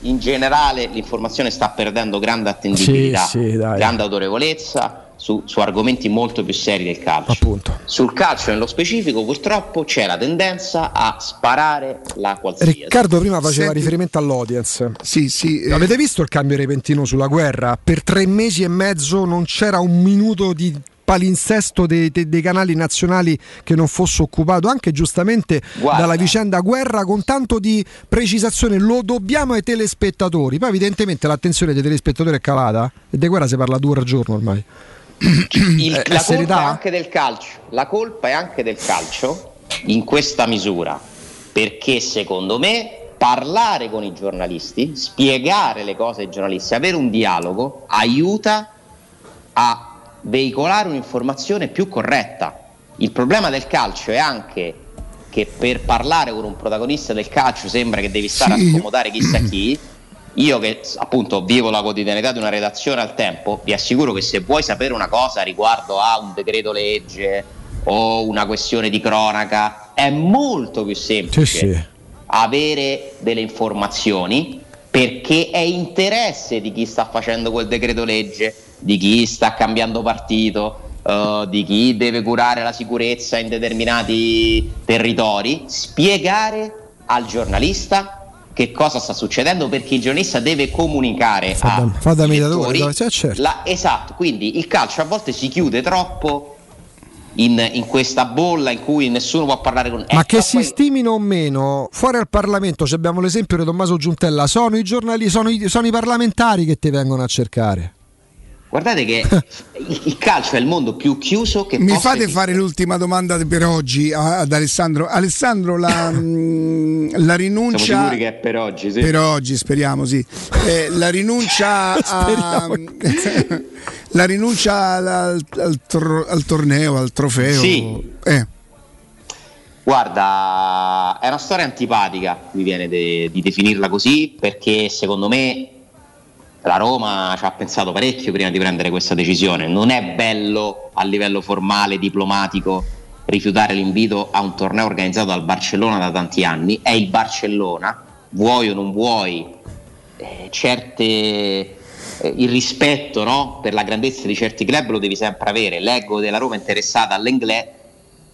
in generale l'informazione sta perdendo grande attendibilità, Sì, sì, grande autorevolezza su, su argomenti molto più seri del calcio. Sul calcio nello specifico purtroppo c'è la tendenza a sparare la qualsiasi. Riccardo prima faceva Senti- riferimento all'audience. Sì, sì. eh. Avete visto il cambio repentino sulla guerra? Per tre mesi e mezzo non c'era un minuto di palinsesto dei, dei- dei canali nazionali che non fosse occupato anche giustamente Guarda. dalla vicenda guerra con tanto di precisazione lo dobbiamo ai telespettatori poi evidentemente l'attenzione dei telespettatori è calata e di guerra si parla due ore al giorno ormai Il- Eh, la colpa serietà? è anche del calcio. La colpa è anche del calcio in questa misura. Perché secondo me parlare con i giornalisti, spiegare le cose ai giornalisti, avere un dialogo aiuta a veicolare un'informazione più corretta. Il problema del calcio è anche che per parlare con un protagonista del calcio sembra che devi stare Sì. a scomodare chissà chi. Io che appunto vivo la quotidianità di una redazione al tempo, vi assicuro che se vuoi sapere una cosa riguardo a un decreto legge o una questione di cronaca, è molto più semplice avere delle informazioni perché è interesse di chi sta facendo quel decreto legge, di chi sta cambiando partito, eh, di chi deve curare la sicurezza in determinati territori, spiegare al giornalista che cosa sta succedendo perché il giornalista deve comunicare fa da, a fa da dai, sì, certo. la- esatto, quindi il calcio a volte si chiude troppo in, in questa bolla in cui nessuno può parlare con Ma Eh, che poi- si stimino o meno, fuori al Parlamento abbiamo l'esempio di Tommaso Giuntella, sono i giornali, sono i, sono i parlamentari che ti vengono a cercare. Guardate che il, calcio è il mondo più chiuso che Mi fate esistere. fare l'ultima domanda per oggi ad Alessandro. Alessandro, la, mm, la rinuncia. Siamo sicuri che è per oggi, sì. Per oggi, speriamo, sì. Eh, la rinuncia a, la rinuncia al, al- tor- al torneo, al trofeo. Sì. Eh, Guarda, è una storia antipatica, mi viene de- di definirla così, perché secondo me la Roma ci ha pensato parecchio prima di prendere questa decisione. Non è bello a livello formale, diplomatico, rifiutare l'invito a un torneo organizzato dal Barcellona da tanti anni. È il Barcellona, vuoi o non vuoi, eh, certe, eh, il rispetto no, per la grandezza di certi club lo devi sempre avere. Leggo della Roma interessata all'Inglè,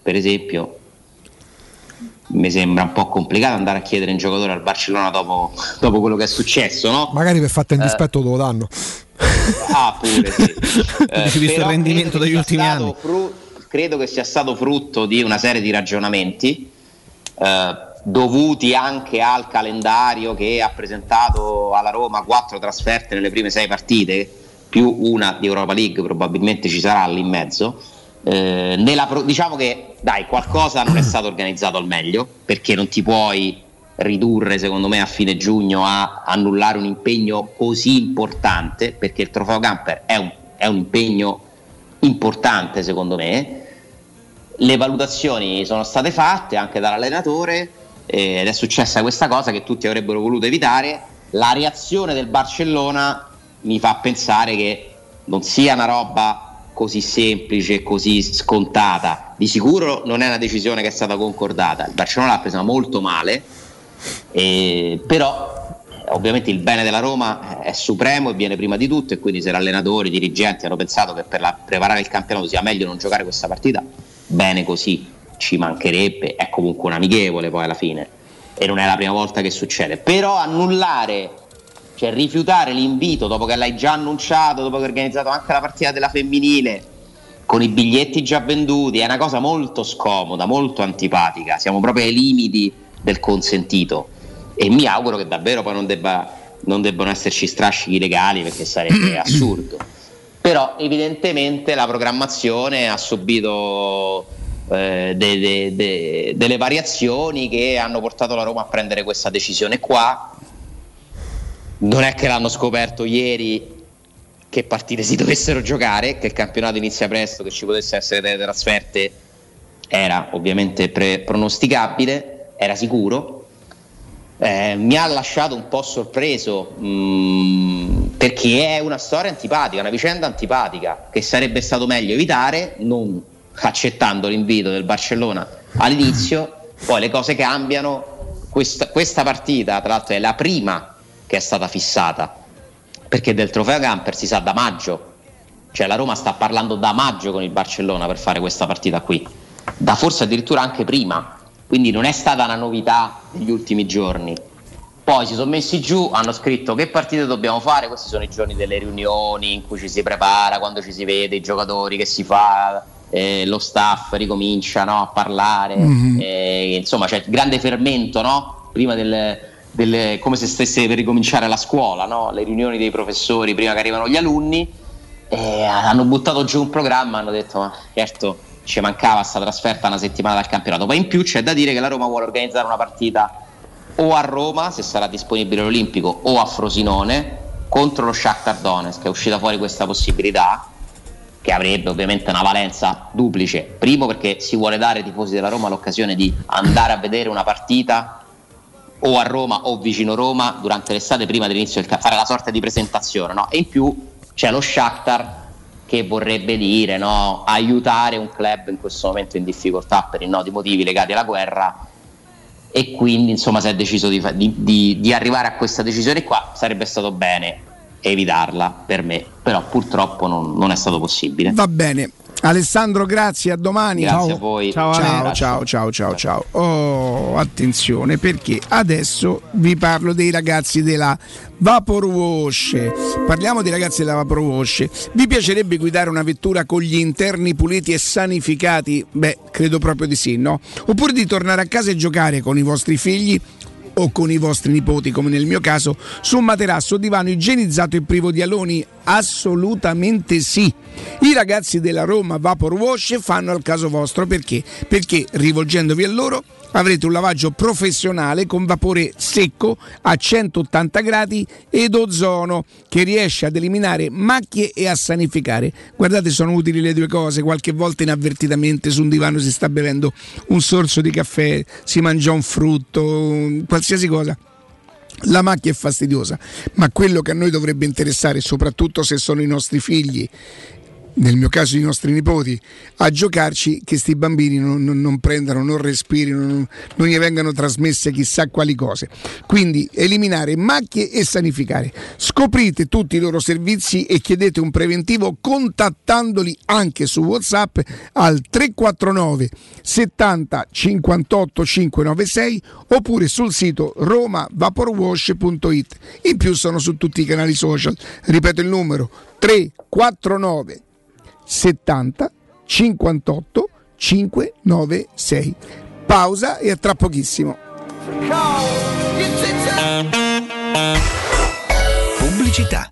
per esempio, mi sembra un po' complicato andare a chiedere un giocatore al Barcellona dopo, dopo quello che è successo, no? Magari per fatta in Eh. dispetto te lo danno. Ah, pure sì. Eh, visto il rendimento credo che degli sia ultimi stato anni? fru- credo che sia stato frutto di una serie di ragionamenti eh, dovuti anche al calendario che ha presentato alla Roma quattro trasferte nelle prime sei partite, più una di Europa League, probabilmente ci sarà lì in mezzo. Eh, nella diciamo che dai, qualcosa non è stato organizzato al meglio perché non ti puoi ridurre secondo me a fine giugno a annullare un impegno così importante perché il trofeo Camper è un, è un impegno importante secondo me. Le valutazioni sono state fatte anche dall'allenatore eh, ed è successa questa cosa che tutti avrebbero voluto evitare. La reazione del Barcellona mi fa pensare che non sia una roba così semplice, così scontata. Di sicuro non è una decisione che è stata concordata. Il Barcellona l'ha presa molto male, eh, però ovviamente il bene della Roma è supremo e viene prima di tutto e quindi se l'allenatore, i dirigenti hanno pensato che per la- preparare il campionato sia meglio non giocare questa partita, bene così, ci mancherebbe, è comunque un amichevole poi alla fine e non è la prima volta che succede. Però annullare cioè rifiutare l'invito dopo che l'hai già annunciato, dopo che hai organizzato anche la partita della femminile, con i biglietti già venduti, è una cosa molto scomoda, molto antipatica. Siamo proprio ai limiti del consentito. E mi auguro che davvero poi non, debba, non debbano esserci strascichi legali perché sarebbe assurdo. Però evidentemente la programmazione ha subito eh, de- de- de- delle variazioni che hanno portato la Roma a prendere questa decisione qua non è che l'hanno scoperto ieri che partite si dovessero giocare, che il campionato inizia presto, che ci potesse essere delle trasferte, era ovviamente pre- pronosticabile, era sicuro. Eh, mi ha lasciato un po' sorpreso mh, perché è una storia antipatica, una vicenda antipatica che sarebbe stato meglio evitare, non accettando l'invito del Barcellona all'inizio, poi le cose cambiano. Questa, questa partita, tra l'altro, è la prima che è stata fissata. Perché del trofeo Camper si sa da maggio. Cioè la Roma sta parlando da maggio con il Barcellona per fare questa partita qui. Da forse addirittura anche prima. Quindi non è stata una novità degli ultimi giorni. Poi si sono messi giù, hanno scritto che partite dobbiamo fare, questi sono i giorni delle riunioni in cui ci si prepara, quando ci si vede i giocatori, che si fa, eh, lo staff ricomincia no, a parlare, Mhm. eh, insomma c'è grande fermento no? prima del, del- come se stesse per ricominciare la scuola, no? le riunioni dei professori prima che arrivano gli alunni, e hanno buttato giù un programma, hanno detto ma certo ci mancava sta trasferta una settimana dal campionato, poi in più c'è da dire che la Roma vuole organizzare una partita o a Roma se sarà disponibile l'Olimpico o a Frosinone contro lo Shakhtar Donetsk è uscita fuori questa possibilità che avrebbe ovviamente una valenza duplice primo perché si vuole dare ai tifosi della Roma l'occasione di andare a vedere una partita o a Roma o vicino Roma durante l'estate prima dell'inizio del fare la sorta di presentazione no? e in più c'è lo Shakhtar che vorrebbe dire no, aiutare un club in questo momento in difficoltà per i noti motivi legati alla guerra e quindi insomma si è deciso di- di- di arrivare a questa decisione qua sarebbe stato bene evitarla per me però purtroppo non, non è stato possibile Va bene. Alessandro, grazie, a domani. Grazie a voi. Ciao, Ciao, ciao, ciao, ciao, ciao, ciao. Oh, attenzione perché adesso vi parlo dei ragazzi della Vapor Wash. Parliamo dei ragazzi della Vapor Wash. Vi piacerebbe guidare una vettura con gli interni puliti e sanificati? Beh, credo proprio di sì, no? Oppure di tornare a casa e giocare con i vostri figli o con i vostri nipoti, come nel mio caso, su un materasso o divano igienizzato e privo di aloni? Assolutamente sì. I ragazzi della Roma Vapor Wash fanno al caso vostro perché? Perché rivolgendovi a loro avrete un lavaggio professionale con vapore secco a 180 gradi ed ozono che riesce ad eliminare macchie e a sanificare. Guardate, sono utili le due cose. Qualche volta inavvertitamente su un divano si sta bevendo un sorso di caffè, si mangia un frutto, qualsiasi cosa. La macchia è fastidiosa, ma quello che a noi dovrebbe interessare, soprattutto se sono i nostri figli, nel mio caso i nostri nipoti, a giocarci che sti bambini non, non- non prendano, non respirino, non, non gli vengano trasmesse chissà quali cose. Quindi eliminare macchie e sanificare. Scoprite tutti i loro servizi e chiedete un preventivo contattandoli anche su WhatsApp al 349 70 58 596 oppure sul sito romavaporwash.it. In più sono su tutti i canali social. Ripeto il numero 349 70 58 596. Pausa e a tra pochissimo. Pubblicità.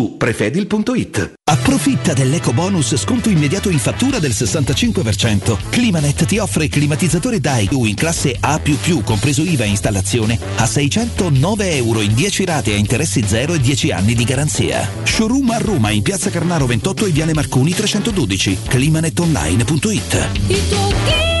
prefedil.it. Approfitta dell'eco bonus sconto immediato in fattura del 65%. Climanet ti offre climatizzatore Daiu in classe A++, compreso IVA e installazione, a 609 euro in 10 rate a interessi zero e 10 anni di garanzia. Showroom a Roma in Piazza Carnaro 28 e Viale Marconi 312. climanetonline.it Il tuo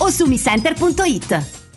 o su miscenter.it.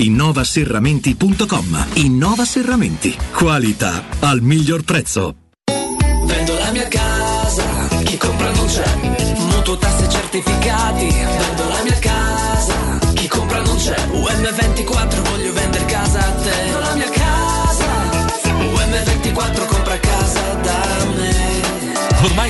innovaserramenti.com. Innova Serramenti. Qualità al miglior prezzo. Vendo la mia casa, chi compra non c'è. Mutuo tasse certificati. Vendo la mia casa, chi compra non c'è. UM24 voglio vendere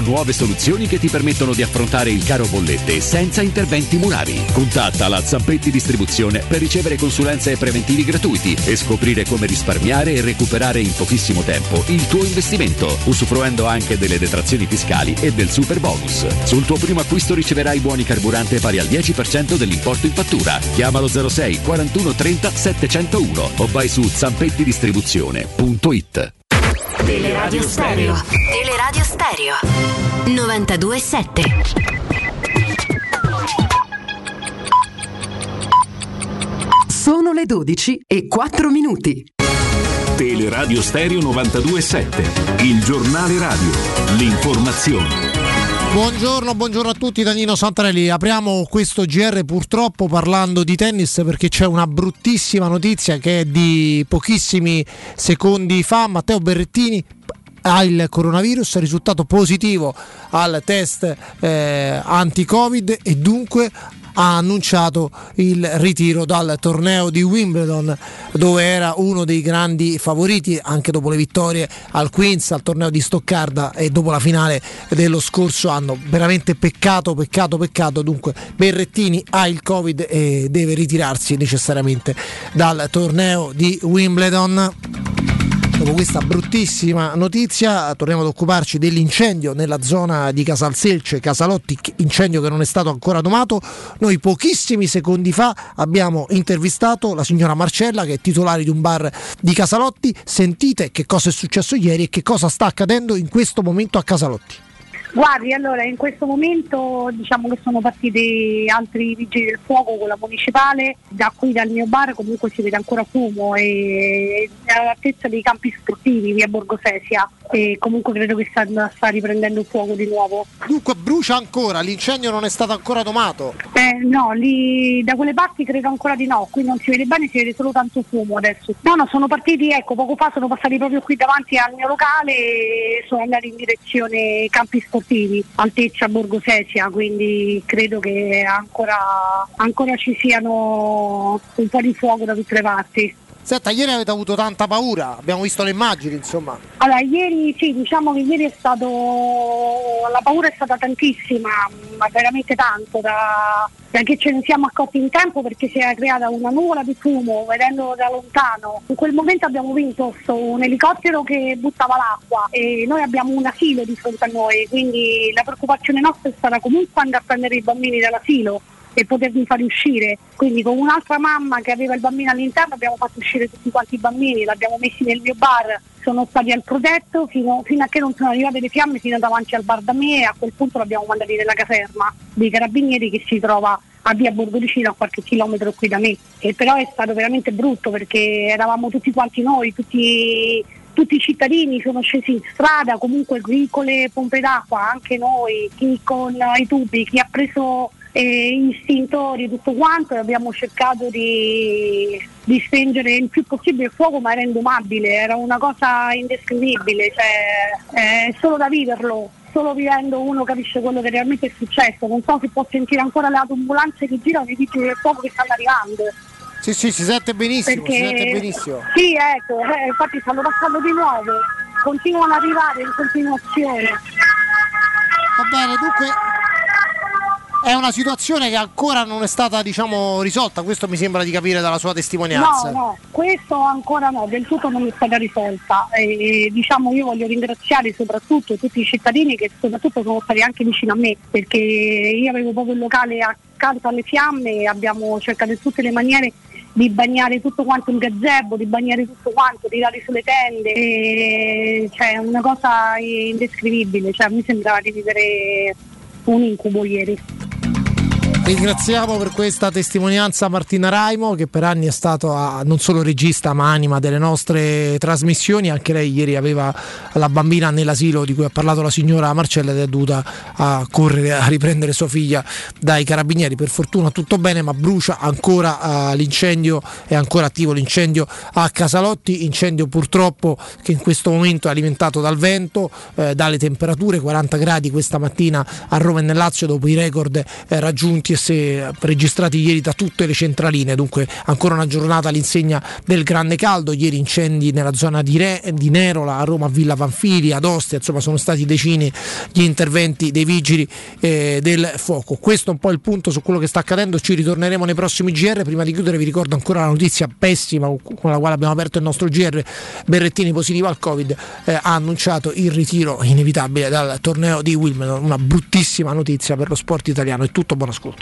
nuove soluzioni che ti permettono di affrontare il caro bollette senza interventi murari. Contatta la Zampetti Distribuzione per ricevere consulenze e preventivi gratuiti e scoprire come risparmiare e recuperare in pochissimo tempo il tuo investimento, usufruendo anche delle detrazioni fiscali e del super bonus. Sul tuo primo acquisto riceverai buoni carburante pari al 10% dell'importo in fattura. Chiamalo 06 41 30 701 o vai su zampettidistribuzione.it. Teleradio Stereo. Teleradio Stereo. 927. Sono le 12 e 4 minuti. Teleradio Stereo 927, il giornale radio, l'informazione. Buongiorno, buongiorno a tutti, Danilo Santarelli. Apriamo questo GR purtroppo parlando di tennis perché c'è una bruttissima notizia che è di pochissimi secondi fa. Matteo Berrettini ha il coronavirus, è risultato positivo al test eh, anti-Covid e dunque ha annunciato il ritiro dal torneo di Wimbledon dove era uno dei grandi favoriti anche dopo le vittorie al Queens, al torneo di Stoccarda e dopo la finale dello scorso anno. Veramente peccato, peccato, peccato. Dunque Berrettini ha il Covid e deve ritirarsi necessariamente dal torneo di Wimbledon. Dopo questa bruttissima notizia torniamo ad occuparci dell'incendio nella zona di Casalselce, Casalotti, incendio che non è stato ancora domato. Noi pochissimi secondi fa abbiamo intervistato la signora Marcella che è titolare di un bar di Casalotti. Sentite che cosa è successo ieri e che cosa sta accadendo in questo momento a Casalotti. Guardi, allora in questo momento diciamo che sono partiti altri vigili del fuoco con la municipale, da qui dal mio bar comunque si vede ancora fumo e all'altezza dei campi sportivi via Borgosesia e comunque credo che sta, sta riprendendo fuoco di nuovo. Dunque brucia ancora, l'incendio non è stato ancora domato. Eh, no, lì da quelle parti credo ancora di no, qui non si vede bene, si vede solo tanto fumo adesso. No, no, sono partiti, ecco, poco fa sono passati proprio qui davanti al mio locale e sono andati in direzione campi sportivi, altezza Borgosesia, quindi credo che ancora, ancora ci siano un po' di fuoco da tutte le parti. Senta, ieri avete avuto tanta paura, abbiamo visto le immagini, insomma. Allora, ieri sì, diciamo che ieri è stato. la paura è stata tantissima, ma veramente tanto, da, che ce ne siamo accorti in tempo perché si era creata una nuvola di fumo vedendolo da lontano. In quel momento abbiamo visto sto- un elicottero che buttava l'acqua e noi abbiamo un asilo di fronte a noi, quindi la preoccupazione nostra è stata comunque andare a prendere i bambini dall'asilo e poterli fare uscire. Quindi con un'altra mamma che aveva il bambino all'interno abbiamo fatto uscire tutti quanti i bambini, l'abbiamo messi nel mio bar, sono stati al protetto fino, fino a che non sono arrivate le fiamme fino davanti al bar da me e a quel punto l'abbiamo mandati nella caserma dei carabinieri che si trova a via Borgodicino a qualche chilometro qui da me. E però è stato veramente brutto perché eravamo tutti quanti noi, tutti tutti i cittadini sono scesi in strada, comunque qui con le pompe d'acqua, anche noi, chi con i tubi, chi ha preso eh, istintori, tutto quanto, e abbiamo cercato di, di spengere il più possibile il fuoco, ma era indomabile, era una cosa indescrivibile, cioè, è solo da viverlo. Solo vivendo uno capisce quello che realmente è successo. Non so se può sentire ancora le autoambulanze che girano i vigili del fuoco che stanno arrivando. Sì, sì, si sente benissimo, Perché- si sente benissimo. Sì, ecco, eh, infatti stanno passando di nuovo, continuano ad arrivare in continuazione. Va bene, dunque è una situazione che ancora non è stata, diciamo, risolta, questo mi sembra di capire dalla sua testimonianza. No, no, questo ancora no, del tutto non è stata risolta. E, diciamo io voglio ringraziare soprattutto tutti i cittadini che soprattutto sono stati anche vicino a me, perché io avevo proprio il locale accanto alle fiamme e abbiamo cercato in tutte le maniere di bagnare tutto quanto in gazebo, di bagnare tutto quanto, tirare sulle tende, e, cioè una cosa indescrivibile, cioè, mi sembrava di vivere un incubo ieri. Ringraziamo per questa testimonianza Martina Raimo che per anni è stato ah, non solo regista ma anima delle nostre trasmissioni, anche lei ieri aveva la bambina nell'asilo di cui ha parlato la signora Marcella ed è dovuta a correre a riprendere sua figlia dai carabinieri, per fortuna tutto bene ma brucia ancora ah, l'incendio, è ancora attivo l'incendio a Casalotti, incendio purtroppo che in questo momento è alimentato dal vento, eh, dalle temperature, 40 gradi questa mattina a Roma e nel Lazio dopo i record eh, raggiunti e se registrati ieri da tutte le centraline, dunque ancora una giornata all'insegna del grande caldo, ieri incendi nella zona di, Re, di Nerola, a Roma, a Villa Panfili, ad Ostia, insomma sono stati decine gli interventi dei vigili eh, del fuoco. Questo è un po' il punto su quello che sta accadendo, ci ritorneremo nei prossimi GR, prima di chiudere vi ricordo ancora la notizia pessima con la quale abbiamo aperto il nostro GR, Berrettini positivo al Covid, eh, ha annunciato il ritiro inevitabile dal torneo di Wimbledon, una bruttissima notizia per lo sport italiano, è tutto, buon ascolto.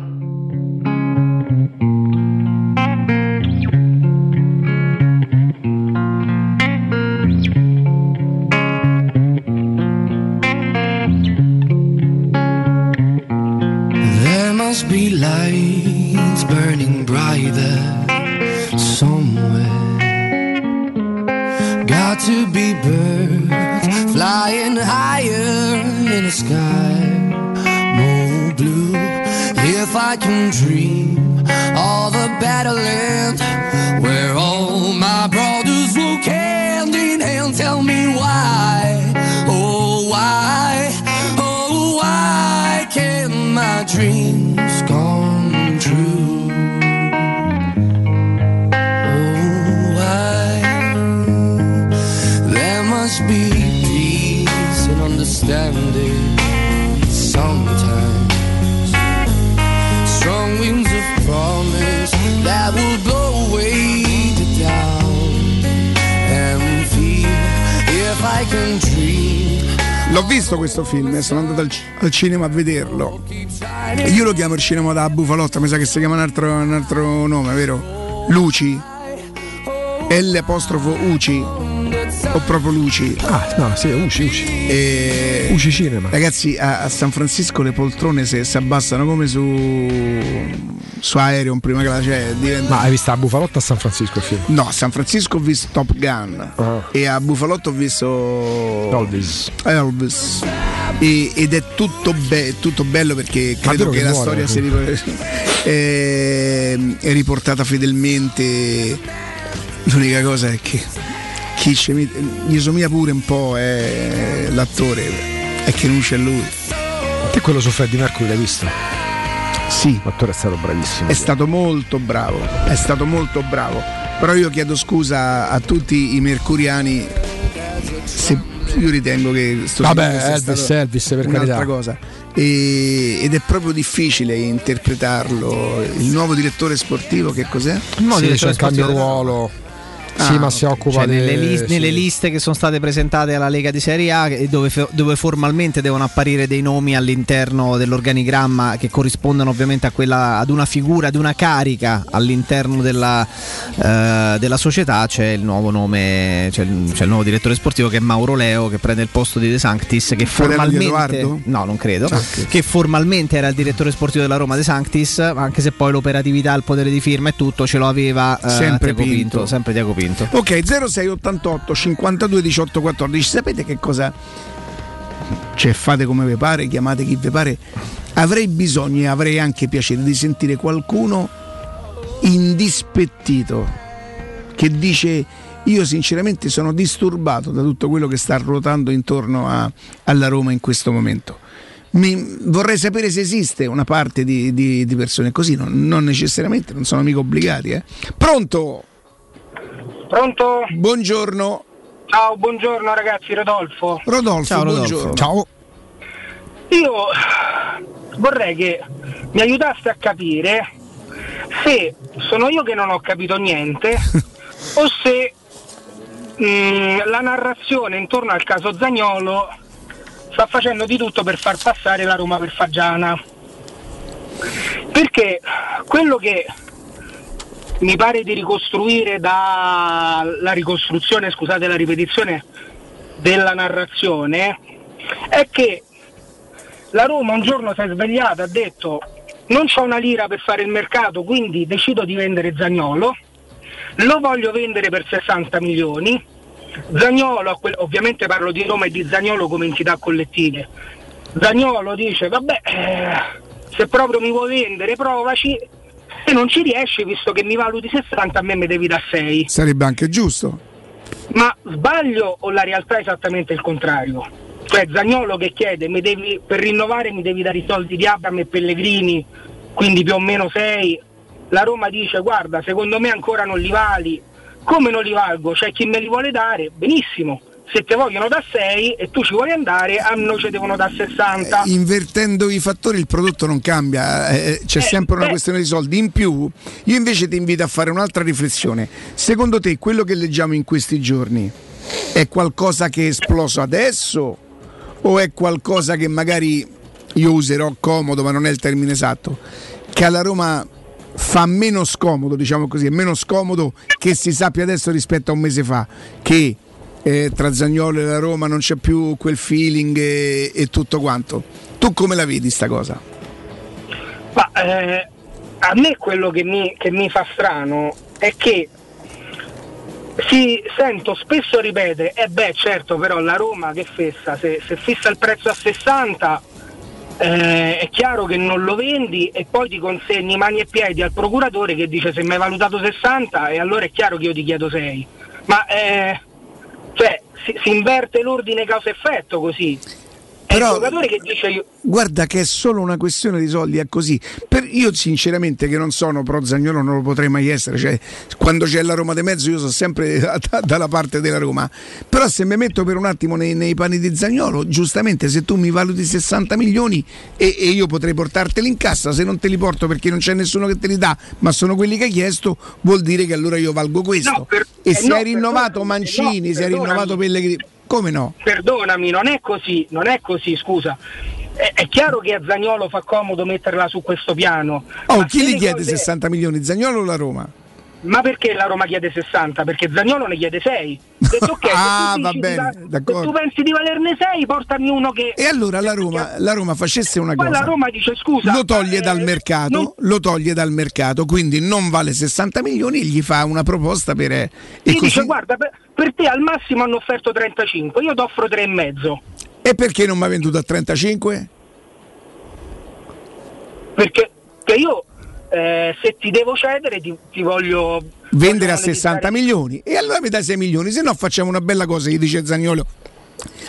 There somewhere. Got to be birds flying higher in the sky. More blue if I can dream all the better where all my brothers walk hand in hand. Tell me why, oh why, oh why can't my dreams L'ho visto questo film, eh, sono andato al, al cinema a vederlo. E io lo chiamo il cinema da Bufalotta, mi sa che si chiama un altro, un altro nome, vero? Luci? L apostrofo Uci? O proprio Luci? Ah, no, sì, Uci, Uci. E... Uci Cinema. Ragazzi, a, a San Francisco le poltrone si abbassano come su, su Aerion prima che la c'è. Diventa... Ma hai visto a Bufalotta a San Francisco il film? No, a San Francisco ho visto Top Gun e a Bufalotto ho visto Elvis. Elvis. E- ed è tutto, be- tutto bello perché credo che, che la muore, storia sia rip- è, è riportata fedelmente. L'unica cosa è che chi ci met- gli somiglia pure un po' è l'attore, è che non c'è lui. Te quello su Freddie Mercury l'hai visto? Sì. L'attore è stato bravissimo. È stato molto bravo, è stato molto bravo. Però io chiedo scusa a tutti i mercuriani se io ritengo che sto Vabbè, Elvis, Elvis, per un'altra carità. cosa. E- ed è proprio difficile interpretarlo. Il nuovo direttore sportivo che cos'è? No, sì, c'è un cambio ruolo. Sì, Ah, ma si occupa Cioè, di- nelle, lis- sì. nelle liste che sono state presentate alla Lega di Serie A dove, dove formalmente devono apparire dei nomi all'interno dell'organigramma che corrispondono ovviamente a quella, ad una figura, ad una carica all'interno della, eh, della società c'è il nuovo nome, c'è il, c'è il nuovo direttore sportivo che è Mauro Leo che prende il posto di De Sanctis che formalmente no non credo Sanctis. che formalmente era il direttore sportivo della Roma De Sanctis anche se poi l'operatività, il potere di firma e tutto ce lo aveva eh, Sempre Tiago Pinto. sempre Diago Pinto Ok, 0688 52 18 14. Sapete che cosa? Cioè, fate come vi pare, chiamate chi vi pare. Avrei bisogno e avrei anche piacere di sentire qualcuno indispettito che dice io sinceramente sono disturbato da tutto quello che sta ruotando intorno a- alla Roma in questo momento. Mi- vorrei sapere se esiste una parte di, di- di persone così, non, non necessariamente, non sono mica obbligati. eh. Pronto? Pronto? Buongiorno. Ciao, buongiorno ragazzi, Rodolfo. Rodolfo, Ciao, Rodolfo. buongiorno. Ciao. Io vorrei che mi aiutaste a capire se sono io che non ho capito niente o se mh, la narrazione intorno al caso Zagnolo sta facendo di tutto per far passare la Roma per Fagiana. Perché quello che mi pare di ricostruire dalla ricostruzione, scusate la ripetizione, della narrazione è che la Roma un giorno si è svegliata ha detto non c'ho una lira per fare il mercato, quindi decido di vendere Zagnolo, lo voglio vendere per 60 milioni. Zagnolo, ovviamente parlo di Roma e di Zagnolo come entità collettive. Zagnolo dice vabbè, eh, se proprio mi vuoi vendere provaci, se non ci riesci, visto che mi valuti 60 a me mi devi da 6. Sarebbe anche giusto. Ma sbaglio o la realtà è esattamente il contrario? Cioè Zagnolo che chiede mi devi, per rinnovare mi devi dare i soldi di Abram e Pellegrini, quindi più o meno 6. La Roma dice guarda secondo me ancora non li vali, come non li valgo? C'è chi me li vuole dare, benissimo. Se te vogliono da 6 e tu ci vuoi andare, a noi ci devono da 60. Invertendo i fattori il prodotto non cambia, eh, c'è Eh, sempre una beh. questione di soldi. In più, io invece ti invito a fare un'altra riflessione. Secondo te quello che leggiamo in questi giorni è qualcosa che è esploso adesso o è qualcosa che magari io userò comodo, ma non è il termine esatto, che alla Roma fa meno scomodo, diciamo così, è meno scomodo che si sappia adesso rispetto a un mese fa che eh, tra Zagnolo e la Roma non c'è più quel feeling e, e tutto quanto. Tu come la vedi sta cosa? Ma eh, a me quello che mi, che mi fa strano è che si sento spesso ripetere, e beh certo però la Roma che fessa, se, se fissa il prezzo a 60 eh, è chiaro che non lo vendi e poi ti consegni mani e piedi al procuratore che dice se mi hai valutato 60 e allora è chiaro che io ti chiedo 6. Ma eh, cioè, si, si inverte l'ordine causa-effetto così. Giocatore che io, Guarda che è solo una questione di soldi, è così. Per- io sinceramente che non sono pro Zagnolo non lo potrei mai essere, cioè, quando c'è la Roma di mezzo io sono sempre da- da- dalla parte della Roma. Però se mi metto per un attimo nei, nei panni di Zagnolo, giustamente se tu mi valuti 60 milioni e, e io potrei portarteli in cassa, se non te li porto perché non c'è nessuno che te li dà, ma sono quelli che hai chiesto, vuol dire che allora io valgo questo. e eh se no, hai rinnovato perdonami, Mancini, no, se hai rinnovato Pellegrini, come no? perdonami, non è così, non è così, scusa. È, è chiaro che a Zagnolo fa comodo metterla su questo piano. Oh, chi se li le chiede cose- 60 milioni? Zagnolo o la Roma? Ma perché la Roma chiede 60? Perché Zagnolo ne chiede 6. Detto ok, se Ah, tu va bene, di se tu pensi di valerne 6, portami uno che. E allora la Roma, la Roma facesse una Poi cosa. la Roma dice scusa. lo toglie eh, dal mercato, non- lo toglie dal mercato, quindi non vale 60 milioni e gli fa una proposta per e Gli così- dice guarda, per, per te al massimo hanno offerto 35, io ti offro 3,5. E perché non mi ha venduto a 35? Perché che io eh, se ti devo cedere ti, ti voglio Vendere a voglio 60 milioni e allora mi dai 6 milioni, se no facciamo una bella cosa, gli dice Zagnolo.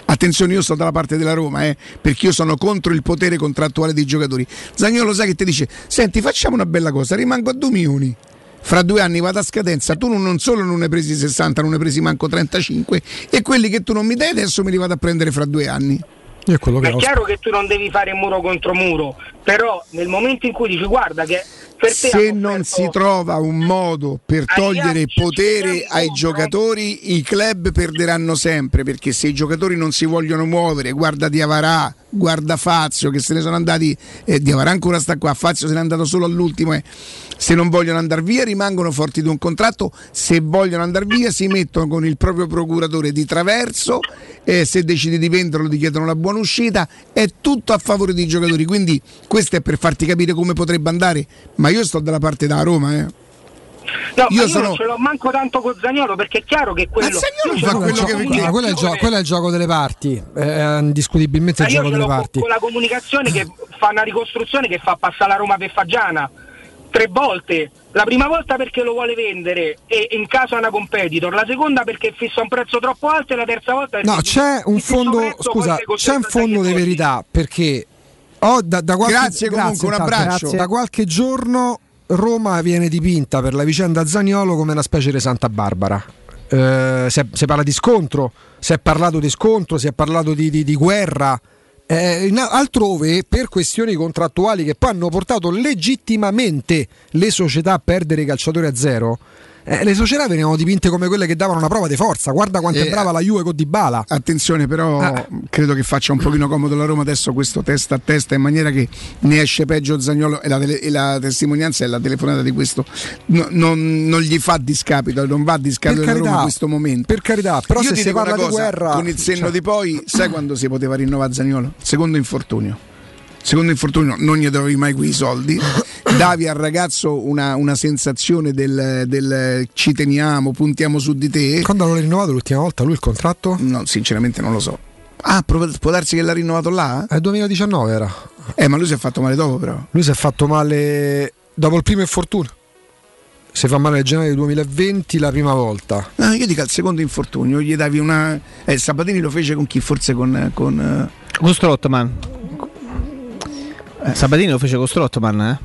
Attenzione, io sto dalla parte della Roma, eh, perché io sono contro il potere contrattuale dei giocatori. Zagnolo sai che ti dice, senti facciamo una bella cosa, rimango a 2 milioni. Fra due anni vado a scadenza, tu non, solo non ne hai presi 60, non ne hai presi manco 35 e quelli che tu non mi dai adesso me li vado a prendere fra due anni. È è chiaro che tu non devi fare muro contro muro, però nel momento in cui dici guarda che Se non si trova un modo per togliere potere ai giocatori, i club perderanno sempre perché se i giocatori non si vogliono muovere, guarda Diavarà, guarda Fazio che se ne sono andati, eh, Diavarà ancora sta qua, Fazio se n'è andato solo all'ultimo, eh. se non vogliono andare via rimangono forti di un contratto, se vogliono andare via si mettono con il proprio procuratore di traverso, eh, se decidi di venderlo ti chiedono la buona uscita, è tutto a favore dei giocatori, quindi questo è per farti capire come potrebbe andare, ma io sto dalla parte della Roma. Eh. No, Io ma io sono- non ce l'ho manco tanto con Zagnolo perché è chiaro che quello. ce l'ho quello, è il con la gioco, ma quello è gioco- quello è il gioco delle parti, è indiscutibilmente Ma il io gioco delle parti. con la comunicazione che fa una ricostruzione che fa passare la Roma per Fagiana tre volte. La prima volta perché lo vuole vendere e in caso a una competitor, la seconda perché fissa un prezzo troppo alto e la terza volta perché No, c'è un fondo, scusa, c'è un fondo di verità perché ho da, da qualche, Grazie comunque, un abbraccio. Da qualche giorno Roma viene dipinta per la vicenda Zagnolo come una specie di Santa Barbara. Eh, si, è- si parla di scontro, si è parlato di scontro, si è parlato di, di- di guerra. eh, altrove per questioni contrattuali che poi hanno portato legittimamente le società a perdere i calciatori a zero. Eh, le società venivano dipinte come quelle che davano una prova di forza. Guarda quanto è Eh, brava la Juve con Dybala. Attenzione, però Ah. credo che faccia un pochino comodo la Roma adesso questo testa a testa in maniera che ne esce peggio Zagnolo e la, tele- e la testimonianza e la telefonata di questo no- non, non gli fa discapito, non va a discapito Per Roma in questo momento. per carità, però Io se ti si parla una di cosa, guerra, con il senno cioè- di poi, sai quando si poteva rinnovare Zagnolo? Secondo infortunio. Secondo infortunio non gli dovevi mai quei soldi, davi al ragazzo una, una sensazione del, del ci teniamo, puntiamo su di te. Quando l'ho rinnovato l'ultima volta lui il contratto? No, sinceramente non lo so. Ah, può darsi che l'ha rinnovato là? È 2019 era. Eh, ma lui si è fatto male dopo però. Lui si è fatto male dopo il primo infortunio. Si fa male nel gennaio 2020 la prima volta. No, io dico al secondo infortunio, gli davi una... Eh, Sabatini lo fece con chi? Forse con... con eh, Con Strottman. Sabatini lo fece con Strottman, eh?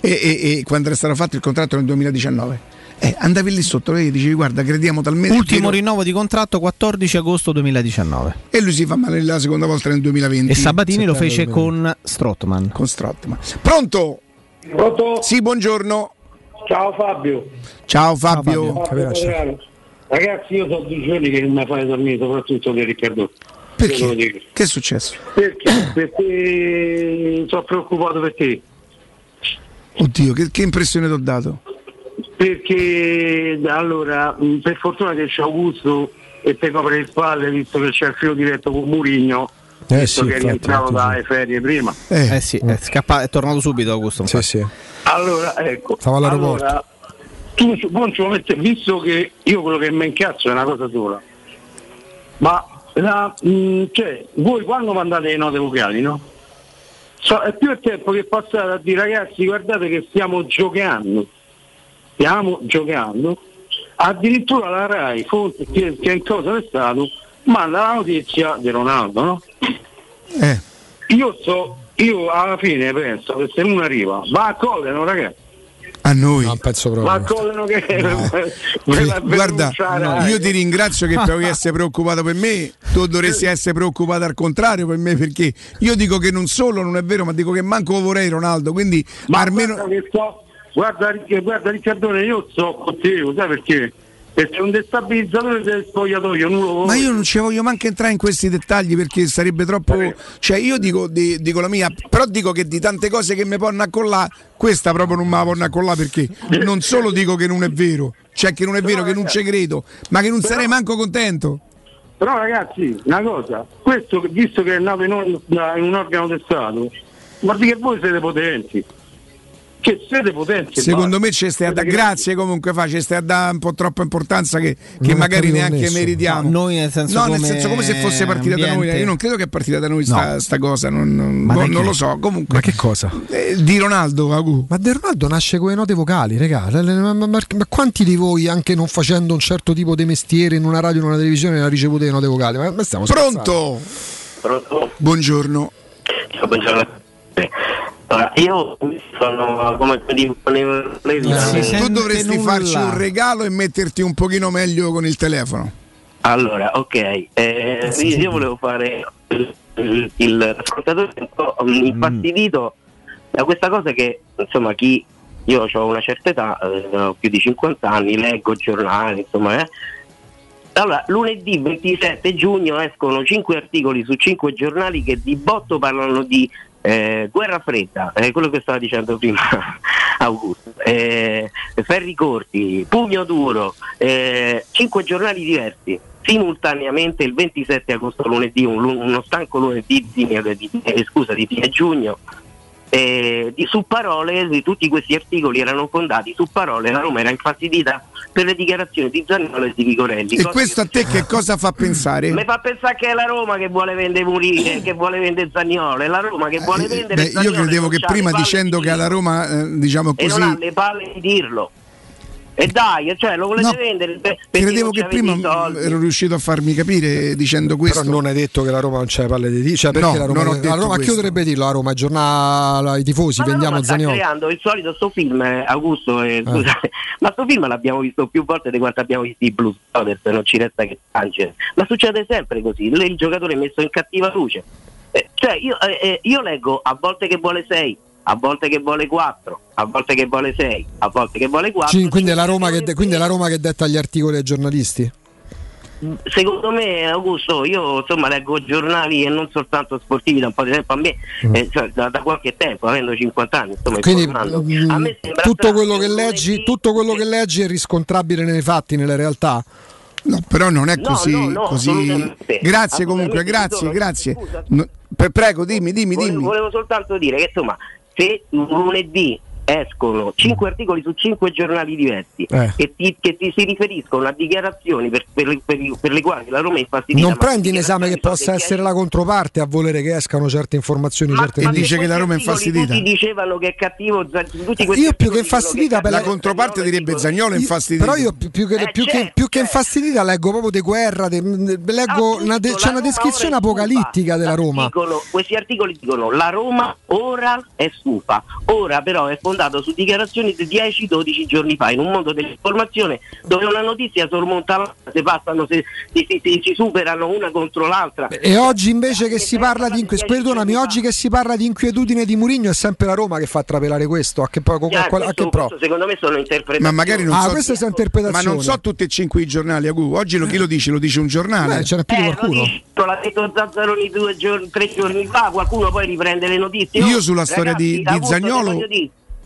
e, e- e quando era stato fatto il contratto nel 2019. Eh, andavi lì sotto e dicevi guarda crediamo talmente Ultimo rinnovo di contratto 14 agosto 2019. e lui si fa male la seconda volta nel 2020 E Sabatini lo fece con Strottman. con Strottman pronto? Pronto? sì buongiorno Ciao Fabio. ciao Fabio, Fabio Capiraccio. Ragazzi, io so due giorni che non mi fate dormire, soprattutto di Riccardo. Perché? Che è successo? Perché? Perché sono preoccupato per te. oddio che, che impressione ti ho dato Perché allora, mh, per fortuna che c'è Augusto e te copre le spalle, visto che c'è il filo diretto con Murigno, Eh visto sì, che è rientrato dalle ferie prima. Eh, sì, è, scappa- è tornato subito Augusto. Sì, sì. Allora, ecco. Stava all'aeroporto. Allora, tu mettere- visto che io quello che mi incazzo è una cosa sola. Ma la, mh, cioè, voi quando mandate le note vocali, no? So- è più il tempo che passate a dire ragazzi guardate che stiamo giocando. Stiamo giocando. Addirittura la RAI, fonte che, che in cosa è stato, manda la notizia di Ronaldo, no? Eh. Io so, io alla fine penso che se uno arriva, va a Colleno ragazzi. A noi? Non penso Ma proprio. Colleno che Sì, guarda, no, io ti ringrazio che devi essere preoccupato per me, tu dovresti essere preoccupato al contrario per me perché io dico che non solo non è vero, ma dico che manco vorrei Ronaldo, quindi Ma almeno guarda, guarda, guarda Riccardone, io so con te, sai perché? Perché un destabilizzatore del spogliatoio non lo Ma io non ci voglio manco entrare in questi dettagli perché sarebbe troppo. Cioè, io dico, di- dico la mia, però dico che di tante cose che mi possono accollare, questa proprio non me la possono accollare perché non solo dico che non è vero, cioè che non è vero, che non ci credo, ma che non sarei manco contento. Però ragazzi, una cosa, questo visto che è nato in un, in un organo del Stato, guardi che voi siete potenti. Che siete potenti. Secondo me ci stai a dare Siete grazie comunque fa, ci stai a dare un po' troppa importanza che, che magari neanche nessuno. meritiamo. No, noi nel senso No, nel come senso come se fosse partita da noi. ambiente. Io non credo che è partita da noi sta, No. sta cosa, non, non- boh, non lo so. Comunque, Ma che cosa? eh, di Ronaldo, Agu. Ma De Ronaldo nasce con le note vocali, regà. Ma, ma- ma quanti di voi, anche non facendo un certo tipo di mestiere in una radio o in una televisione, ha ricevuto le note vocali? Ma, ma stiamo? Pronto? Pronto? Buongiorno. Ciao, buongiorno. Allora, io sono come dico tu dovresti farci un regalo e metterti un pochino meglio con il telefono. Allora, ok, eh, io volevo fare il, ascoltatore un po' mm, infastidito da questa cosa che, insomma, chi io ho una certa età, eh, ho più di 50 anni, leggo giornali, insomma, eh. Allora, lunedì 27 giugno escono 5 articoli su 5 giornali che di botto parlano di eh, guerra fredda, è quello che stava dicendo prima Augusto, eh, ferri corti, pugno duro, eh, 5 giornali diversi. Simultaneamente il 27 agosto lunedì, un uno stanco lunedì di, di- eh, scusa, di fine giugno, eh, su parole, di tutti questi articoli erano fondati su parole, la Roma era infastidita per le dichiarazioni di Zaniolo e di Vigorelli. E questo a te che cosa fa pensare? mi fa pensare che è la Roma che vuole vendere Murini, che vuole vendere Zagnolo, è la Roma che vuole vendere Eh, Beh, io Zaniolo e credevo che prima dicendo di che alla Roma, eh, diciamo e non ha così, le palle di dirlo. E dai, cioè lo volete No, vendere perché credevo che prima ero riuscito a farmi capire dicendo questo. Però non hai detto che la Roma non c'è le palle di dire. Cioè, perché No, la Roma, non ho la detto Roma a chi dovrebbe dirlo? La Roma aggiorna ai tifosi, Ma la vendiamo Roma sta Zaniolo. creando il solito sto film, eh, Augusto, eh, scusate, ma sto film l'abbiamo visto più volte di quanto abbiamo visto i Blues Brothers, non ci resta che piangere. Ma succede sempre così, il il giocatore è messo in cattiva luce. Eh, cioè io, eh, eh, io leggo a volte che vuole 6, a volte che vuole 4, a volte che vuole 6, a volte che vuole 4. Sì, quindi, è la Roma che, quindi è la Roma che detta gli articoli ai giornalisti? Secondo me, Augusto, io insomma leggo giornali e non soltanto sportivi da un po' di tempo a me, eh, cioè, da, da qualche tempo, avendo 50 anni, insomma, Quindi informando. mm, a me sembra tutto, quello che leggi, tutto quello che leggi è riscontrabile nei fatti, nelle realtà? No, però non è No, così. no, no, così... assolutamente. Grazie comunque, grazie, grazie. scusa. No, pre- prego, dimmi, dimmi, Volevo, dimmi. volevo soltanto dire che insomma, se lunedì escono 5 articoli su 5 giornali diversi Eh. che, ti, che ti si riferiscono a dichiarazioni per, per le- per per le quali la Roma è infastidita. Non ma prendi in esame che dichiarazioni possa essere la controparte a volere che escano certe informazioni, certe E notizie. dice che la Roma è infastidita. Tutti dicevano che è cattivo tutti Io più che infastidita per che La controparte direbbe Zagnolo è infastidito. Però io più, più che, Eh, più che- certo, più che certo. infastidita leggo proprio di guerra, de- leggo Appunto, una de- c'è una descrizione apocalittica della Roma. Dicono- questi articoli dicono la Roma ora è stufa, ora però è fondato su dichiarazioni di 10-12 giorni fa, in un mondo dell'informazione dove una notizia sormonta l'altra, si passano, si, si- si- si- si superano una contro l'altra. E oggi invece che si parla di inquietudine, perdonami, oggi che si parla di inquietudine di Murigno è sempre la Roma che fa trapelare questo. A che, a qual- a questo- che pro? secondo me sono interpretazioni. Ma magari non Ah, so, queste sono ma interpretazioni. non so tutti e cinque i giornali, Agu. Oggi lo, chi lo dice? Lo dice un giornale. Beh, ce n'è più di Eh, qualcuno. dice, l'ha detto Zazzaroni due giorni, tre giorni fa, qualcuno poi riprende le notizie. Io sulla storia ragazzi, di- di Augusto, Zagnolo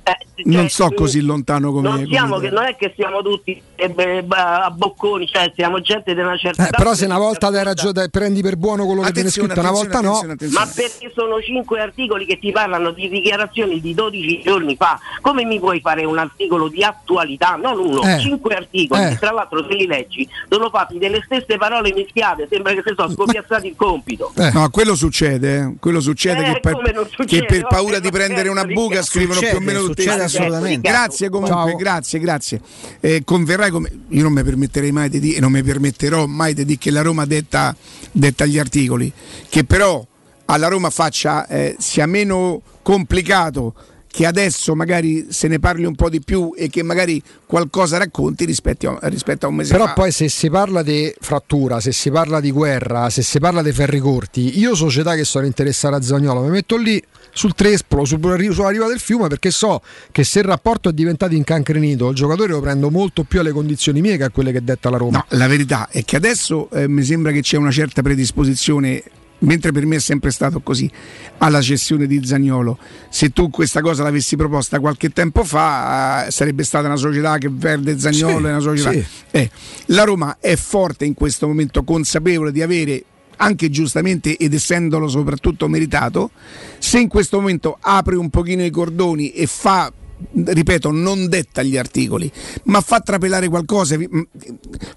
eh, non so così lontano come. non, siamo come che, non è che siamo tutti eh, a bocconi, cioè siamo gente di una certa Eh, età. però se una volta dai ragione, prendi per buono quello che viene scritto, una volta attenzione, no. attenzione, Ma attenzione. perché sono cinque articoli che ti parlano di dichiarazioni di 12 giorni fa? Come mi puoi fare un articolo di attualità? Non uno, Eh. cinque articoli. Eh. Tra l'altro, se li leggi, sono fatti delle stesse parole mischiate. Sembra che si sono scopiazzati il compito. Eh. No, quello succede, eh. quello succede Eh, che, per, succede? che per paura di ma prendere una certo, buca Riccardo. scrivono più o Succede, meno tutti. Succede assolutamente. Grazie comunque, Ciao. grazie, grazie. Eh, converrai come io non mi permetterei mai di dire e non mi permetterò mai di dire che la Roma detta, detta gli articoli, che però alla Roma faccia eh, sia meno complicato che adesso magari se ne parli un po' di più e che magari qualcosa racconti rispetto a, rispetto a un mese Però fa. poi se si parla di frattura, se si parla di guerra, se si parla di ferri corti, io società che sono interessata a Zagnolo mi metto lì sul trespolo, sulla riva del fiume perché so che se il rapporto è diventato incancrenito il giocatore lo prendo molto più alle condizioni mie che a quelle che detta la Roma. No, la verità è che adesso eh, mi sembra che c'è una certa predisposizione, mentre per me è sempre stato così, alla cessione di Zagnolo. Se tu questa cosa l'avessi proposta qualche tempo fa, eh, sarebbe stata una società che verde Zagnolo, Sì, è una società. sì. Eh, la Roma è forte in questo momento, consapevole di avere anche giustamente ed essendolo soprattutto meritato, se in questo momento apre un pochino i cordoni e fa ripeto, non detta gli articoli, ma fa trapelare qualcosa.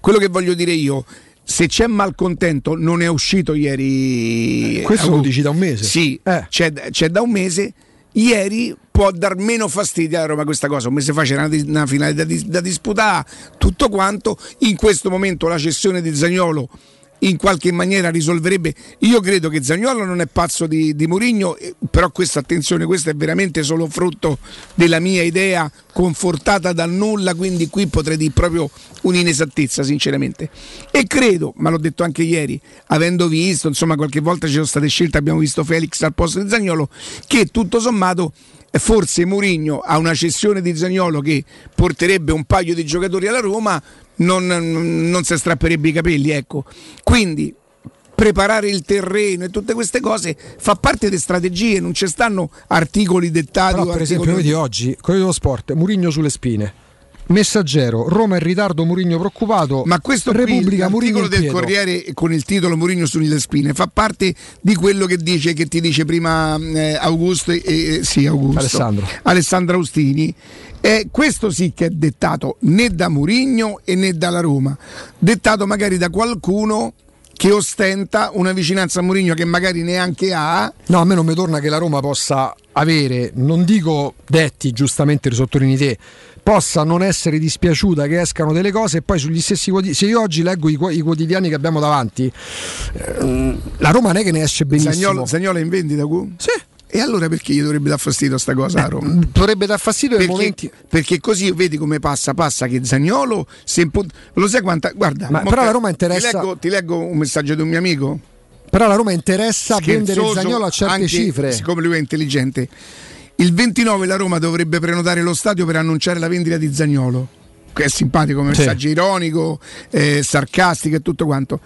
Quello che voglio dire io, se c'è malcontento, non è uscito ieri. Questo lo dici da un mese? Sì, Eh. c'è, c'è da un mese. Ieri può dar meno fastidio alla Roma questa cosa. Un mese fa c'era una, una finale da, da disputare, tutto quanto. In questo momento la cessione di Zagnolo in qualche maniera risolverebbe. Io credo che Zagnolo non è pazzo di, di Mourinho, eh, però questa attenzione, questo è veramente solo frutto della mia idea confortata dal nulla, quindi qui potrei dire proprio un'inesattezza, sinceramente. E credo, ma l'ho detto anche ieri, avendo visto, insomma, qualche volta ci sono state scelte, abbiamo visto Felix al posto di Zagnolo, che tutto sommato eh, forse Mourinho a una cessione di Zagnolo che porterebbe un paio di giocatori alla Roma non, non si strapperebbe i capelli, ecco. Quindi preparare il terreno e tutte queste cose fa parte delle strategie, non ci stanno articoli dettati. Però per articoli- esempio vedi oggi, quello dello sport, Murigno sulle spine. Messaggero, Roma in ritardo, Murigno preoccupato. Ma questo qui, Repubblica Murigno l'articolo del. Corriere con il titolo Mourinho sulle spine fa parte di quello che dice che ti dice prima eh, Augusto eh, sì, Augusto. Alessandro. Alessandro Austini. Eh, questo sì che è dettato né da Mourinho e né dalla Roma, dettato magari da qualcuno che ostenta una vicinanza a Mourinho che magari neanche ha. No, a me non mi torna che la Roma possa avere, non dico detti, giustamente sottolinei te, possa non essere dispiaciuta che escano delle cose e poi sugli stessi quotidiani, se io oggi leggo i, quotidiani che abbiamo davanti, ehm, la Roma non è che ne esce benissimo. Zagnolo, Zagnolo è in vendita, Gu? Sì. E allora perché gli dovrebbe dar fastidio sta cosa a Roma? Dovrebbe dar fastidio perché, momenti... perché così vedi come passa, passa che Zagnolo se impo- lo sai quanta guarda, Ma però la Roma interessa- Ti leggo, ti leggo un messaggio di un mio amico. Però la Roma interessa vendere Zagnolo a certe anche cifre. Siccome lui è intelligente, il 29 la Roma dovrebbe prenotare lo stadio per annunciare la vendita di Zagnolo. Che è simpatico, un Sì. messaggio ironico, eh, sarcastico e tutto quanto.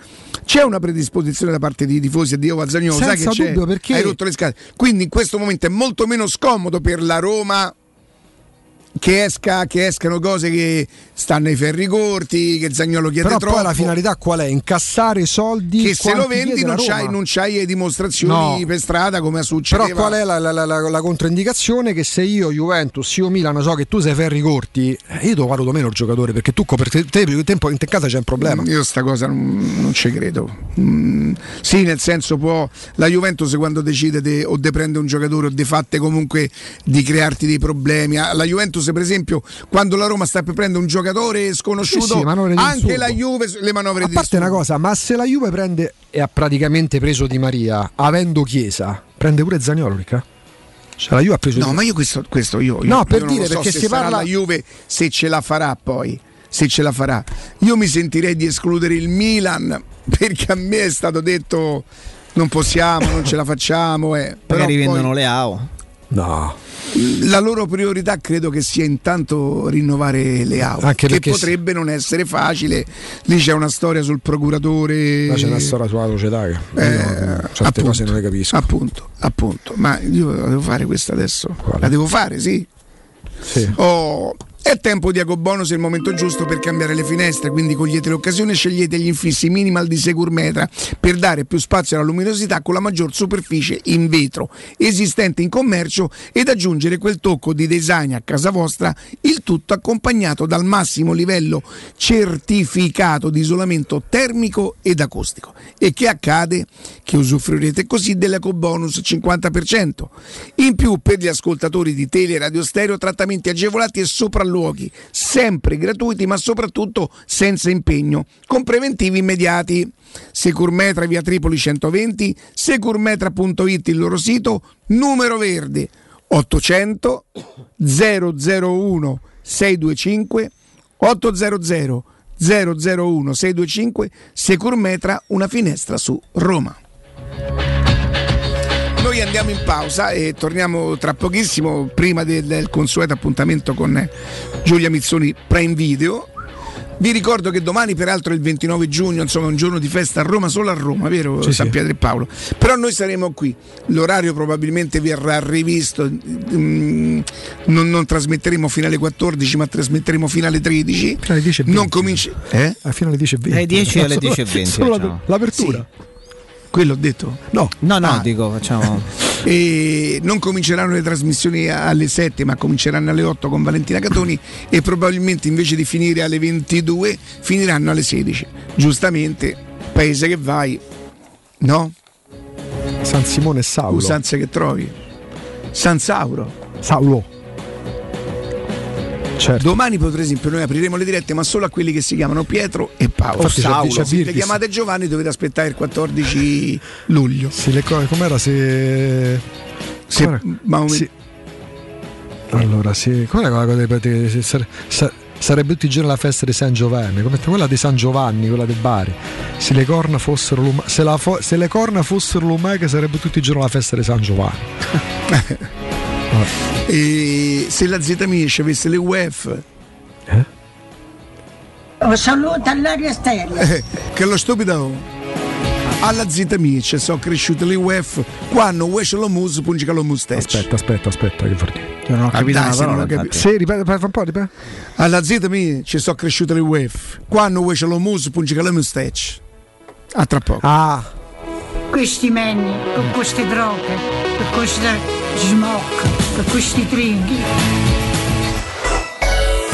C'è una predisposizione da parte dei tifosi a Dio Zagnolo, sai che c'è? dubbio, perché- Hai rotto le scale. Quindi in questo momento è molto meno scomodo per la Roma che, esca, che escano cose che stanno ai ferri corti, che Zagnolo chiede Però troppo. poi la finalità qual è? Incassare soldi che se lo vendi non c'hai, non c'hai dimostrazioni No. per strada come succedeva. Però qual è la, la- la- la- controindicazione? Che se io Juventus, io Milano so che tu sei ferri corti, eh, io te lo valuto meno il giocatore perché tu per te, te, per tempo in te casa c'è un problema. Io sta cosa non, non ci credo. Mm, sì, nel senso può la Juventus quando decide de- o de prende un giocatore o de fatte comunque di crearti dei problemi. Ah, La Juventus, per esempio, quando la Roma sta per prendere un giocatore sconosciuto, Sì, sì, di anche insulto. la Juve le manovre A di parte una cosa, ma se la Juve prende e ha praticamente preso Di Maria, avendo Chiesa, prende pure Zagnolo, Ricca? Cioè la Juve ha preso No, ma io questo, questo io, io- No, io per lo dire, so perché se si parla- la Juve se ce la farà poi. Se ce la farà, io mi sentirei di escludere il Milan perché a me è stato detto non possiamo, non ce la facciamo. Eh. Però Magari poi vendono le AO. No. la loro priorità credo che sia intanto rinnovare le auto, Anche che potrebbe non essere facile. Lì c'è una storia sul procuratore. Ma c'è una storia sulla società che Eh, io certe appunto, cose non le capisco. Appunto, appunto. Ma io la devo fare questa adesso. La devo fare, sì. Sì. Oh, è tempo di Ecobonus, è il momento giusto per cambiare le finestre, quindi cogliete l'occasione e scegliete gli infissi minimal di Securmetra per dare più spazio alla luminosità con la maggior superficie in vetro esistente in commercio ed aggiungere quel tocco di design a casa vostra, il tutto accompagnato dal massimo livello certificato di isolamento termico ed acustico. E che accade? Che usufruirete così dell'Ecobonus 50%. In più per gli ascoltatori di Tele Radio Stereo trattamenti agevolati e sopralluoghi, sempre gratuiti ma soprattutto senza impegno, con preventivi immediati. Securmetra via Tripoli 120, securmetra.it il loro sito, numero verde 800 001 625 800 001 625 Securmetra una finestra su Roma. Noi andiamo in pausa e torniamo tra pochissimo, prima del, del consueto appuntamento con Giulia Mizzoni Prime Video. Vi ricordo che domani, peraltro, è il 29 giugno, insomma, è un giorno di festa a Roma, solo a Roma, vero? Sì, San sì. Pietro e Paolo. Però noi saremo qui. L'orario probabilmente verrà rivisto. mm, Non, non trasmetteremo fino alle 14, ma trasmetteremo fino alle 13. Fino alle 10 e 20. Non cominci. Eh? Ah, fino alle 10 e 20. Alle 10 e alle Solo- 10 e 20 solo la- facciamo. l'apertura. Quello ho detto. No. No, no, Ah. dico, facciamo. E non cominceranno le trasmissioni alle 7 ma cominceranno alle 8 con Valentina Catoni e probabilmente invece di finire alle 22 finiranno alle 16 giustamente paese che vai no? San Simone e Saulo. usanze che trovi San Sauro Saulo. Certo. domani per esempio noi apriremo le dirette ma solo a quelli che si chiamano Pietro e Paolo Infatti Saulo. se le Virtis. chiamate Giovanni dovete aspettare il 14 luglio Sì, le co- com'era se. Se- com'era? ma un- Sì. Allora, sì. Com'era quella cosa dei preti- se- sare- sa- Sarebbe tutti i giorni la festa di San Giovanni, come quella di San Giovanni, quella del Bari. Se le corna fossero l'uma- se, la fo- se le corna fossero l'umache sarebbe tutti i giorni la festa di San Giovanni. e se la Z Miesce avesse le UEF Un saluto all'aria stereo. Eh, che lo stupido alla zita mia ci sono cresciute le UEF quando uesce lo mus pungica lo mustache Aspetta, aspetta, aspetta, che vuol dire? Non ho capito Ah, una dai, non parola. ho capito. infatti. Sì, ripete, fai un po', ripete. alla zita mia ci sono cresciute le UEF quando uesce lo mus pungica lo mustache a tra poco Ah, Questi menni, con queste droghe, per queste smoke, per questi tringhi.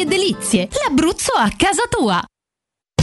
e Delizie, l'Abruzzo a casa tua.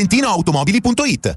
ValentinoAutomobili.it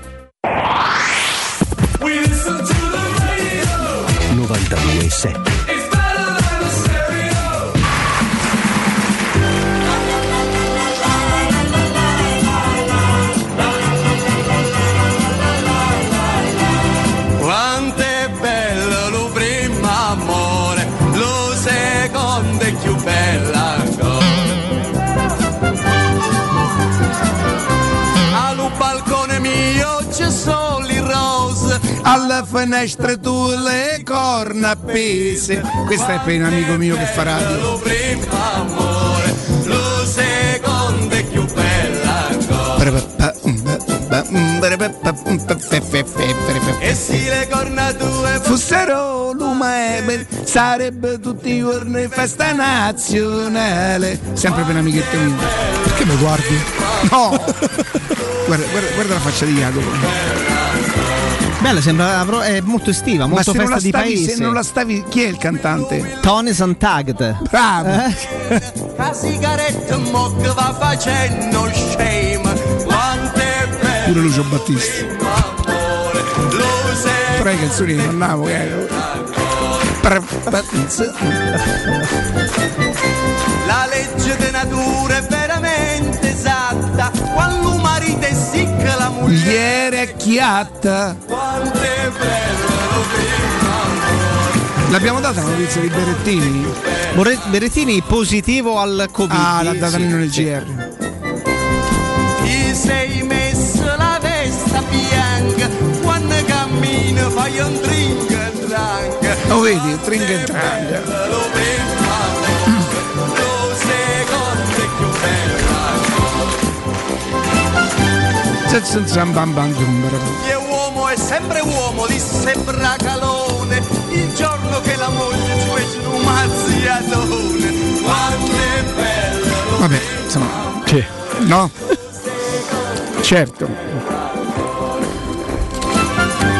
92.7 finestre tu le corna appese. Questo è per un amico mio che fa radio. Lo primo amore, lo secondo è più bella ancora. E se le corna tue Fossero lume, sarebbe tutti i giorni festa nazionale. Sempre per un amichetto mio. Perché mi guardi? No! guarda, guarda, guarda la faccia di Jacopo. Bella, sembra è molto estiva, Ma molto se non, festa la di stavi, paese. se non la stavi, chi è il cantante? Tony Santagat. Bravo! La sigaretta mo che va facendo shame Quante belle Pure Lucio Battisti. Tre canzoni che andavo, eh. La legge di natura è veramente esatta Quando Ieri è chiatta. L'abbiamo data la notizia di Berettini? Berettini positivo al Covid. Ah, l'ha data Sì, nel sì. GR. Ti sei messo la vesta bianca Quando cammini fai un drink and drunk Lo vedi? Tringa e tranga. Zumbara. E uomo è sempre uomo, disse Bracalone Il giorno che la moglie ci fece un mazziatone Quanto è bello lo Vabbè, insomma. Che? No? Certo.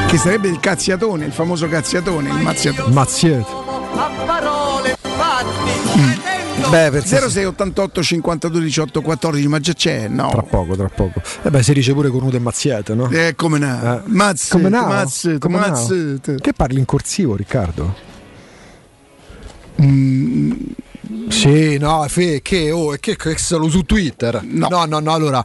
Che sarebbe il cazziatone, il famoso cazziatone, il mazziatone. Mazzietto. a parole fatti pretendo Beh, pensa 0688 52 18 14, ma già c'è, Tra no? poco, tra poco. E beh, si dice pure cornuto e mazziette, no? Eh, come no? Eh. Mazzette, Come no? mazzette, Come no? mazzette. Che parli in corsivo, Riccardo? Mm, Sì, no, fe, che, oh, che, che solo su Twitter. No. no, no, no, allora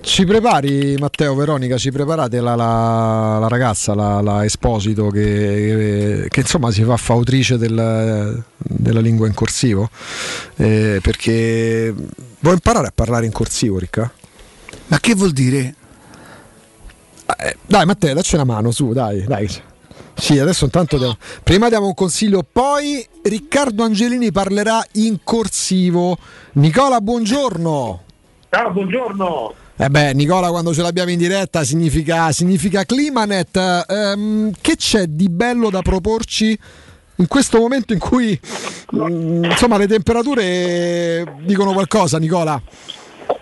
ci prepari, Matteo, Veronica, ci preparate la, la- la ragazza, la, la Esposito, che, che, insomma si fa fautrice del- della lingua in corsivo? Eh, perché vuoi imparare a parlare in corsivo, Ricca? ma che vuol dire? Eh, dai, Matteo, dacci una mano, su, dai, dai. Sì, adesso intanto diamo- prima diamo un consiglio, poi Riccardo Angelini parlerà in corsivo. Nicola, buongiorno. Ciao, buongiorno. Eh beh, Nicola, quando ce l'abbiamo in diretta significa, significa Climanet. Ehm, che c'è di bello da proporci in questo momento in cui mm, insomma le temperature dicono qualcosa, Nicola?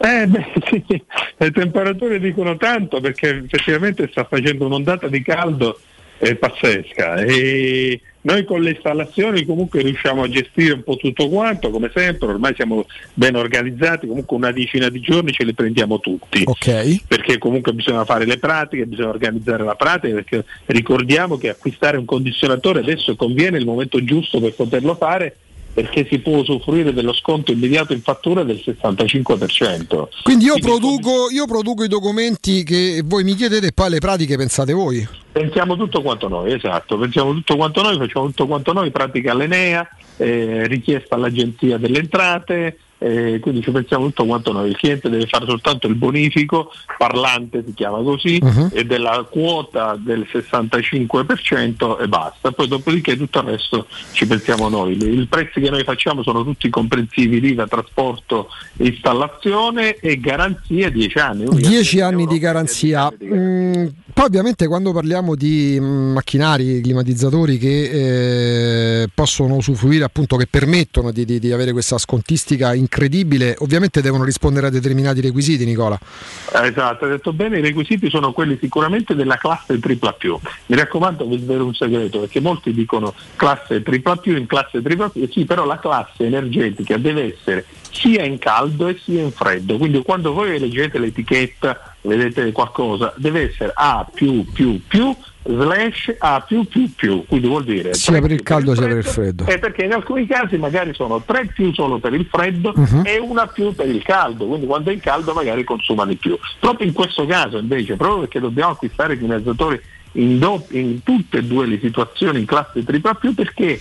Eh beh, sì, le temperature dicono tanto perché effettivamente sta facendo un'ondata di caldo eh, pazzesca e noi con le installazioni comunque riusciamo a gestire un po' tutto quanto, come sempre, ormai siamo ben organizzati, comunque una decina di giorni ce li prendiamo tutti. Ok. Perché comunque bisogna fare le pratiche, bisogna organizzare la pratica, perché ricordiamo che acquistare un condizionatore adesso conviene il momento giusto per poterlo fare perché si può usufruire dello sconto immediato in fattura del 65%. Quindi io produco, io produco i documenti che voi mi chiedete e poi alle pratiche pensate voi. Pensiamo tutto quanto noi, esatto, pensiamo tutto quanto noi, facciamo tutto quanto noi, pratica all'Enea, eh, richiesta all'Agenzia delle Entrate, eh, quindi ci pensiamo tutto quanto noi. Il cliente deve fare soltanto il bonifico, parlante si chiama così, Mhm. e della quota del 65% e basta. Poi dopodiché tutto il resto ci pensiamo noi. I prezzi che noi facciamo sono tutti comprensivi l'IVA, trasporto, installazione e garanzia 10 anni. Quindi 10 anni di garanzia. Mm, poi ovviamente quando parliamo di mm, macchinari, climatizzatori che eh, possono usufruire appunto, che permettono di, di- di avere questa scontistica incredibile, ovviamente devono rispondere a determinati requisiti Nicola. Eh, Esatto, hai detto bene, i requisiti sono quelli sicuramente della classe tripla più. Mi raccomando, vi svelo un segreto, perché molti dicono classe tripla più, in classe tripla più, sì, però la classe energetica deve essere sia in caldo e sia in freddo. Quindi quando voi leggete l'etichetta, vedete qualcosa, deve essere A più più più slash A più più più, quindi vuol dire Sia per il caldo sia per il freddo. eh, perché in alcuni casi magari sono tre più solo per il freddo Mhm. e una più per il caldo, quindi quando è in caldo magari consuma di più. Proprio in questo caso invece, proprio perché dobbiamo acquistare i climatizzatori in, do- in tutte e due le situazioni in classe tripla più, perché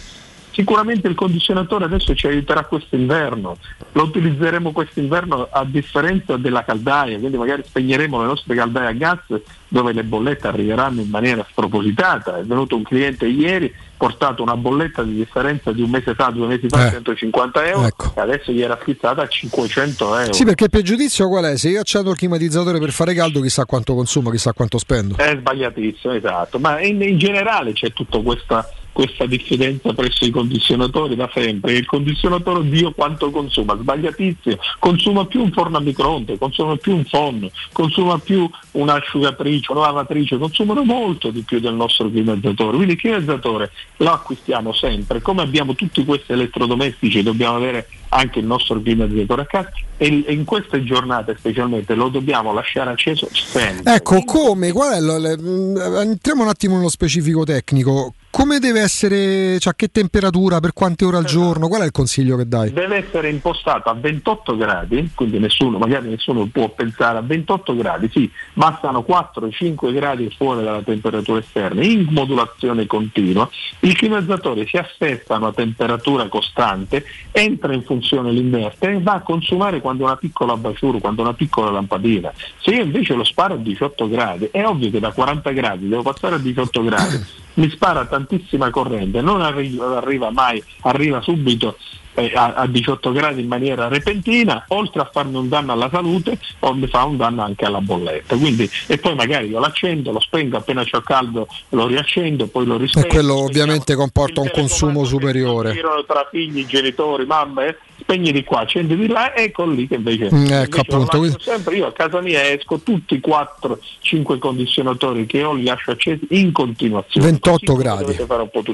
Sicuramente il condizionatore adesso ci aiuterà quest'inverno, lo utilizzeremo quest'inverno a differenza della caldaia, quindi magari spegneremo le nostre caldaie a gas dove le bollette arriveranno in maniera spropositata. È venuto un cliente ieri, portato una bolletta di differenza di un mese fa, due mesi fa, Eh. 150 euro Ecco. e adesso gli era schizzata a 500 euro. Sì, perché il pregiudizio qual è? Se io accendo il climatizzatore per fare caldo, chissà quanto consumo, chissà quanto spendo. È sbagliatissimo, esatto, ma in, in generale c'è tutta questa, questa diffidenza presso i condizionatori da sempre. Il condizionatore Dio quanto consuma, sbagliatissimo, consuma più un forno a microonde, consuma più un phon, consuma più un'asciugatrice, una lavatrice, consumano molto di più del nostro climatizzatore. Quindi il climatizzatore lo acquistiamo sempre, come abbiamo tutti questi elettrodomestici dobbiamo avere anche il nostro climatizzatore a casa e e in queste giornate specialmente lo dobbiamo lasciare acceso sempre. Ecco, come? Qual è lo- le- mm, entriamo un attimo nello specifico tecnico. Come deve essere, cioè a che temperatura, per quante ore al giorno? Qual è il consiglio che dai? deve essere impostato a 28 gradi, quindi nessuno, magari nessuno può pensare a 28 gradi, sì, bastano 4-5 gradi fuori dalla temperatura esterna, in modulazione continua, il climatizzatore si assesta a una temperatura costante, entra in funzione l'inverter e va a consumare quando una piccola basciura, quando una piccola lampadina. Se io invece lo sparo a 18 gradi, è ovvio che da 40 gradi devo passare a 18 gradi, mi spara tantissima corrente, non arriva, arriva mai, arriva subito eh, a, a 18 gradi in maniera repentina, oltre a farmi un danno alla salute, o mi fa un danno anche alla bolletta. Quindi, e poi magari io l'accendo, lo spengo, appena c'ho caldo lo riaccendo, poi lo E rispengo. quello ovviamente comporta un consumo superiore. Girano tra figli, genitori, mamme, spegni di qua, accendi di là, ecco lì che invece, Mm, invece ecco, quindi- sempre io a casa mia esco tutti i 4-5 condizionatori che ho li lascio accesi in continuazione. 28 Così gradi.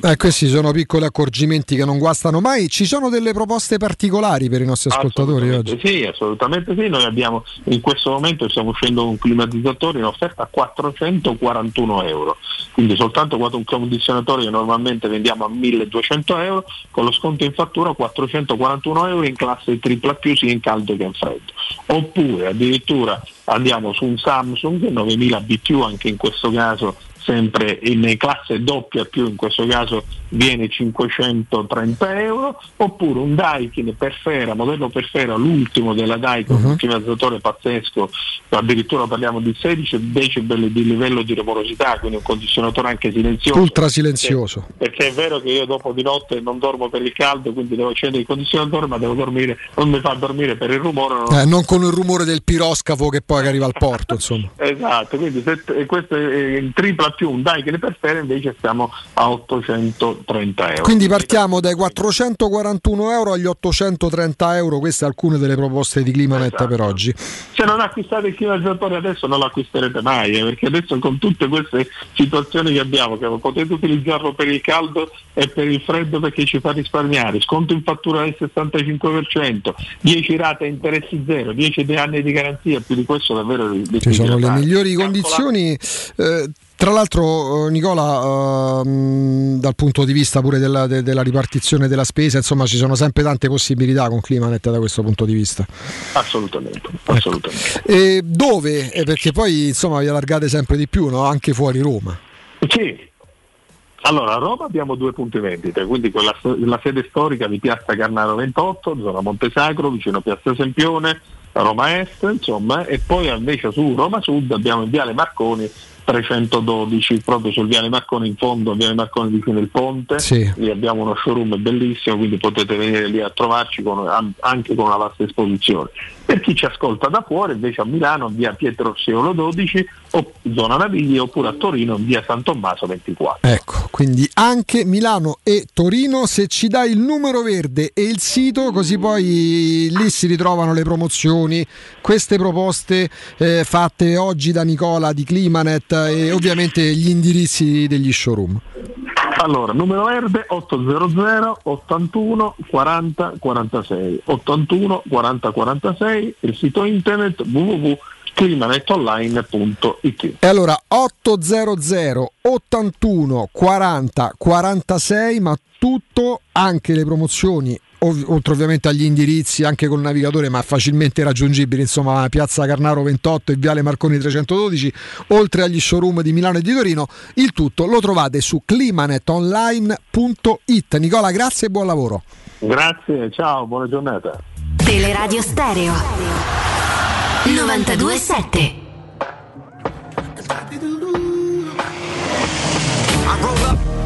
Eh, questi sono piccoli accorgimenti che non guastano mai. Ci sono delle proposte particolari per i nostri ascoltatori oggi? Sì, assolutamente sì. Noi abbiamo in questo momento stiamo uscendo un climatizzatore in offerta a 441 euro. Quindi soltanto quando un condizionatore che normalmente vendiamo a 1200 euro, con lo sconto in fattura 441 euro in classe tripla più sia in caldo che in freddo. Oppure addirittura andiamo su un Samsung 9000 BTU anche in questo caso sempre in classe doppia più in questo caso viene 530 euro oppure un Daikin Perfera modello Perfera l'ultimo della Daikin Mhm. un climatizzatore pazzesco addirittura parliamo di 16 decibel di livello di rumorosità quindi un condizionatore anche silenzioso Ultra silenzioso. perché è vero che io dopo di notte non dormo per il caldo quindi devo accendere il condizionatore ma devo dormire non mi fa dormire per il rumore non- Eh, non con il rumore del piroscafo che poi arriva al porto, insomma. Esatto, quindi se, questo è in tripla più un Daikin per fere invece siamo a 830 euro. Quindi partiamo dai 441 euro agli 830 euro, queste alcune delle proposte di Climanet Esatto. per oggi. Se non acquistate il climatizzatore adesso non lo acquisterete mai, eh, perché adesso con tutte queste situazioni che abbiamo, che potete utilizzarlo per il caldo e per il freddo perché ci fa risparmiare, sconto in fattura del 65%, 10 rate a interessi zero, 10 anni di garanzia, più di questo davvero Ci sono le migliori condizioni. eh, tra l'altro, eh, Nicola, ehm, dal punto di vista pure della, de- della ripartizione della spesa, insomma, ci sono sempre tante possibilità con Climanet da questo punto di vista. Assolutamente, assolutamente. E dove? Eh, perché poi insomma vi allargate sempre di più, no? anche fuori Roma. Sì. Allora, a Roma abbiamo due punti vendita, quindi quella, la sede storica di Piazza Carnaro 28, zona Montesacro, vicino a Piazza Sempione, Roma Est, insomma, e poi invece su Roma Sud abbiamo in Viale Marconi 312, proprio sul Viale Marconi in fondo, Viale Marconi vicino il ponte, Sì. lì abbiamo uno showroom bellissimo, quindi potete venire lì a trovarci con- anche con una vasta esposizione. Per chi ci ascolta da fuori, invece a Milano, via Pietro Orseolo 12, o zona Navigli, oppure a Torino, via San Tommaso 24. Ecco, quindi anche Milano e Torino, se ci dai il numero verde e il sito, così poi lì si ritrovano le promozioni, queste proposte eh, fatte oggi da Nicola di Climanet e ovviamente gli indirizzi degli showroom. Allora, numero verde 800 81 40 46, 81 40 46, il sito internet www.climanetonline.it. E allora 800 81 40 46, ma tutto, anche le promozioni oltre ovviamente agli indirizzi anche col navigatore, ma facilmente raggiungibili, insomma, Piazza Carnaro 28 e Viale Marconi 312, oltre agli showroom di Milano e di Torino. Il tutto lo trovate su climanetonline.it. Nicola, grazie e buon lavoro. Grazie, ciao, buona giornata. Teleradio Stereo 927 I roll up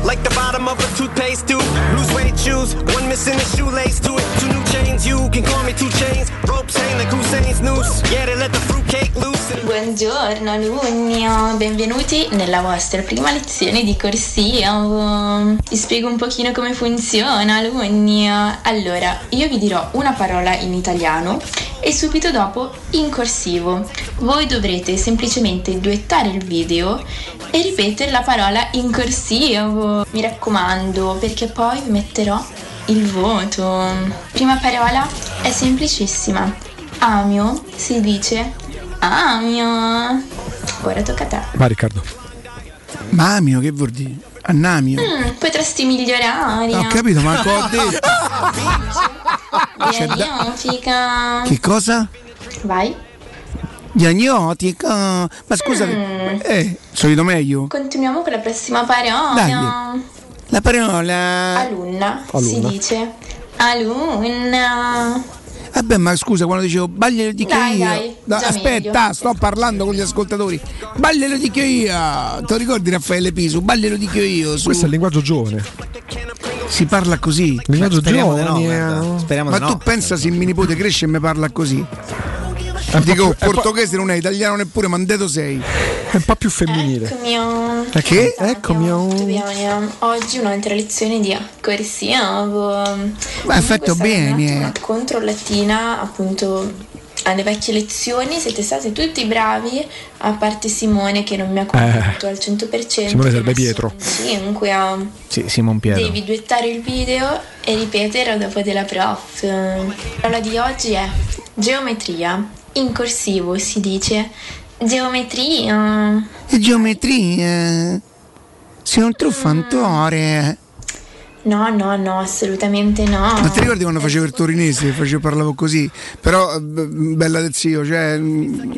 like the bottom of a toothpaste tube. Blue suede shoes, one missing a shoelace to it. Two new chains, you can call me two chains. Ropes hang like Hussein's noose. Yeah, they let the fruitcake loose. Buongiorno alunni, benvenuti nella vostra prima lezione di corsivo. Vi spiego un pochino come funziona alunni. Allora, io vi dirò una parola in italiano e subito dopo in corsivo. Voi dovrete semplicemente duettare il video e ripetere la parola in corsivo. Mi raccomando, perché poi vi metterò il voto. Prima parola è semplicissima. Amio si dice amio. Ora tocca a te. Va Riccardo. Mamio, che vuol dire? Annamio. Mm, potresti migliorare. Ho capito, ma ho detto? C'è da-. Che cosa? Vai. Diagnostica. Ma scusate, Mm. eh, solito meglio? Continuiamo con la prossima parola. Dai. La parola. Alunna. Si Alunna. dice alunna. Vabbè, ma scusa, quando dicevo baglielo dico Dai, io. dai, No, aspetta, meglio. sto parlando con gli ascoltatori. Baglielo dico io. Ti ricordi Raffaele Piso? Baglielo dico io. Su. Questo è il linguaggio giovane. Si parla così. linguaggio Speriamo giovane. di no, eh. guarda. Speriamo Ma di tu no. pensa se mio nipote cresce e mi parla così? Dico, portoghese non è italiano neppure, ma andato sei. È un po' più femminile. Eccomi. Eh, che? Eccomi. Oggi un'altra lezione di corsivo. Ma hai fatto bene. Una controllatina appunto alle vecchie lezioni. Siete stati tutti bravi, a parte Simone che non mi ha convinto al 100%. Eh. Simone messo Pietro. 5 a Sì, Simon Pietro. Devi duettare il video e ripetere dopo della prof. La parola di oggi è geometria. In corsivo si dice geometria. E geometria. Sei un truffantore. No, no, no, assolutamente no. Ma ti ricordi quando facevo il torinese? Facevo, parlavo così. Però, eh, bella del zio, cioè. mm,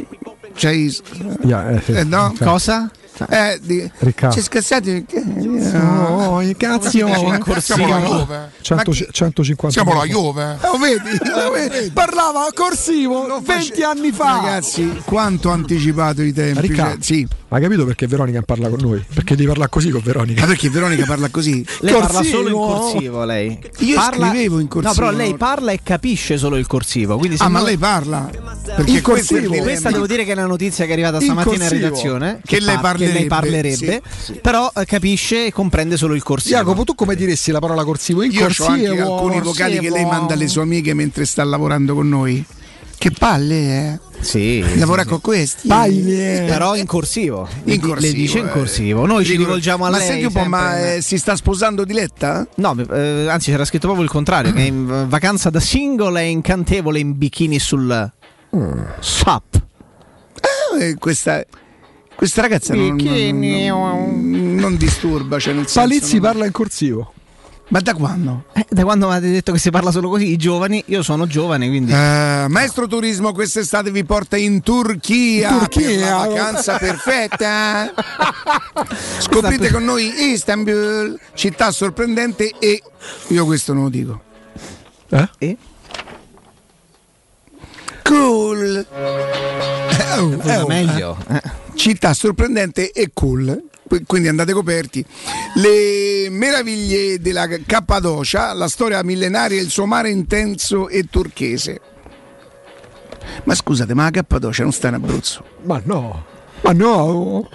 C'hai. Yeah, eh. Eh, no? Cosa? Eh, di, Riccardo. C'è scassati perché. Oh, i cazzi, oh. Siamo la Juve. 100 150 Siamo la. Juve. Oh, vedi? Lo vedi? Parlava corsivo 20 anni fa. Ragazzi, quanto ha anticipato i tempi. Riccardo, cioè, sì. hai capito perché Veronica parla con noi? Perché devi parlare così con Veronica. Ma perché Veronica parla così? Lei parla Corsivo. solo in corsivo, lei. Io Parla- scrivevo in corsivo. No, però lei parla e capisce solo il corsivo. Quindi se Ah, ma lei parla? Perché In corsivo. Questa devo dire che è una notizia che è arrivata In stamattina in corsivo. redazione. Che lei par- che lei parlerebbe, parlerebbe, però eh, capisce e comprende solo il corsivo. Jacopo, tu come diresti la parola corsivo? In Io ho corsivo. anche alcuni vocali che lei manda alle sue amiche mentre sta lavorando con noi. Che palle, eh? Sì. Lavora con questi. Paglie. Però in corsivo. In Le- corsivo, Le dice in eh. corsivo. Noi ci rivolgiamo a ma lei. senti un po', ma eh, si sta sposando Diletta? No, eh, anzi c'era scritto proprio il contrario, che è in vacanza da single e incantevole in bikini sul SAP. Eh, questa, questa ragazza non, non, non disturba, cioè nel senso, Palizzi non- parla in corsivo. Ma da quando? Eh, da quando avete detto che si parla solo così, i giovani, io sono giovane, quindi... Eh, Maestro Turismo quest'estate vi porta in Turchia, In Turchia. per la vacanza perfetta. Scoprite con noi Istanbul, città sorprendente e io questo non lo dico. Eh? E? Cool. Eh, oh, Era oh, meglio. eh. Città sorprendente e cool. Qu- Quindi andate coperti. Le meraviglie della Cappadocia, la storia millenaria, il suo mare intenso e turchese. Ma scusate, ma la Cappadocia non sta in Abruzzo? Ma no. Ma no.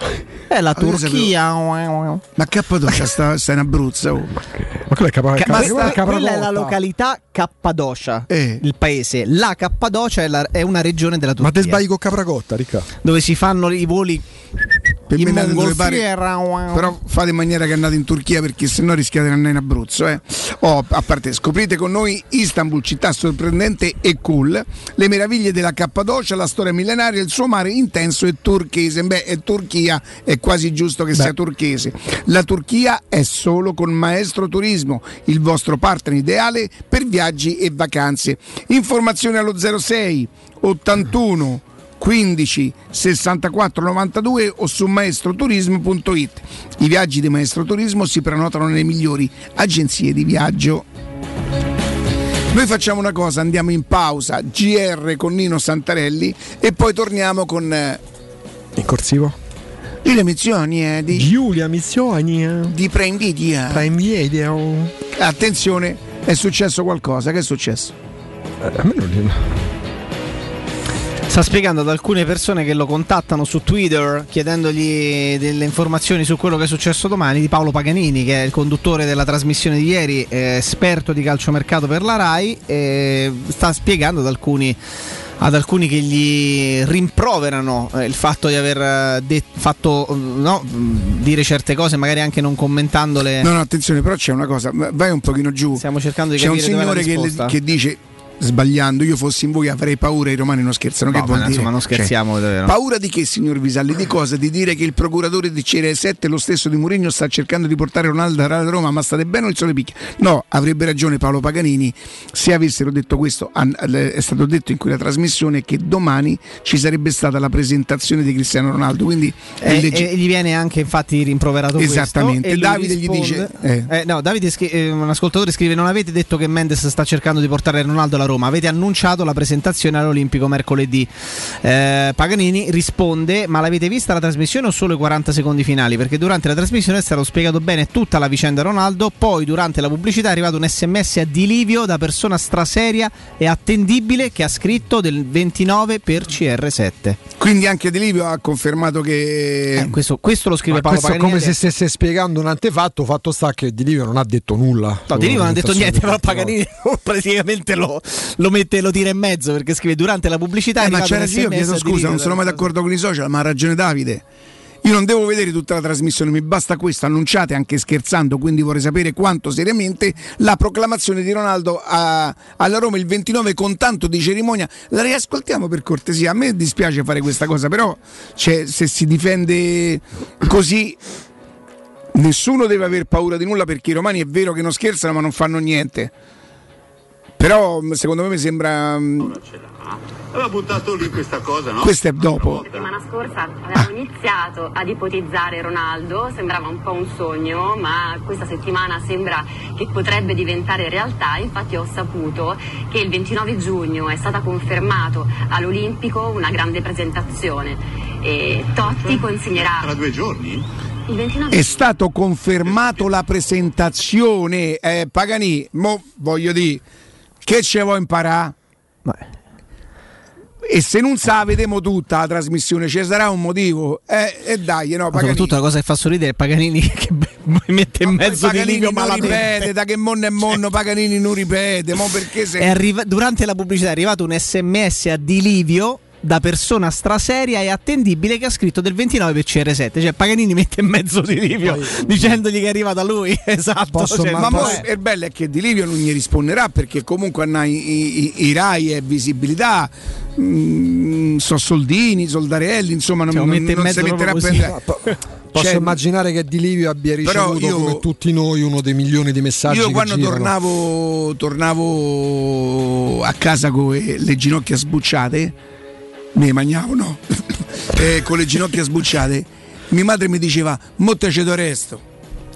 È la Ma io Turchia. Ma Cappadocia sta, sta in Abruzzo. oh. Ma quella è capa- Ca- capa- questa- quella è quella è la località Cappadocia, Eh. il paese. La Cappadocia è, la- è una regione della Ma te Turchia sbagli con Capracotta, Ricca. dove si fanno i voli In pare, mongolfiera, però fate in maniera che andate in Turchia perché sennò rischiate di andare in Abruzzo. Eh. Oh, a parte, scoprite con noi Istanbul, città sorprendente e cool, le meraviglie della Cappadocia, la storia millenaria, il suo mare intenso e turchese. Beh, è Turchia, è quasi giusto che sia turchese. La Turchia è solo con Maestro Turismo, il vostro partner ideale per viaggi e vacanze. Informazioni allo 06 81 15 64 92 o su maestroturismo.it. I viaggi di Maestro Turismo si prenotano nelle migliori agenzie di viaggio. Noi facciamo una cosa, andiamo in pausa, GR con Nino Santarelli e poi torniamo con eh, In corsivo? le missioni eh, di Giulia Missioni di Prime Video. Prime Video. Attenzione, è successo qualcosa, che è successo? a me non Sta spiegando ad alcune persone che lo contattano su Twitter chiedendogli delle informazioni su quello che è successo domani di Paolo Paganini, che è il conduttore della trasmissione di ieri, eh, esperto di calciomercato per la RAI, e sta spiegando ad alcuni, ad alcuni che gli rimproverano eh, il fatto di aver eh, det- fatto eh, no, mh, dire certe cose, magari anche non commentandole. No, no, attenzione, però c'è una cosa, vai un pochino giù. Stiamo cercando di C'è un capire dov'è la signore che, le- che dice sbagliando, io fossi in voi avrei paura, i romani non scherzano, No, che vuol ma dire? insomma, non scherziamo, Cioè, davvero. paura di che, signor Visalli? Di cosa? Di dire che il procuratore di CR7, lo stesso di Mourinho, sta cercando di portare Ronaldo a Roma, ma state bene o il sole picchia? No, avrebbe ragione Paolo Paganini se avessero detto questo, è stato detto in quella trasmissione che domani ci sarebbe stata la presentazione di Cristiano Ronaldo, quindi è E, legge- e gli viene anche infatti rimproverato Esattamente. questo, Davide gli dice- eh, no, Davide scri- eh, un ascoltatore scrive non avete detto che Mendes sta cercando di portare Ronaldo alla Roma avete annunciato la presentazione all'Olimpico mercoledì. Eh, Paganini risponde ma l'avete vista la trasmissione o solo i 40 secondi finali? Perché durante la trasmissione è stato spiegato bene tutta la vicenda Ronaldo poi durante la pubblicità è arrivato un sms a Dilivio da persona straseria e attendibile che ha scritto del 29 per CR7 quindi anche De Livio ha confermato che... Eh, questo, questo lo scrive Ma Paolo questo è Paganini come se stesse spiegando un antefatto, fatto sta che Di Livio non ha detto nulla. No, Di Livio non ha detto niente, però Paganini praticamente lo, lo mette, lo tira in mezzo perché scrive durante la pubblicità. Eh, ma c'era io chiedo scusa, non sono mai d'accordo con i social, ma ha ragione Davide. Io non devo vedere tutta la trasmissione, mi basta questo, annunciate anche scherzando, quindi vorrei sapere quanto seriamente la proclamazione di Ronaldo a- alla Roma il 29 con tanto di cerimonia. La riascoltiamo per cortesia, a me dispiace fare questa cosa, però cioè, se si difende così nessuno deve aver paura di nulla perché i romani è vero che non scherzano ma non fanno niente. Però mh, secondo me mi sembra... mh, Aveva buttato lì questa cosa, no? Questo è dopo. La settimana scorsa avevamo iniziato ad ipotizzare Ronaldo, sembrava un po' un sogno, ma questa settimana sembra che potrebbe diventare realtà. Infatti ho saputo che il 29 giugno è stata confermato all'Olimpico una grande presentazione e Totti consegnerà Tra due giorni? il 29 È stato confermato la presentazione. Eh, Pagani, mo voglio dire, che ce vuoi imparare? E se non sa, vedremo tutta la trasmissione, ci sarà un motivo. Eh, e dai, no, Ma Pagani. soprattutto la cosa che fa sorridere è Paganini che mette in mezzo di Paganini non malamente. ripete, da che monno è monno, Paganini non ripete, mo perché se... Arriva- durante la pubblicità è arrivato un sms a Di Livio da persona straseria e attendibile che ha scritto del 29 per CR7 cioè Paganini mette in mezzo Di Livio dicendogli che arriva da lui. Esatto Posso- cioè, ma è, è bello è che Di Livio non gli risponderà perché comunque hanno i, i- i Rai e visibilità, mm, so soldini, soldarelli, insomma non, Cioè, non- mette in non mezzo si metterà prendere. Posso Cioè, immaginare che Di Livio abbia ricevuto io- come tutti noi uno dei milioni di messaggi Io quando tornavo, tornavo a casa con le ginocchia sbucciate, mi mangiavo, no? Eh, con le ginocchia sbucciate, mia madre mi diceva, mo te ce do resto.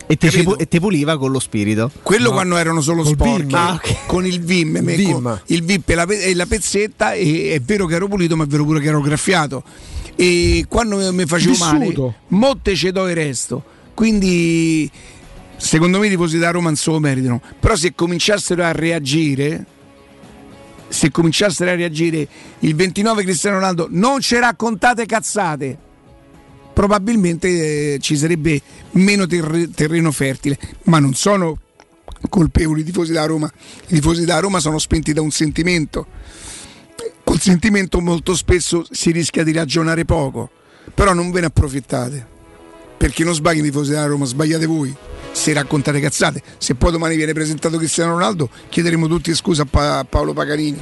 e, te pu- e te puliva con lo spirito Quello No. quando erano solo Col sporchi. Ah, ok. con il Vim, me- Vim. con il VIP e la, pe- e la pezzetta, e è vero che ero pulito, ma è vero pure che ero graffiato. E quando mi facevo Vissuto. male, motte ce do il resto. Quindi, secondo me, i tifosi da Roma non se lo meritano. Però, se cominciassero a reagire, se cominciassero a reagire il 29 Cristiano Ronaldo, non ci raccontate cazzate probabilmente eh, ci sarebbe meno terre- terreno fertile, ma non sono colpevoli i tifosi da Roma. I tifosi da Roma sono spinti da un sentimento. Col sentimento molto spesso si rischia di ragionare poco, però non ve ne approfittate. perché non sbagliano i tifosi della Roma, sbagliate voi. Se raccontate cazzate, se poi domani viene presentato Cristiano Ronaldo, chiederemo tutti scusa a, Pa- Paolo Paganini.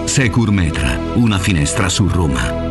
Secur Metra, una finestra su Roma.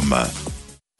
www.radioparleur.com.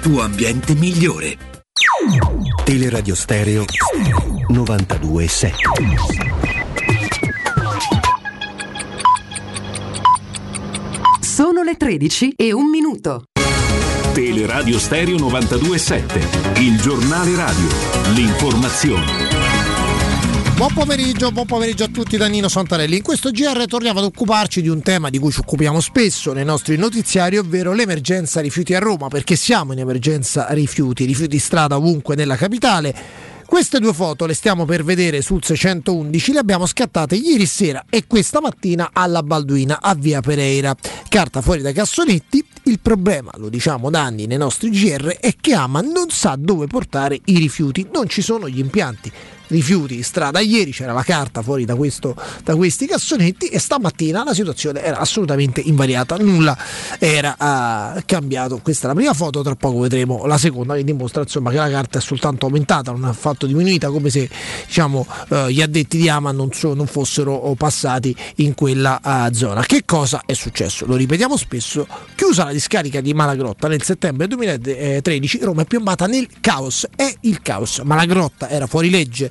tuo ambiente migliore. Teleradio Stereo 92.7 Sono le 13 e un minuto. Teleradio Stereo 92.7, il giornale radio, l'informazione. Buon pomeriggio, buon pomeriggio a tutti da Nino Santarelli. In questo GR torniamo ad occuparci di un tema di cui ci occupiamo spesso nei nostri notiziari, ovvero l'emergenza rifiuti a Roma, perché siamo in emergenza rifiuti, rifiuti strada ovunque nella capitale. Queste due foto le stiamo per vedere sul 611, le abbiamo scattate ieri sera e questa mattina alla Balduina a Via Pereira. Carta fuori dai cassonetti, il problema, lo diciamo da anni nei nostri GR, è che Ama non sa dove portare i rifiuti, non ci sono gli impianti. Rifiuti in strada ieri, c'era la carta fuori da, questo, da questi cassonetti e stamattina la situazione era assolutamente invariata, nulla era uh, cambiato. Questa è la prima foto, tra poco vedremo la seconda che dimostra insomma, che la carta è soltanto aumentata, non ha affatto diminuita, come se diciamo, uh, gli addetti di Ama non, so, non fossero passati in quella uh, zona. Che cosa è successo? Lo ripetiamo spesso, chiusa la discarica di Malagrotta nel settembre 2013, Roma è piombata nel caos, è il caos. Malagrotta era fuori legge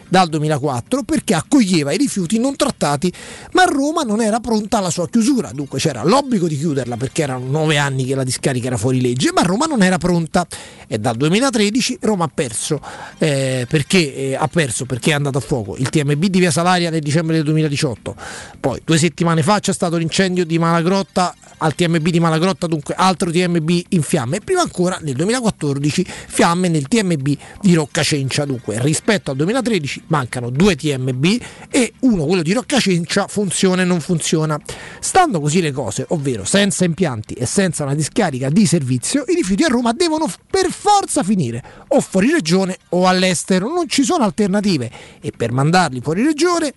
dal 2004 perché accoglieva i rifiuti non trattati, ma Roma non era pronta alla sua chiusura, dunque c'era l'obbligo di chiuderla perché erano nove anni che la discarica era fuori legge, ma Roma non era pronta. E dal 2013 Roma ha perso, eh, perché, eh, ha perso? Perché è andato a fuoco. Il TMB di Via Salaria nel dicembre del 2018, poi due settimane fa c'è stato l'incendio di Malagrotta al TMB di Malagrotta, dunque altro TMB in fiamme. E prima ancora nel 2014 fiamme nel TMB di Roccacencia, dunque rispetto al 2013 mancano due TMB e uno, quello di Roccacencia, funziona e non funziona. Stando così le cose, ovvero senza impianti e senza una discarica di servizio, i rifiuti a Roma devono per forza finire o fuori regione o all'estero, non ci sono alternative e per mandarli fuori regione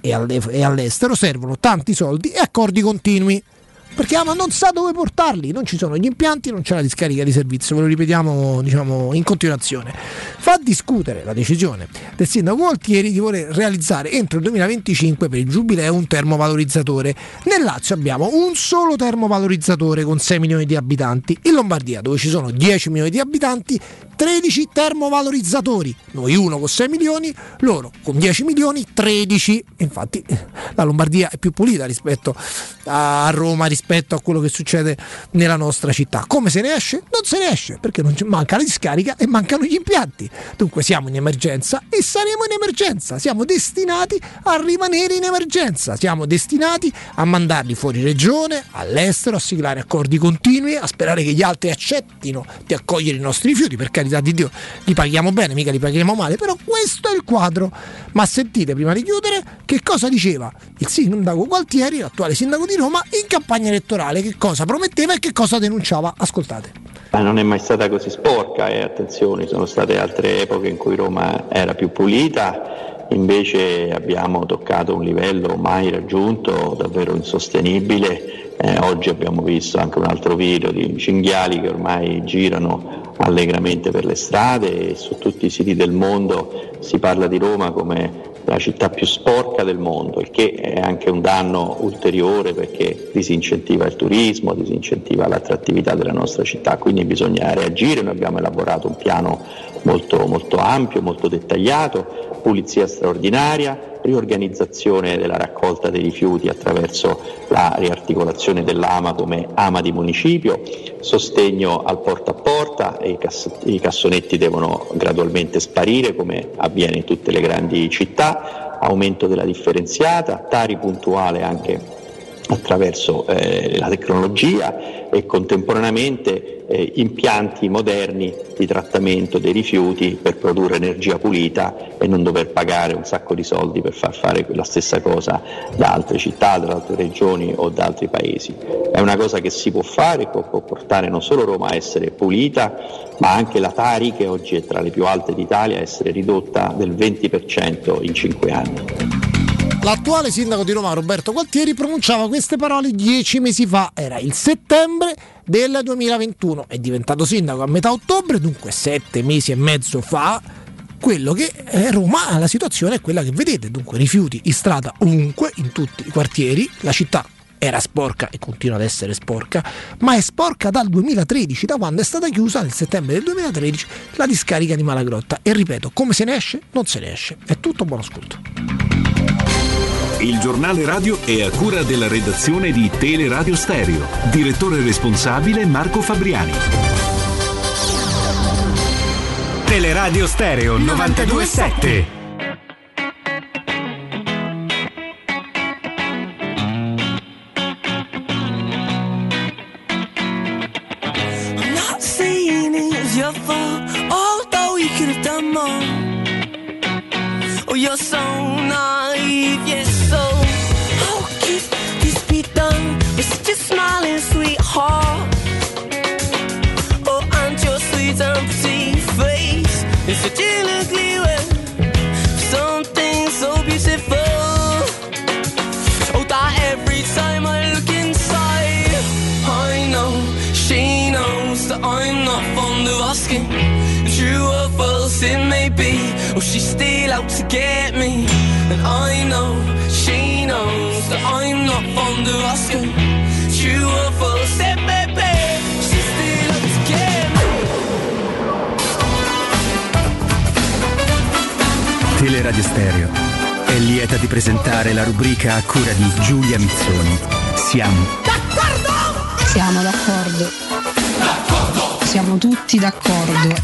e all'estero servono tanti soldi e accordi continui perché Ama non sa dove portarli, non ci sono gli impianti, non c'è la discarica di servizio, ve lo ripetiamo diciamo, in continuazione. Fa discutere la decisione del sindaco Gualtieri di voler realizzare entro il 2025 per il giubileo un termovalorizzatore. Nel Lazio abbiamo un solo termovalorizzatore con 6 milioni di abitanti, in Lombardia dove ci sono 10 milioni di abitanti 13 termovalorizzatori, noi uno con 6 milioni, loro con 10 milioni 13. Infatti la Lombardia è più pulita rispetto a Roma, rispetto a quello che succede nella nostra città. Come se ne esce? Non se ne esce perché manca la discarica e mancano gli impianti. Dunque siamo in emergenza e saremo in emergenza, siamo destinati a rimanere in emergenza, siamo destinati a mandarli fuori regione, all'estero, a siglare accordi continui, a sperare che gli altri accettino di accogliere i nostri rifiuti, per carità di Dio, li paghiamo bene, mica li paghiamo male, però questo è il quadro. Ma sentite prima di chiudere che cosa diceva il sindaco Gualtieri, l'attuale sindaco di Roma, in campagna elettorale, che cosa prometteva e che cosa denunciava. Ascoltate. Ma non è mai stata così sporca e attenzione, sono state altre epoche in cui Roma era più pulita, invece abbiamo toccato un livello mai raggiunto, davvero insostenibile. Eh, oggi abbiamo visto anche un altro video di cinghiali che ormai girano allegramente per le strade e su tutti i siti del mondo si parla di Roma come la città più sporca del mondo, il che è anche un danno ulteriore perché disincentiva il turismo, disincentiva l'attrattività della nostra città, quindi bisogna reagire, noi abbiamo elaborato un piano molto, molto ampio, molto dettagliato, pulizia straordinaria, riorganizzazione della raccolta dei rifiuti attraverso la riarticolazione dell'AMA come AMA di municipio, sostegno al porta a porta, cass- i cassonetti devono gradualmente sparire come avviene in tutte le grandi città, aumento della differenziata, tari puntuale anche attraverso eh, la tecnologia e contemporaneamente eh, impianti moderni di trattamento dei rifiuti per produrre energia pulita e non dover pagare un sacco di soldi per far fare la stessa cosa da altre città, da altre regioni o da altri paesi. È una cosa che si può fare, può, può portare non solo Roma a essere pulita, ma anche la Tari, che oggi è tra le più alte d'Italia, a essere ridotta del 20% in 5 anni. L'attuale sindaco di Roma, Roberto Gualtieri, pronunciava queste parole dieci mesi fa, era il settembre del 2021, è diventato sindaco a metà ottobre, dunque sette mesi e mezzo fa. Quello che è Roma, la situazione è quella che vedete, dunque rifiuti in strada ovunque, in tutti i quartieri, la città era sporca e continua ad essere sporca, ma è sporca dal 2013, da quando è stata chiusa nel settembre del 2013 la discarica di Malagrotta. E ripeto, come se ne esce? Non se ne esce. È tutto, buon ascolto. Il giornale radio è a cura della redazione di Teleradio Stereo. Direttore responsabile Marco Fabriani. Teleradio Stereo 927. your fault, although we could have done more. Oh, you're so naive, Something so beautiful. Oh, every time I look inside, I know she knows that I'm not fond of asking. True or false it may be, oh, she's still out to get me. And I know she knows that I'm not fond of asking. True or false it may Teleradio Stereo è lieta di presentare la rubrica a cura di Giulia Mizzoni. Siamo Siamo d'accordo. Siamo tutti d'accordo.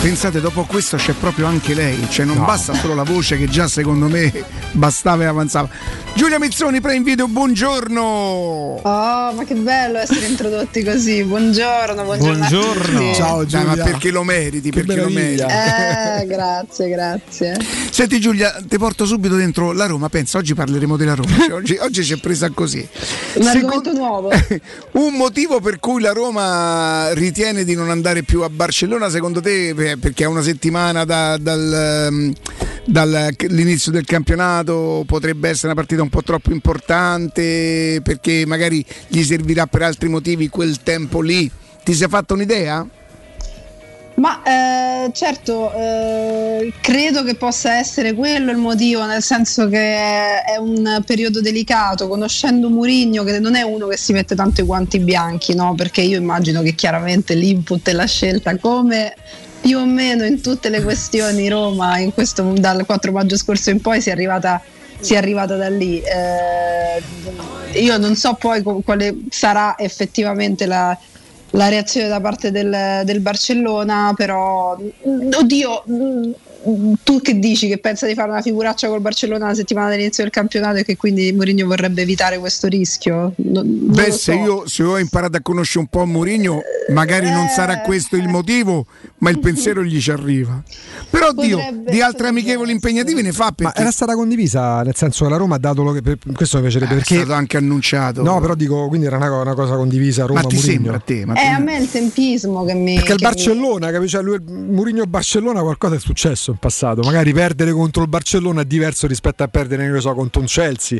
Pensate, dopo questo c'è proprio anche lei, cioè non No. basta solo la voce che già secondo me bastava e avanzava. Giulia Mizzoni, pre-invideo, buongiorno! Oh, ma che bello essere introdotti così. Buongiorno, buongiorno. a tutti. Ciao Giulia, ma perché lo meriti, Che perché lo meriti. Eh, grazie, grazie. Senti Giulia, ti porto subito dentro la Roma, pensa, oggi parleremo della Roma, cioè, oggi, oggi ci è presa così. Un Secondo- argomento nuovo. Un motivo per cui la Roma ritiene di non andare più a Barcellona, secondo te, per- perché a una settimana da- dal, ehm, dall'inizio del campionato potrebbe essere una partita un po' troppo importante, perché magari gli servirà per altri motivi quel tempo lì? Ti sei fatto un'idea? Ma eh, certo, eh, credo che possa essere quello il motivo, nel senso che è un periodo delicato, conoscendo Murigno che non è uno che si mette tanto i guanti bianchi, no? perché io immagino che chiaramente l'input e la scelta, come più o meno in tutte le questioni Roma, questo, dal 4 maggio scorso in poi si è arrivata, si è arrivata da lì. Eh, io non so poi quale sarà effettivamente la, la reazione da parte del, del Barcellona, però oddio, tu che dici che pensa di fare una figuraccia col Barcellona la settimana dell'inizio del campionato e che quindi Mourinho vorrebbe evitare questo rischio? Non- non Beh, lo se, so. io, se io ho imparato a conoscere un po' Mourinho, magari non sarà questo il motivo, ma il pensiero gli ci arriva. Però, Dio, di altre amichevoli impegnative ne fa Ma perché era stata condivisa, nel senso che la Roma ha dato lo che per- questo mi piacerebbe è perché stato anche annunciato. No, però dico, quindi era una, una cosa condivisa Roma ma ti Mourinho. sembra a te? Ma Eh, a me è il tempismo che mi... Perché il che mi- Barcellona, capisci? Cioè, Mourinho Barcellona qualcosa è successo in passato. Magari perdere contro il Barcellona è diverso rispetto a perdere, so, contro un Chelsea.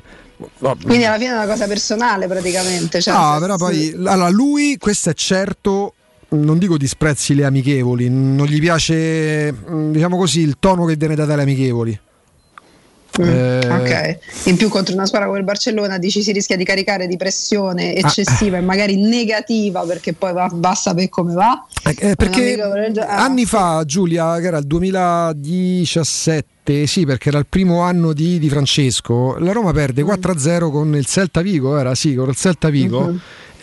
No, Quindi alla fine è una cosa personale praticamente. Cioè, No, se- però poi allora, lui, questo è certo. Non dico disprezzi le amichevoli, non gli piace, mm, diciamo così, il tono che viene dato alle amichevoli. Mm, Eh, Ok, in più contro una squadra come il Barcellona dici si rischia di caricare di pressione eccessiva e magari negativa perché poi va, va a sapere come va. Eh, perché Un amico ah, anni fa, Giulia, che era il 2017, sì, perché era il primo anno di, di Francesco, la Roma perde Mm. 4-0 con il Celta Vigo, era sì, con il Celta Vigo. Mhm.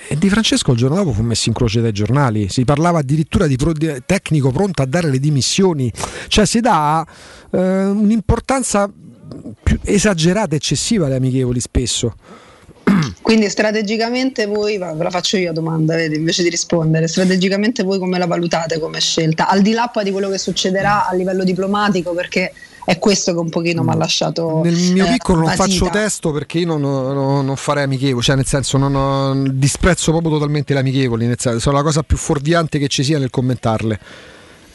E di Francesco il giorno dopo fu messo in croce dai giornali, si parlava addirittura di, pro- di tecnico pronto a dare le dimissioni, cioè si dà eh, un'importanza esagerata, eccessiva alle amichevoli spesso. Quindi strategicamente voi, va, ve la faccio io la domanda, vedi, invece di rispondere, strategicamente voi come la valutate come scelta? Al di là poi di quello che succederà a livello diplomatico, perché è questo che un pochino mi ha lasciato... Nel mio eh, piccolo non basita. faccio testo perché io non, non- non farei amichevoli, cioè nel senso non ho- disprezzo proprio totalmente le amichevoli, nel senso, sono la cosa più fuorviante che ci sia nel commentarle.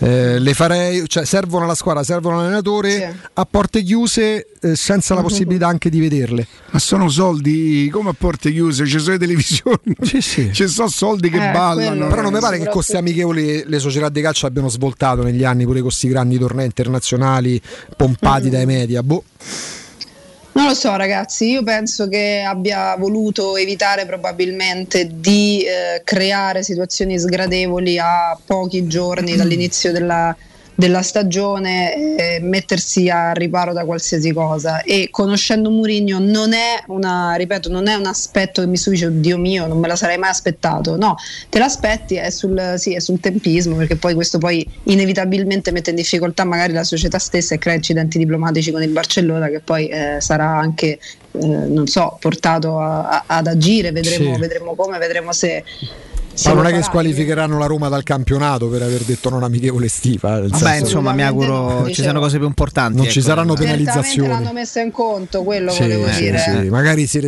Eh, le farei, cioè servono alla squadra, servono all'allenatore a porte chiuse eh, senza la possibilità anche di vederle. Ma sono soldi come a porte chiuse, ci sono le televisioni, ci sono soldi che Eh, ballano. Però non mi pare che queste amichevoli le società di calcio abbiano svoltato negli anni, pure con questi grandi tornei internazionali pompati Mm. dai media. Boh. Non lo so ragazzi, io penso che abbia voluto evitare probabilmente di eh, creare situazioni sgradevoli a pochi giorni dall'inizio della, della stagione e mettersi a riparo da qualsiasi cosa. E conoscendo Mourinho non è una, ripeto, non è un aspetto che mi stupisce, oddio mio, non me la sarei mai aspettato, no, te l'aspetti è sul, sì, è sul tempismo perché poi questo poi inevitabilmente mette in difficoltà magari la società stessa e crea incidenti diplomatici con il Barcellona che poi eh, sarà anche, eh, non so, portato a- a- ad agire, vedremo, Sì. vedremo come, vedremo se... Ma non è che squalificheranno la Roma dal campionato per aver detto non amichevole estiva. nel Vabbè, insomma, mi auguro ci siano cose più importanti. Non ci ecco. saranno Certamente penalizzazioni. l'hanno messa in conto, quello Sì, volevo sì, dire. sì. Magari si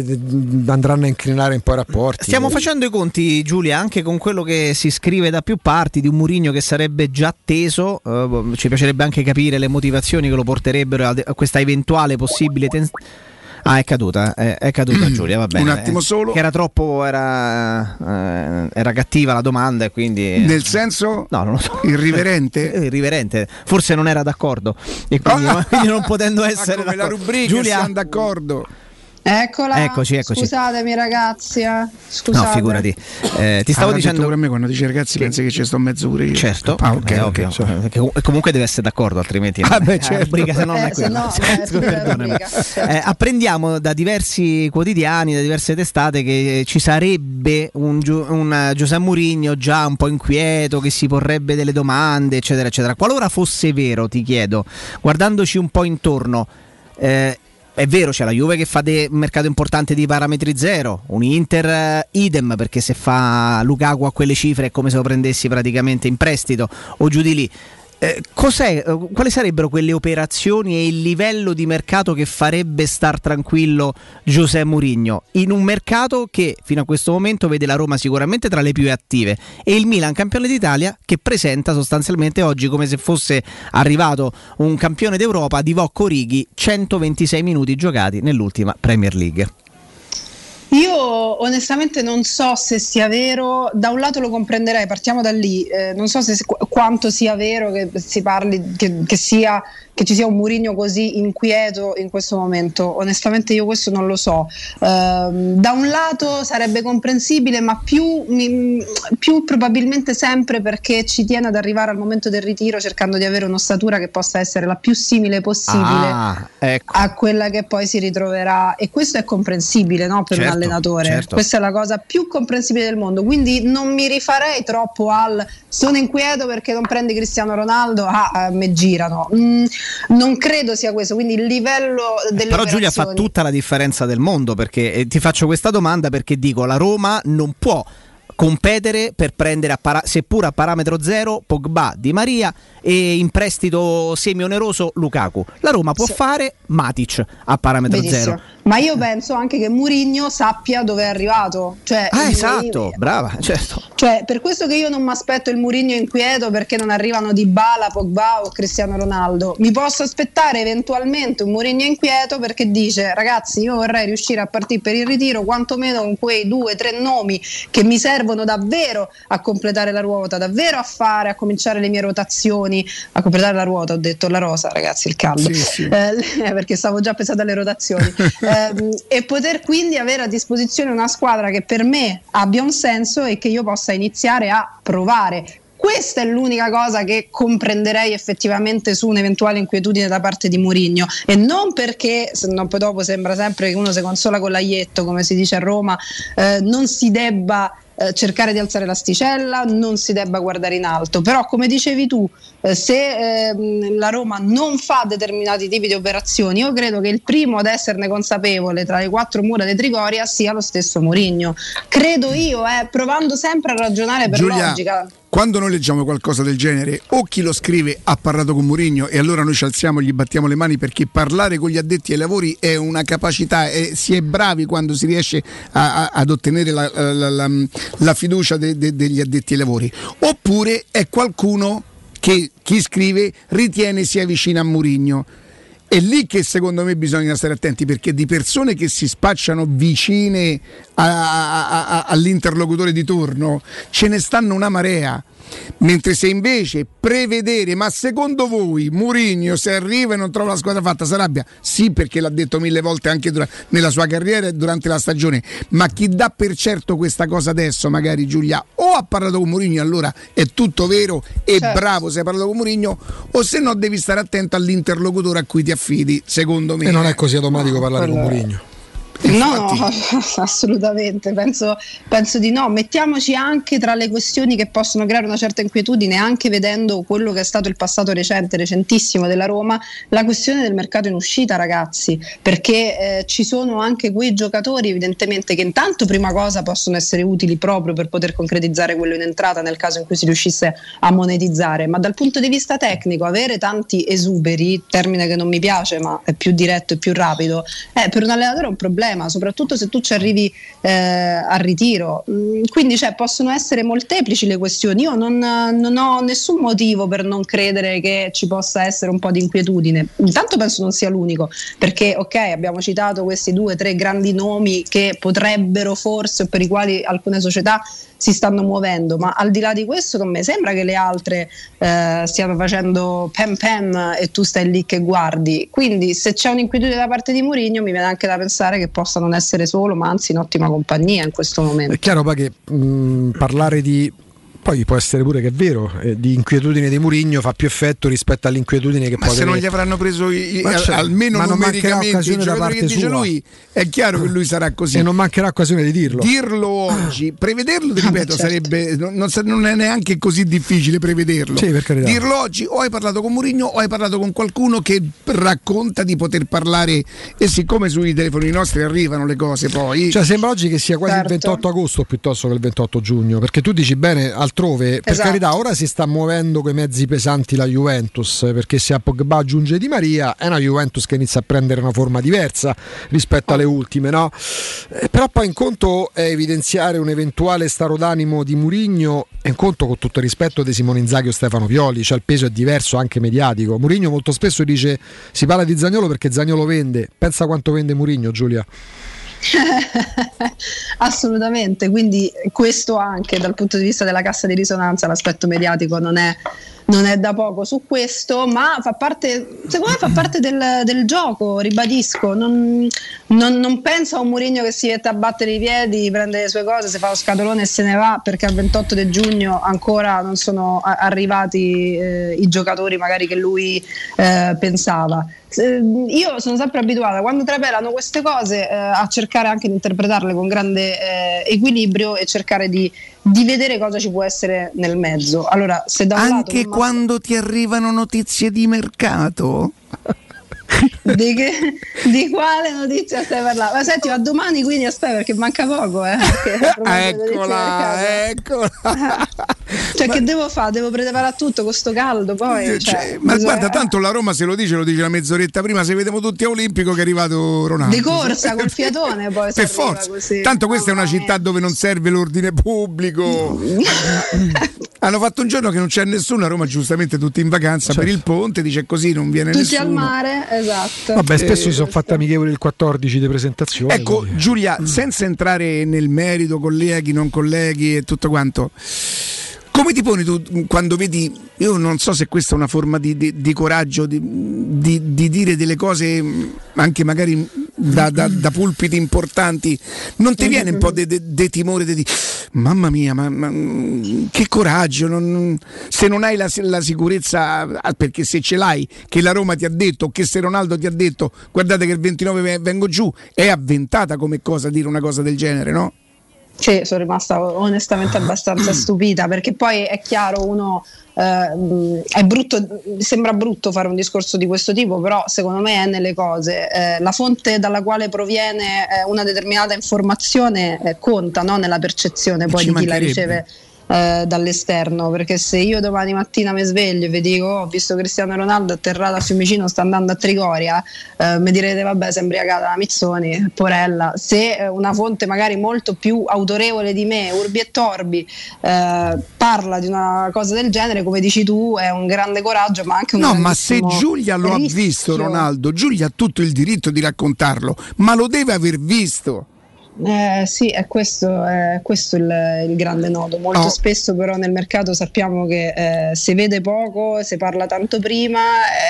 andranno a incrinare un po' i rapporti. Stiamo facendo i conti, Giulia, anche con quello che si scrive da più parti di un Murigno che sarebbe già teso. eh, ci piacerebbe anche capire le motivazioni che lo porterebbero a, a questa eventuale possibile ten- Ah, è caduta, è, è caduta Giulia, va bene. Un attimo solo. Che era troppo, era, eh, era cattiva la domanda e quindi... Nel senso No, non lo so. irriverente? Irriverente, forse non era d'accordo e quindi, quindi non potendo essere come la rubrica Giulia, siamo d'accordo. Eccola. Eccoci, eccoci. Scusatemi ragazzi. eh. Scusate. No, figurati. Eh, ti stavo Ah, dicendo pure a me quando dice ragazzi pensi che ci sto mezzo pure io. Certo, Ah, ok, è so. Eh, che- e comunque deve essere d'accordo, altrimenti Ah, beh, certo. rubrica se no non è Eh, se quella. no, eh, apprendiamo da diversi quotidiani, da diverse testate che ci sarebbe un, Gio- un Giuseppe Mourinho già un po' inquieto, che si porrebbe delle domande, eccetera, eccetera. Qualora fosse vero, ti chiedo, guardandoci un po' intorno, eh, è vero, c'è la Juve che fa un mercato importante di parametri zero, un Inter eh, idem perché se fa Lukaku a quelle cifre è come se lo prendessi praticamente in prestito o giù di lì. Eh, eh, quali sarebbero quelle operazioni e il livello di mercato che farebbe star tranquillo Giuseppe Mourinho in un mercato che fino a questo momento vede la Roma sicuramente tra le più attive e il Milan campione d'Italia che presenta sostanzialmente oggi come se fosse arrivato un campione d'Europa di Vocco Righi 126 minuti giocati nell'ultima Premier League. Io onestamente non so se sia vero, da un lato lo comprenderei, partiamo da lì, eh, non so se, qu- quanto sia vero che si parli, che, che sia, che ci sia un Murigno così inquieto in questo momento, onestamente io questo non lo so. Ehm, da un lato sarebbe comprensibile, ma più, mi- più probabilmente sempre perché ci tiene ad arrivare al momento del ritiro cercando di avere un'ossatura che possa essere la più simile possibile Ah, ecco. a quella che poi si ritroverà e questo è comprensibile no, per Certo, un allenatore certo. questa è la cosa più comprensibile del mondo quindi non mi rifarei troppo al sono inquieto perché non prendi Cristiano Ronaldo ah, a me girano Mm, non credo sia questo quindi il livello delle Però Giulia fa tutta la differenza del mondo perché eh, ti faccio questa domanda perché dico la Roma non può competere per prendere a para- seppur a parametro zero Pogba, Di Maria e in prestito semi-oneroso Lukaku. La Roma può fare Matic a parametro Benissimo. zero. Ma io penso anche che Murigno sappia dove è arrivato cioè, Ah, esatto, brava, certo. Cioè, per questo che io non mi aspetto il Murigno inquieto perché non arrivano Di Bala, Pogba o Cristiano Ronaldo. Mi posso aspettare eventualmente un Murigno inquieto perché dice "Ragazzi, io vorrei riuscire a partire per il ritiro quantomeno con quei due tre nomi che mi servono davvero a completare la ruota, davvero a fare, a cominciare le mie rotazioni, a completare la ruota, ho detto la rosa, ragazzi, il caldo. Sì, sì. Eh, perché stavo già pensando alle rotazioni Ehm, e poter quindi avere a disposizione una squadra che per me abbia un senso e che io possa iniziare a provare. Questa è l'unica cosa che comprenderei effettivamente su un'eventuale inquietudine da parte di Mourinho e non perché, se no poi dopo sembra sempre che uno si consola con l'aietto, come si dice a Roma, eh, non si debba eh, cercare di alzare l'asticella, non si debba guardare in alto. Però, come dicevi tu, eh, se ehm, la Roma non fa determinati tipi di operazioni, io credo che il primo ad esserne consapevole tra le quattro mura di Trigoria sia lo stesso Mourinho. Credo io, eh, provando sempre a ragionare per Giulia, logica. Quando noi leggiamo qualcosa del genere, o chi lo scrive ha parlato con Mourinho e allora noi ci alziamo e gli battiamo le mani perché parlare con gli addetti ai lavori è una capacità e si è bravi quando si riesce a- a- ad ottenere la, la- la- la fiducia de- de- degli addetti ai lavori. Oppure è qualcuno che chi scrive ritiene sia vicino a Mourinho. È lì che secondo me bisogna stare attenti perché di persone che si spacciano vicine a- a- a- all'interlocutore di turno ce ne stanno una marea. Mentre se invece prevedere, ma secondo voi Mourinho se arriva e non trova la squadra fatta si arrabbia? Sì, perché l'ha detto mille volte anche dura- nella sua carriera e durante la stagione, ma chi dà per certo questa cosa adesso, magari Giulia, o ha parlato con Mourinho allora è tutto vero e Certo. bravo se hai parlato con Mourinho, o se no devi stare attento all'interlocutore a cui ti affidi, secondo me. E non è così automatico parlare con quello- Mourinho. No, no, assolutamente, penso, penso di no. Mettiamoci anche tra le questioni che possono creare una certa inquietudine, anche vedendo quello che è stato il passato recente, recentissimo della Roma, la questione del mercato in uscita, ragazzi, perché eh, ci sono anche quei giocatori evidentemente che intanto prima cosa possono essere utili proprio per poter concretizzare quello in entrata nel caso in cui si riuscisse a monetizzare, ma dal punto di vista tecnico avere tanti esuberi, termine che non mi piace ma è più diretto e più rapido, eh, per un allenatore è un problema problema, soprattutto se tu ci arrivi eh, al ritiro. Mm, Quindi cioè, possono essere molteplici le questioni. Io non, non ho nessun motivo per non credere che ci possa essere un po' di inquietudine. Intanto penso non sia l'unico, perché ok, abbiamo citato questi due, tre grandi nomi che potrebbero forse o per i quali alcune società si stanno muovendo, ma al di là di questo non mi sembra che le altre eh, stiano facendo pem pem e tu stai lì che guardi. Quindi se c'è un'inquietudine da parte di Mourinho mi viene anche da pensare che possa non essere solo, ma anzi in ottima compagnia in questo momento. È chiaro che mh, parlare di. Poi può essere pure che è vero, eh, di inquietudine di Murigno fa più effetto rispetto all'inquietudine che Ma può se non avere- gli avranno preso i- i- Ma certo, almeno ma non mancherà numericamente i occasione da giocatori che parte dice sua. lui, è chiaro che lui sarà così. E non mancherà occasione di dirlo. Dirlo oggi, prevederlo, ti ripeto, certo. sarebbe non, non è neanche così difficile prevederlo. Sì. Dirlo oggi, o hai parlato con Mourinho o hai parlato con qualcuno che racconta di poter parlare e siccome sui telefoni nostri arrivano le cose poi Cioè, sembra oggi che sia quasi Certo. il 28 agosto piuttosto che il 28 giugno, perché tu dici bene altrove, per Esatto. carità, ora si sta muovendo coi mezzi pesanti la Juventus, perché se a Pogba aggiunge Di Maria è una Juventus che inizia a prendere una forma diversa rispetto alle ultime, no? Eh, però poi in conto è evidenziare un eventuale staro d'animo di Murigno e in conto con tutto il rispetto di Simone Inzaghi o Stefano Pioli, cioè il peso è diverso anche mediatico. Murigno molto spesso dice si parla di Zagnolo perché Zagnolo vende, pensa quanto vende Murigno Giulia. Assolutamente, quindi questo anche dal punto di vista della cassa di risonanza, l'aspetto mediatico non è, non è da poco su questo, ma fa parte, secondo me fa parte del, del gioco, ribadisco, non, non, non penso a un Murigno che si mette a battere i piedi, prende le sue cose, si fa lo scatolone e se ne va perché al 28 di giugno ancora non sono arrivati eh, i giocatori magari che lui eh, pensava. Se- Io sono sempre abituata quando trapelano queste cose eh, a cercare anche di interpretarle con grande eh, equilibrio e cercare di, di vedere cosa ci può essere nel mezzo. Allora, se da un lato anche non- quando ti arrivano notizie di mercato di, che- di quale notizia stai parlando? Ma senti, ma domani quindi aspetta perché manca poco, eh. eccola, eccola. Cioè, che devo fare? Devo preparare tutto con sto caldo poi. Cioè, Ma bisogna- guarda, tanto la Roma se lo dice, lo dice una mezz'oretta prima, se vediamo tutti a Olimpico che è arrivato Ronaldo. di corsa col fiatone poi Per forza. così. Tanto questa è una città dove non serve l'ordine pubblico. Hanno fatto un giorno che non c'è nessuno, a Roma giustamente tutti in vacanza per il ponte, dice così non viene Tutti al nessuno. mare, esatto. Vabbè, spesso Eh, si sono fatte amichevoli il 14 di presentazione. Ecco, quindi- Giulia, senza entrare nel merito, colleghi, non colleghi e tutto quanto, come ti poni tu quando vedi, io non so se questa è una forma di, di- di coraggio, di, di- di dire delle cose anche magari da, da- da pulpiti importanti, non ti viene un po' di timore di mamma mia, ma, ma, che coraggio, non- se non hai la, la sicurezza, ah, perché se ce l'hai, che la Roma ti ha detto, che se Ronaldo ti ha detto, guardate che il 29 ve- vengo giù, è avventata come cosa dire una cosa del genere, no? Sì, sono rimasta onestamente abbastanza stupita perché poi è chiaro, uno è brutto, sembra brutto fare un discorso di questo tipo, però secondo me è nelle cose. Eh, la fonte dalla quale proviene eh, una determinata informazione eh, conta no? nella percezione poi Ci di chi la riceve eh, dall'esterno perché se io domani mattina mi sveglio e vi dico "Oh, ho visto Cristiano Ronaldo atterrato a Fiumicino sta andando a Trigoria eh, mi direte vabbè sei imbriagata la Mizzoni porella se eh, una fonte magari molto più autorevole di me Urbi e Torbi eh, parla di una cosa del genere come dici tu è un grande coraggio ma anche un No, ma se Giulia lo ha rischio. visto Ronaldo, Giulia ha tutto il diritto di raccontarlo, ma lo deve aver visto. Eh, sì, è questo, è questo il, il grande nodo. Molto Oh. spesso però nel mercato sappiamo che eh, si vede poco, si parla tanto prima,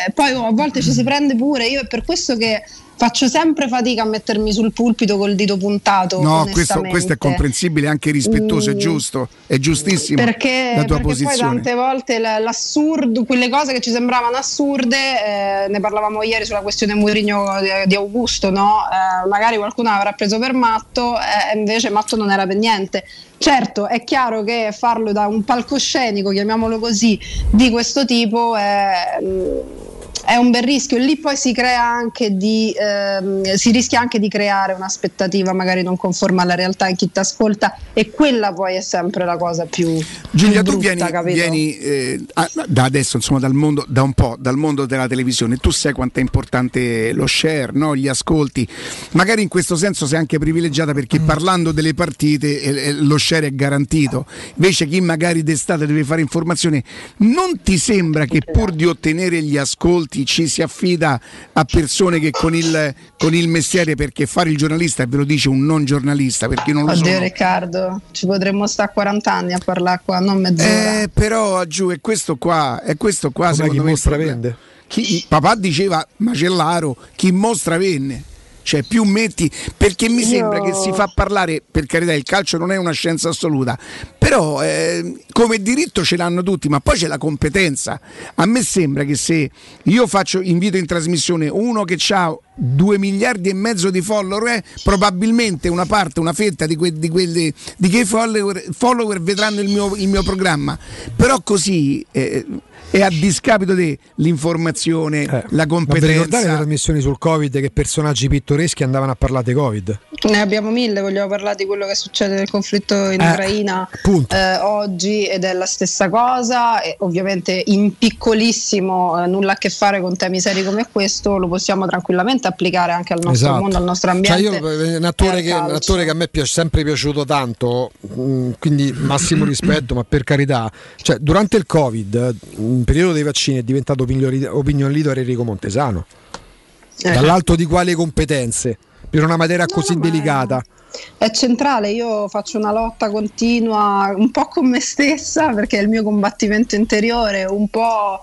eh, poi oh, a volte ci si prende pure. Io è per questo che faccio sempre fatica a mettermi sul pulpito col dito puntato. No, questo, questo è comprensibile, anche rispettoso, è Mm. giusto, è giustissimo Perché, la tua perché poi tante volte l'assurdo, quelle cose che ci sembravano assurde, eh, ne parlavamo ieri sulla questione Mourinho di, Augusto, no? Eh, magari qualcuno avrà preso per matto eh, e invece matto non era per niente. Certo, è chiaro che farlo da un palcoscenico, chiamiamolo così, di questo tipo è, mm, è un bel rischio. Lì poi si crea anche di ehm, si rischia anche di creare un'aspettativa magari non conforme alla realtà in chi ti ascolta e quella poi è sempre la cosa più Giulia, più tu brutta, vieni, capito? vieni, eh, da adesso, insomma, dal mondo, da un po', dal mondo della televisione. Tu sai quanto è importante lo share, no? gli ascolti. Magari in questo senso sei anche privilegiata perché Mm. parlando delle partite eh, eh, lo share è garantito. Invece chi magari d'estate deve fare informazione, non ti sembra che pur di ottenere gli ascolti ci si affida a persone che con il, con il mestiere, perché fare il giornalista, e ve lo dice un non giornalista, perché non lo Oddio sono. Riccardo, ci potremmo stare 40 anni a parlare qua, non mezz'ora. Eh, però giù è questo qua, è questo qua Com'è secondo chi me mostra vende? Chi- papà diceva Macellaro, chi mostra venne. Cioè, più metti perché mi Io- sembra che si fa parlare, per carità, il calcio non è una scienza assoluta, però eh, come diritto ce l'hanno tutti, ma poi c'è la competenza. A me sembra che se io faccio invito in trasmissione uno che ha 2 miliardi e mezzo di follower, eh, probabilmente una parte, una fetta di, que- di quelli di quei follower, follower vedranno il mio, il mio programma. Però così eh, è a discapito dell'informazione, la Ma vi ricordate le competenza. trasmissioni sul Covid che personaggi pittoreschi andavano a parlare di Covid? Ne abbiamo mille, vogliamo parlare di quello che succede nel conflitto in Eh, Ucraina eh, oggi ed è la stessa cosa e ovviamente in piccolissimo, eh, nulla a che fare con temi seri come questo, lo possiamo tranquillamente applicare anche al nostro Esatto. mondo, al nostro Cioè ambiente. io, eh, un, e attore che, un attore che a me è sempre piaciuto tanto, mh, quindi massimo rispetto, ma per carità, cioè, durante il Covid, in periodo dei vaccini, è diventato opinion leader Enrico Montesano. Eh. Dall'alto di quali competenze? Per una materia così delicata. È centrale, io faccio una lotta continua un po' con me stessa perché è il mio combattimento interiore, un po'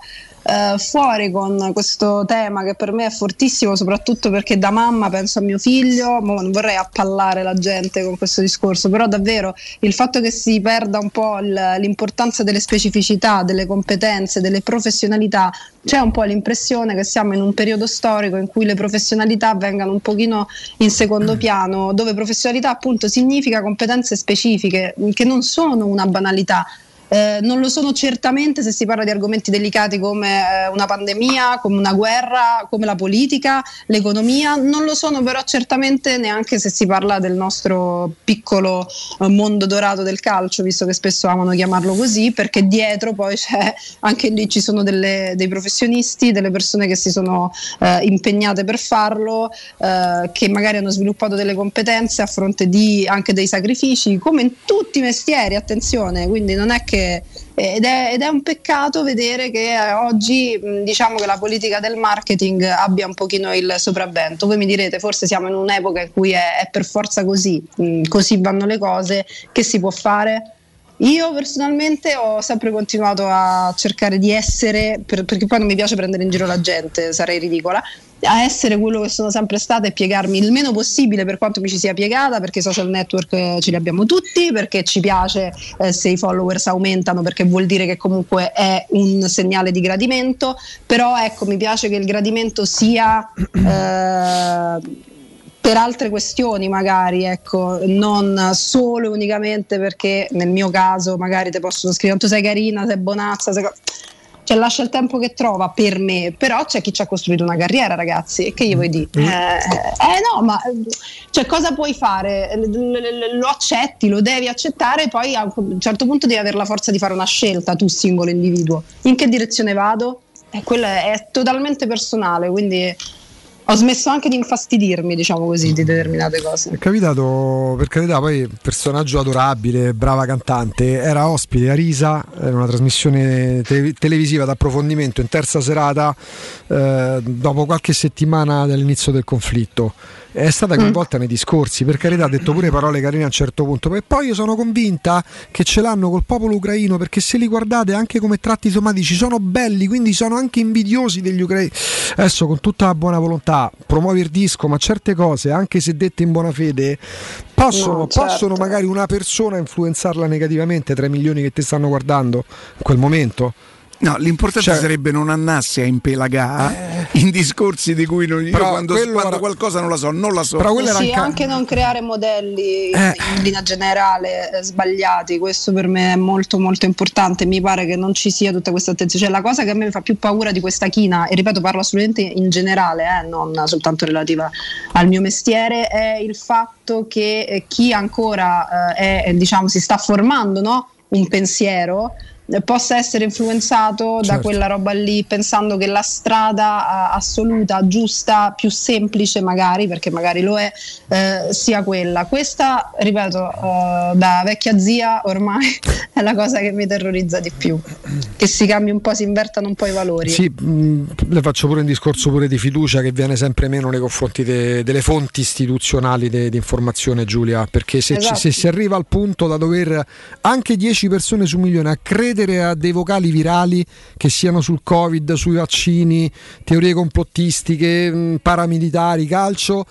eh, fuori con questo tema che per me è fortissimo, soprattutto perché da mamma penso a mio figlio, non vorrei appallare la gente con questo discorso, però davvero il fatto che si perda un po' l'importanza delle specificità, delle competenze, delle professionalità, c'è un po' l'impressione che siamo in un periodo storico in cui le professionalità vengano un pochino in secondo piano, dove professionalità appunto significa competenze specifiche che non sono una banalità. Eh, non lo sono certamente se si parla di argomenti delicati come eh, una pandemia, come una guerra, come la politica, l'economia, non lo sono però certamente neanche se si parla del nostro piccolo eh, mondo dorato del calcio, visto che spesso amano chiamarlo così, perché dietro poi c'è anche lì ci sono delle- dei professionisti, delle persone che si sono eh, impegnate per farlo, eh, che magari hanno sviluppato delle competenze a fronte di anche dei sacrifici, come in tutti i mestieri, attenzione, quindi non è che ed è, ed è un peccato vedere che eh, oggi diciamo che la politica del marketing abbia un pochino il sopravvento. Voi mi direte, forse siamo in un'epoca in cui è, è per forza così, così vanno le cose, che si può fare? Io personalmente ho sempre continuato a cercare di essere, per- perché poi non mi piace prendere in giro la gente, sarei ridicola, a essere quello che sono sempre stata e piegarmi il meno possibile per quanto mi ci sia piegata, perché i social network eh, ce li abbiamo tutti, perché ci piace eh, se i followers aumentano, perché vuol dire che comunque è un segnale di gradimento, però ecco mi piace che il gradimento sia... eh, per altre questioni magari, ecco, non solo e unicamente perché nel mio caso magari ti possono scrivere tu sei carina, sei bonazza, sei co-". cioè lascia il tempo che trova per me, però c'è chi ci ha costruito una carriera ragazzi, e che gli vuoi dire? Eh, eh, no, ma cioè, cosa puoi fare? Lo accetti, lo devi accettare, poi a un certo punto devi avere la forza di fare una scelta tu singolo individuo. In che direzione vado? E quello è, è totalmente personale, quindi ho smesso anche di infastidirmi, diciamo così, di determinate cose. È capitato, per carità, poi personaggio adorabile, brava cantante, era ospite a Risa, era una trasmissione te- televisiva d'approfondimento in terza serata eh, dopo qualche settimana dall'inizio del conflitto. È stata coinvolta nei discorsi, per carità ha detto pure parole carine a un certo punto, e poi io sono convinta che ce l'hanno col popolo ucraino perché se li guardate anche come tratti somatici sono belli, quindi sono anche invidiosi degli ucraini. Adesso con tutta la buona volontà promuovi il disco, ma certe cose, anche se dette in buona fede, possono, No, certo. possono magari una persona influenzarla negativamente tra i milioni che ti stanno guardando in quel momento. No, l'importante Cioè- sarebbe non andarsi a impelagare in discorsi di cui non, io Però quando, quello quando era- qualcosa non la so, non la so. Però sì, anche- anche non creare modelli Eh. in linea generale eh, sbagliati, questo per me è molto molto importante, mi pare che non ci sia tutta questa attenzione, cioè la cosa che a me fa più paura di questa china, e ripeto parlo assolutamente in generale, eh, non soltanto relativa al mio mestiere, è il fatto che eh, chi ancora eh, è, diciamo, si sta formando no? un pensiero eh, possa essere influenzato da Certo. quella roba lì pensando che la strada assoluta, giusta, più semplice magari, perché magari lo è, eh, sia quella. Questa, ripeto, eh, da vecchia zia ormai è la cosa che mi terrorizza di più, che si cambi un po', si invertano un po' i valori. Sì, mh, le faccio pure un discorso pure di fiducia che viene sempre meno nei confronti de- delle fonti istituzionali di informazione, Giulia, perché se, ci- Esatto. se si arriva al punto da dover anche 10 persone su milione a credere a dei vocali virali che siano sul Covid, sui vaccini, teorie complottistiche, mh, paramilitari, calcio,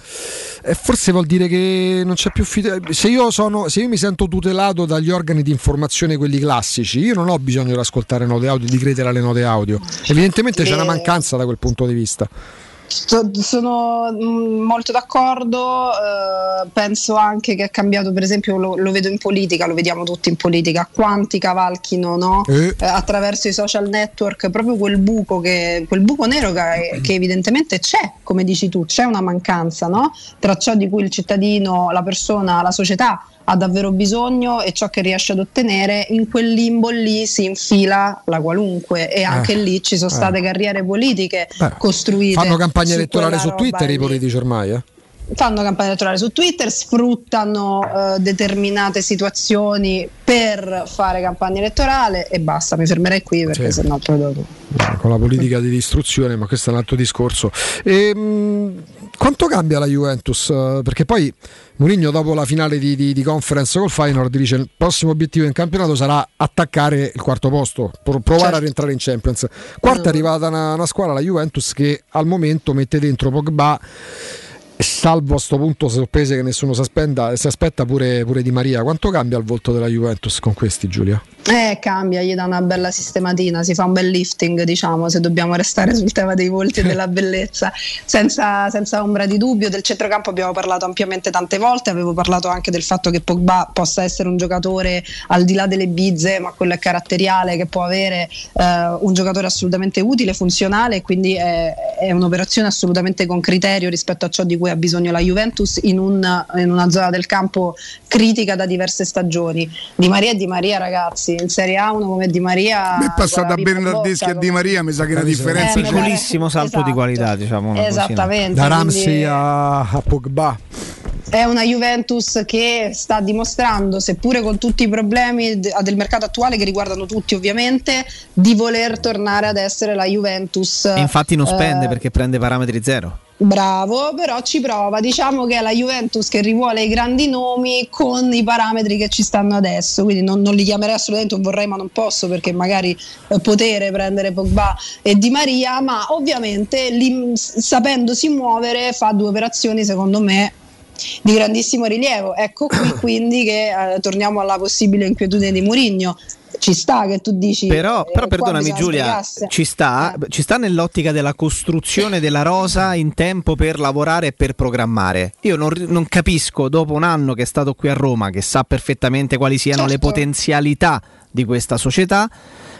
eh, forse vuol dire che non c'è più fiducia. Se io, sono, se io mi sento tutelato dagli organi di informazione, quelli classici, io non ho bisogno di ascoltare note audio, di credere alle note audio. Evidentemente c'è una Eh. mancanza da quel punto di vista. Sono mm, molto d'accordo, eh, penso anche che è cambiato, per esempio lo, lo vedo in politica, lo vediamo tutti in politica, quanti cavalchino no? Eh. Eh, attraverso i social network, proprio quel buco, che, quel buco nero che, che evidentemente c'è, come dici tu, c'è una mancanza no? tra ciò di cui il cittadino, la persona, la società ha davvero bisogno e ciò che riesce ad ottenere, in quel limbo lì si infila la qualunque e anche Eh. lì ci sono Eh. state carriere politiche Beh, costruite. Campagna elettorale su Twitter i politici ormai, eh? fanno campagna elettorale su Twitter, sfruttano eh, determinate situazioni per fare campagna elettorale e basta, mi fermerei qui perché Sì. sennò poi dopo. con la politica di distruzione, ma questo è un altro discorso. Ehm, quanto cambia la Juventus? Eh, Perché poi Mourinho dopo la finale di, di- di conference col Feyenoord dice il prossimo obiettivo in campionato sarà attaccare il quarto posto, pro- provare Certo. a rientrare in Champions. Quarta è arrivata una, una squadra, la Juventus, che al momento mette dentro Pogba salvo a sto punto sorprese che nessuno si, aspetta, si aspetta pure, pure Di Maria. Quanto cambia il volto della Juventus con questi, Giulia? Eh, cambia, gli dà una bella sistematina, si fa un bel lifting, diciamo, se dobbiamo restare sul tema dei volti e della bellezza, senza, senza ombra di dubbio. Del centrocampo abbiamo parlato ampiamente tante volte, avevo parlato anche del fatto che Pogba possa essere un giocatore al di là delle bizze, ma quello è caratteriale, che può avere eh, un giocatore assolutamente utile, funzionale, quindi è, è un'operazione assolutamente con criterio rispetto a ciò di cui ha bisogno la Juventus in, un- in una zona del campo critica da diverse stagioni. Di Maria e Di Maria, ragazzi, in Serie A uno come Di Maria. Mi è passata in Bernardeschi a Di Maria, mi sa che la differenza Eh, c'è. mi Piccolissimo salto di Esatto. qualità, diciamo. una cosina. Esattamente. Da quindi Ramsey a, a Pogba. È una Juventus che sta dimostrando, seppure con tutti i problemi de- del mercato attuale che riguardano tutti ovviamente, di voler tornare ad essere la Juventus. E infatti non spende eh, perché prende parametri zero. Bravo, però ci prova. Diciamo che è la Juventus che rivuole i grandi nomi con i parametri che ci stanno adesso. Quindi non, non li chiamerei assolutamente un vorrei, ma non posso perché magari eh, potere prendere Pogba e Di Maria. Ma ovviamente li- sapendosi muovere fa due operazioni, secondo me. Di grandissimo rilievo. Ecco qui quindi che eh, torniamo alla possibile inquietudine di Mourinho. Ci sta che tu dici. Però, eh, però perdonami Giulia, ci sta, ci sta nell'ottica della costruzione della rosa in tempo per lavorare e per programmare. Io non, non capisco, dopo un anno che è stato qui a Roma, che sa perfettamente quali siano le Certo. potenzialità di questa società,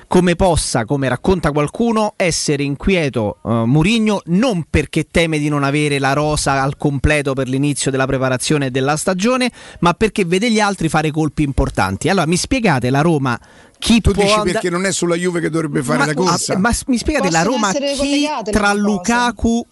come possa, come racconta qualcuno, essere inquieto eh, Murigno non perché teme di non avere la rosa al completo per l'inizio della preparazione della stagione, ma perché vede gli altri fare colpi importanti. Allora mi spiegate la Roma chi Tu può dici andare- perché non è sulla Juve che dovrebbe fare ma, la corsa? ah, ma mi spiegate la Possono Roma essere chi tra. Lukaku,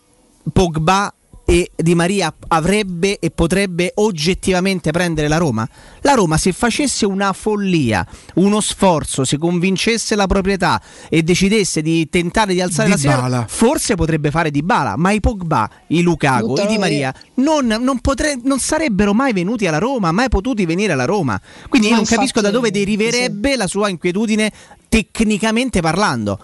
Pogba e Di Maria avrebbe e potrebbe oggettivamente prendere la Roma? La Roma se facesse una follia, uno sforzo, si convincesse la proprietà e decidesse di tentare di alzare la Dybala. sera, forse potrebbe fare Di Bala, ma i Pogba, i Lukaku, Buttalo i Di. Maria non, non potre- non sarebbero mai venuti alla Roma, mai potuti venire alla Roma. Quindi io Ma non capisco da dove deriverebbe la sua inquietudine tecnicamente parlando.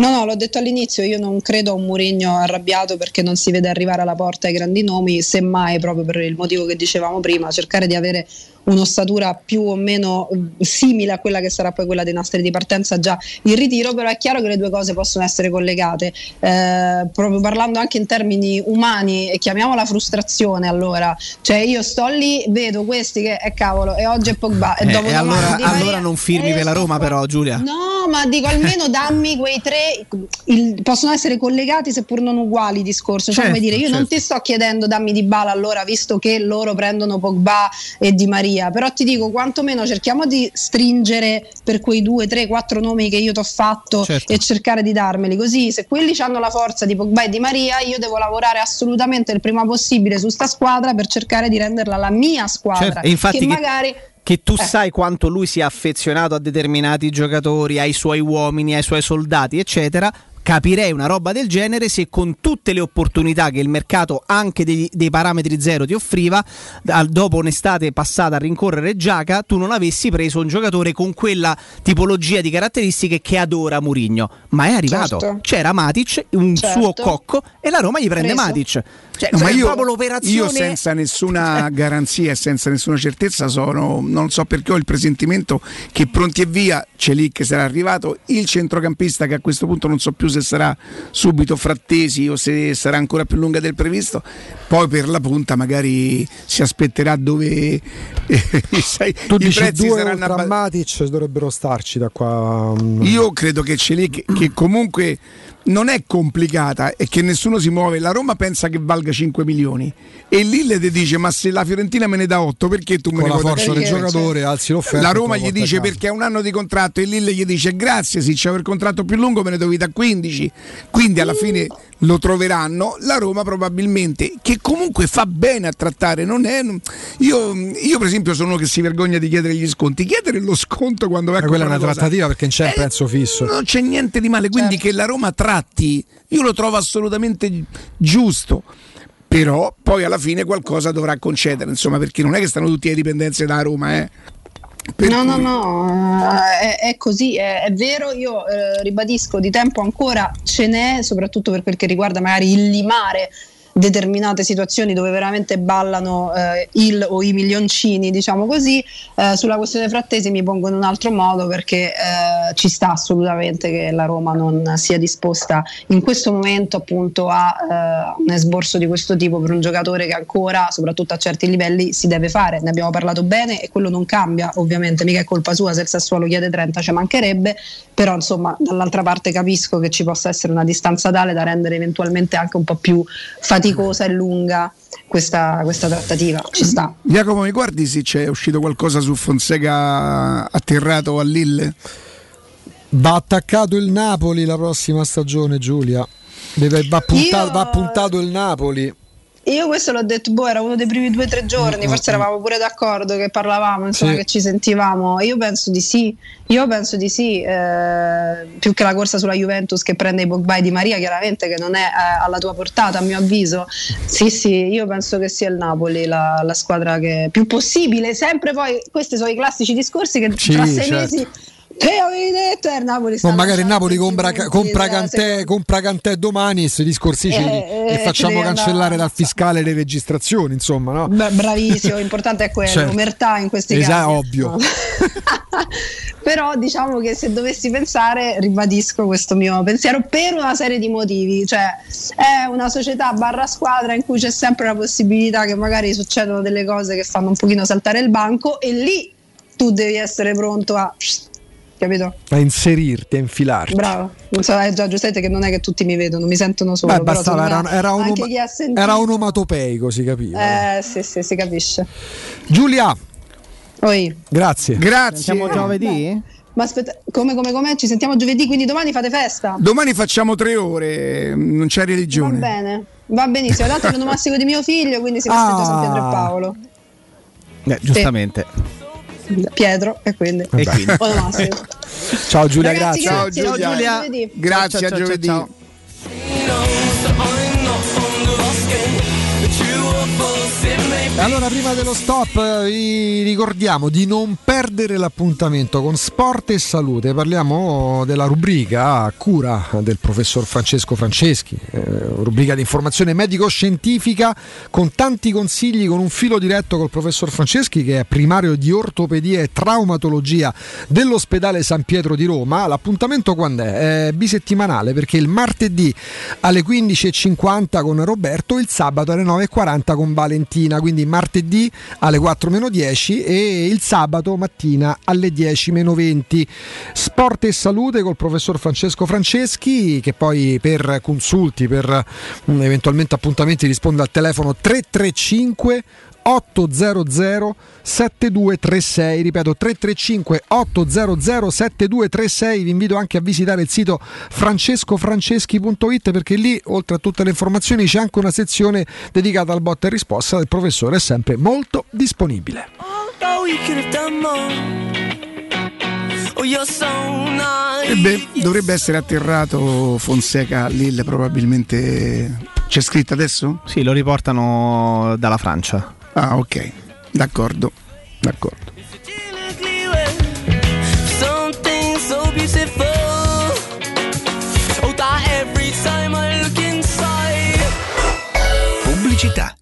No, no, l'ho detto all'inizio, io non credo a un Mourinho arrabbiato perché non si vede arrivare alla porta ai grandi nomi, semmai proprio per il motivo che dicevamo prima, cercare di avere un'ossatura più o meno eh, simile a quella che sarà poi quella dei nastri di partenza già in ritiro, però è chiaro che le due cose possono essere collegate, eh, proprio parlando anche in termini umani e chiamiamola frustrazione allora, cioè io sto lì, vedo questi che è cavolo e oggi è Pogba e Eh, dopo e allora, allora non firmi per la Roma, però, Giulia. No, ma dico almeno dammi quei tre, il- possono essere collegati seppur non uguali i discorsi. Cioè, Certo, come dire, io non certo. ti sto chiedendo dammi di bala allora, visto che loro prendono Pogba e Di Maria, però ti dico quantomeno cerchiamo di stringere per quei due, tre, quattro nomi che io ti ho fatto Certo. e cercare di darmeli. Così se quelli hanno la forza di Pogba e Di Maria, io devo lavorare assolutamente il prima possibile su sta squadra per cercare di renderla la mia squadra. Certo, e infatti che che- magari Che tu Eh. sai quanto lui sia affezionato a determinati giocatori, ai suoi uomini, ai suoi soldati, eccetera. Capirei una roba del genere se con tutte le opportunità che il mercato anche dei, dei parametri zero ti offriva, dopo un'estate passata a rincorrere Giaca, tu non avessi preso un giocatore con quella tipologia di caratteristiche che adora Murigno. Ma è arrivato. Certo. C'era Matic, un Certo. suo cocco, e la Roma gli prende Preso. Matic. Cioè, No, ma è io, proprio l'operazione. io senza nessuna garanzia e senza nessuna certezza sono, non so perché ho il presentimento che pronti e via c'è lì che sarà arrivato il centrocampista che a questo punto non so più se sarà subito frattesi o se sarà ancora più lunga del previsto, poi per la punta magari si aspetterà dove sai, Tu i dici prezzi due saranno abba- Matic dovrebbero starci da qua. mm. io credo che Celic, che comunque non è complicata e che nessuno si muove. La Roma pensa che valga 5 milioni e il Lille ti dice: Ma se la Fiorentina me ne dà 8, perché tu me Con ne la vuoi forza dare del 10? giocatore alzi l'offerta. La Roma gli dice perché ha un anno di contratto e il Lille gli dice grazie, se c'è il contratto più lungo me ne devi da 15. Quindi alla fine lo troveranno. La Roma probabilmente, che comunque fa bene a trattare, non è. Io, io per esempio sono uno che si vergogna di chiedere gli sconti. Chiedere lo sconto quando va a Ma quella è una cosa- trattativa perché non c'è Eh, un prezzo fisso. non c'è niente di male, quindi Certo. che la Roma tratti, io lo trovo assolutamente gi- giusto. Però poi alla fine qualcosa dovrà concedere, insomma, perché non è che stanno tutti ai dipendenze da Roma, eh. Per no, no, no, eh, è, è così, è, è vero, io eh, ribadisco, di tempo ancora ce n'è, soprattutto per quel che riguarda magari il limare determinate situazioni dove veramente ballano eh, il o i milioncini, diciamo così. Eh, sulla questione frattesi mi pongo in un altro modo perché eh, ci sta assolutamente che la Roma non sia disposta in questo momento appunto a eh, un esborso di questo tipo per un giocatore che ancora, soprattutto a certi livelli, si deve fare. Ne abbiamo parlato bene e quello non cambia, ovviamente, mica è colpa sua se il Sassuolo chiede 30 ci mancherebbe, però insomma dall'altra parte capisco che ci possa essere una distanza tale da rendere eventualmente anche un po' più faticosa e lunga questa, questa trattativa. Ci sta. Jacopo, mi guardi se c'è uscito qualcosa su Fonseca atterrato a Lille? Va attaccato il Napoli la prossima stagione, Giulia. Deve- va, puntato, Io- va puntato il Napoli. Io questo l'ho detto, boh, era uno dei primi due o tre giorni, forse eravamo pure d'accordo che parlavamo, insomma, Sì. che ci sentivamo. Io penso di sì, io penso di sì, eh, più che la corsa sulla Juventus che prende i Pogba Di Maria, chiaramente che non è eh, alla tua portata, a mio avviso. Sì, sì, io penso che sia il Napoli la, la squadra che più possibile, sempre poi, questi sono i classici discorsi che Sì, tra sei certo. mesi... Che avevi detto? Il Napoli No, magari Napoli 20 compra, compra, Cantè, compra Cantè domani e se discorsi ce li- Eh, e eh, facciamo cancellare andare dal fiscale le registrazioni, insomma, no? Beh, bravissimo, l'importante è quello, Certo. omertà in questi Esatto, casi. ovvio. Però diciamo che se dovessi pensare, ribadisco questo mio pensiero per una serie di motivi, cioè è una società barra squadra in cui c'è sempre la possibilità che magari succedono delle cose che fanno un pochino saltare il banco e lì tu devi essere pronto a... Capito? A inserirti, a infilarti. Bravo. So, è già giustamente che non è che tutti mi vedono, mi sentono solo. Beh, bastava, era, era, un, sentito- era onomatopeico, si capiva. Eh, sì, sì, si capisce. Giulia, Oi. grazie. Grazie. Siamo giovedì? Ma aspetta, come, come, come? Ci sentiamo giovedì, quindi domani fate festa? Domani facciamo tre ore, non c'è Va religione. bene, va benissimo. Tanto è l'onomastico di mio figlio, quindi si festeggia Ah. San Pietro e Paolo. Eh, giustamente. Pietro, e quindi. E quindi. Ciao Giulia, Ragazzi, grazie. Ciao, grazie, Giulia. a giovedì. Grazie, Ciao, a ciao, giovedì. ciao, Allora prima dello stop, eh, vi ricordiamo di non perdere l'appuntamento con Sport e Salute. Parliamo della rubrica a cura del professor Francesco Franceschi, eh, rubrica di informazione medico-scientifica con tanti consigli, con un filo diretto col professor Franceschi, che è primario di ortopedia e traumatologia dell'ospedale San Pietro di Roma. L'appuntamento quando è? È bisettimanale perché il martedì alle 15.50 con Roberto, il sabato alle 9.40 con Valentina, quindi martedì alle 4 meno 10 e il sabato mattina alle 10 meno 20. Sport e salute col professor Francesco Franceschi che poi per consulti, per mm, eventualmente appuntamenti risponde al telefono 335 800 7236 ripeto 335 800 7236 vi invito anche a visitare il sito francescofranceschi.it perché lì oltre a tutte le informazioni c'è anche una sezione dedicata al botta e risposta del professore è sempre molto disponibile. E beh, dovrebbe essere atterrato Fonseca a Lille probabilmente. C'è scritto adesso? Sì, lo riportano dalla Francia. Ah, ok. D'accordo. D'accordo. Oh. Pubblicità.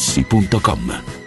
artigianamaterassi.com.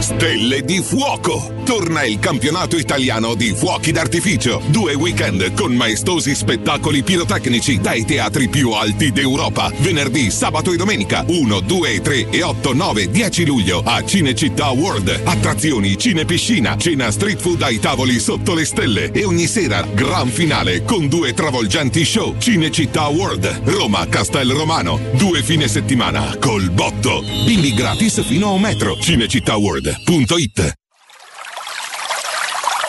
Stelle di fuoco! Torna il campionato italiano di fuochi d'artificio. Due weekend con maestosi spettacoli pirotecnici dai teatri più alti d'Europa. Venerdì, sabato e domenica 1, 2, 3 e 8, 9, 10 luglio a Cinecittà World. Attrazioni, cinepiscina, cena street food ai tavoli sotto le stelle e ogni sera gran finale con due travolgenti show. Cinecittà World, Roma, Castel Romano. Due fine settimana col botto. Bimbi gratis fino a un metro. Cinecittàworld.it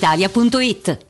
brispalitalia.it.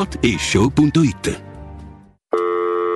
whatishow.it.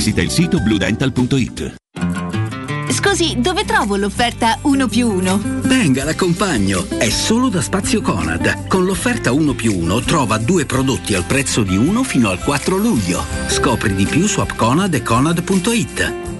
visita il sito bluedental.it. Scusi, dove trovo l'offerta 1 più 1? Venga, l'accompagno. È solo da Spazio Conad. Con l'offerta 1 più 1 trova due prodotti al prezzo di uno fino al 4 luglio. Scopri di più su appconad e conad.it.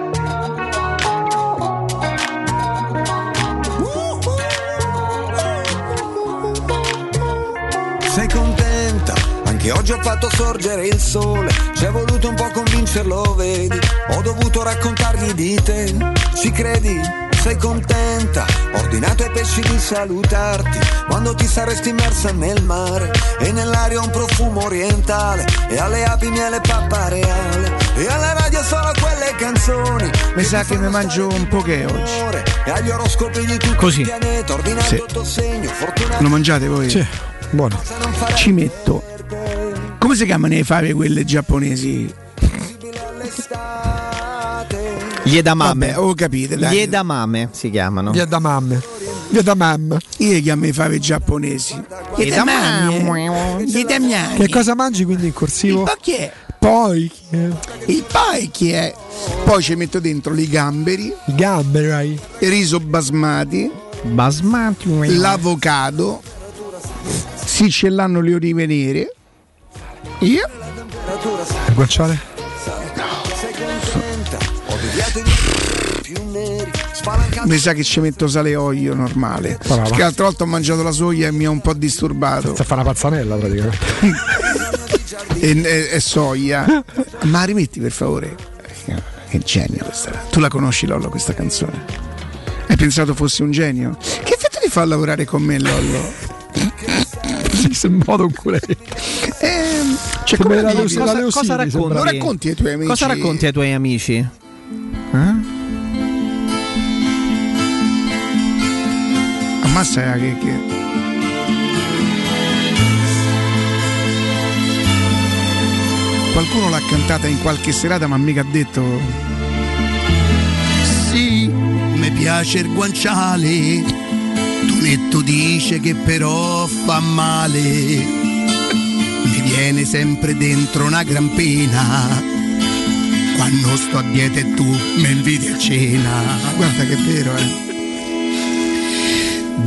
Sei contenta? Anche oggi ho fatto sorgere il sole. Ci è voluto un po' convincerlo, vedi? Ho dovuto raccontargli di te. Ci credi? Sei contenta? Ho ordinato ai pesci di salutarti quando ti saresti immersa nel mare. E nell'aria un profumo orientale. E alle api miele pappareale. E alla radio solo quelle canzoni. Mi sa che mi mangio un poche oggi. E agli oroscopi di tutto Così. il pianeta. Ordinato Sì. il tuo segno. Fortunato. Lo mangiate voi? Sì, buono. Ci metto. Come si chiamano le fave quelle giapponesi? Gli edamame. Vabbè, ho capito, dai. Gli edamame si chiamano. Mamme. Via da mamme. Io li chiamo le fave giapponesi. Gli edamame. Gli edamiani. Che cosa mangi quindi in corsivo? Il chi è? Poi Il poi chi è? Poi ci metto dentro i gamberi. I gamberi. Il riso basmati. Basmati. L'avocado. Si cellanno le olive nere. Io? Il guanciale? Mi sa che ci metto sale e olio normale. Brava. Perché l'altra volta ho mangiato la soia e mi ha un po' disturbato. Si fa una pazzanella praticamente. e, e- e soia. Ma rimetti per favore. Che genio questa. Tu la conosci Lollo questa canzone? Hai pensato fosse un genio? Che effetto ti fa lavorare con me Lollo? Si sembra un culé. Ehm, cioè, come la? Leo- la Leo cosa racconti? Lo racconti ai tuoi amici? Cosa racconti ai tuoi amici? Eh? Ammazza che, che... Qualcuno l'ha cantata in qualche serata ma mica ha detto Sì, mi piace il guanciale Tonetto dice che però fa male. Mi viene sempre dentro una gran pena. Quando sto a dieta e tu mi inviti a cena. Guarda che vero eh.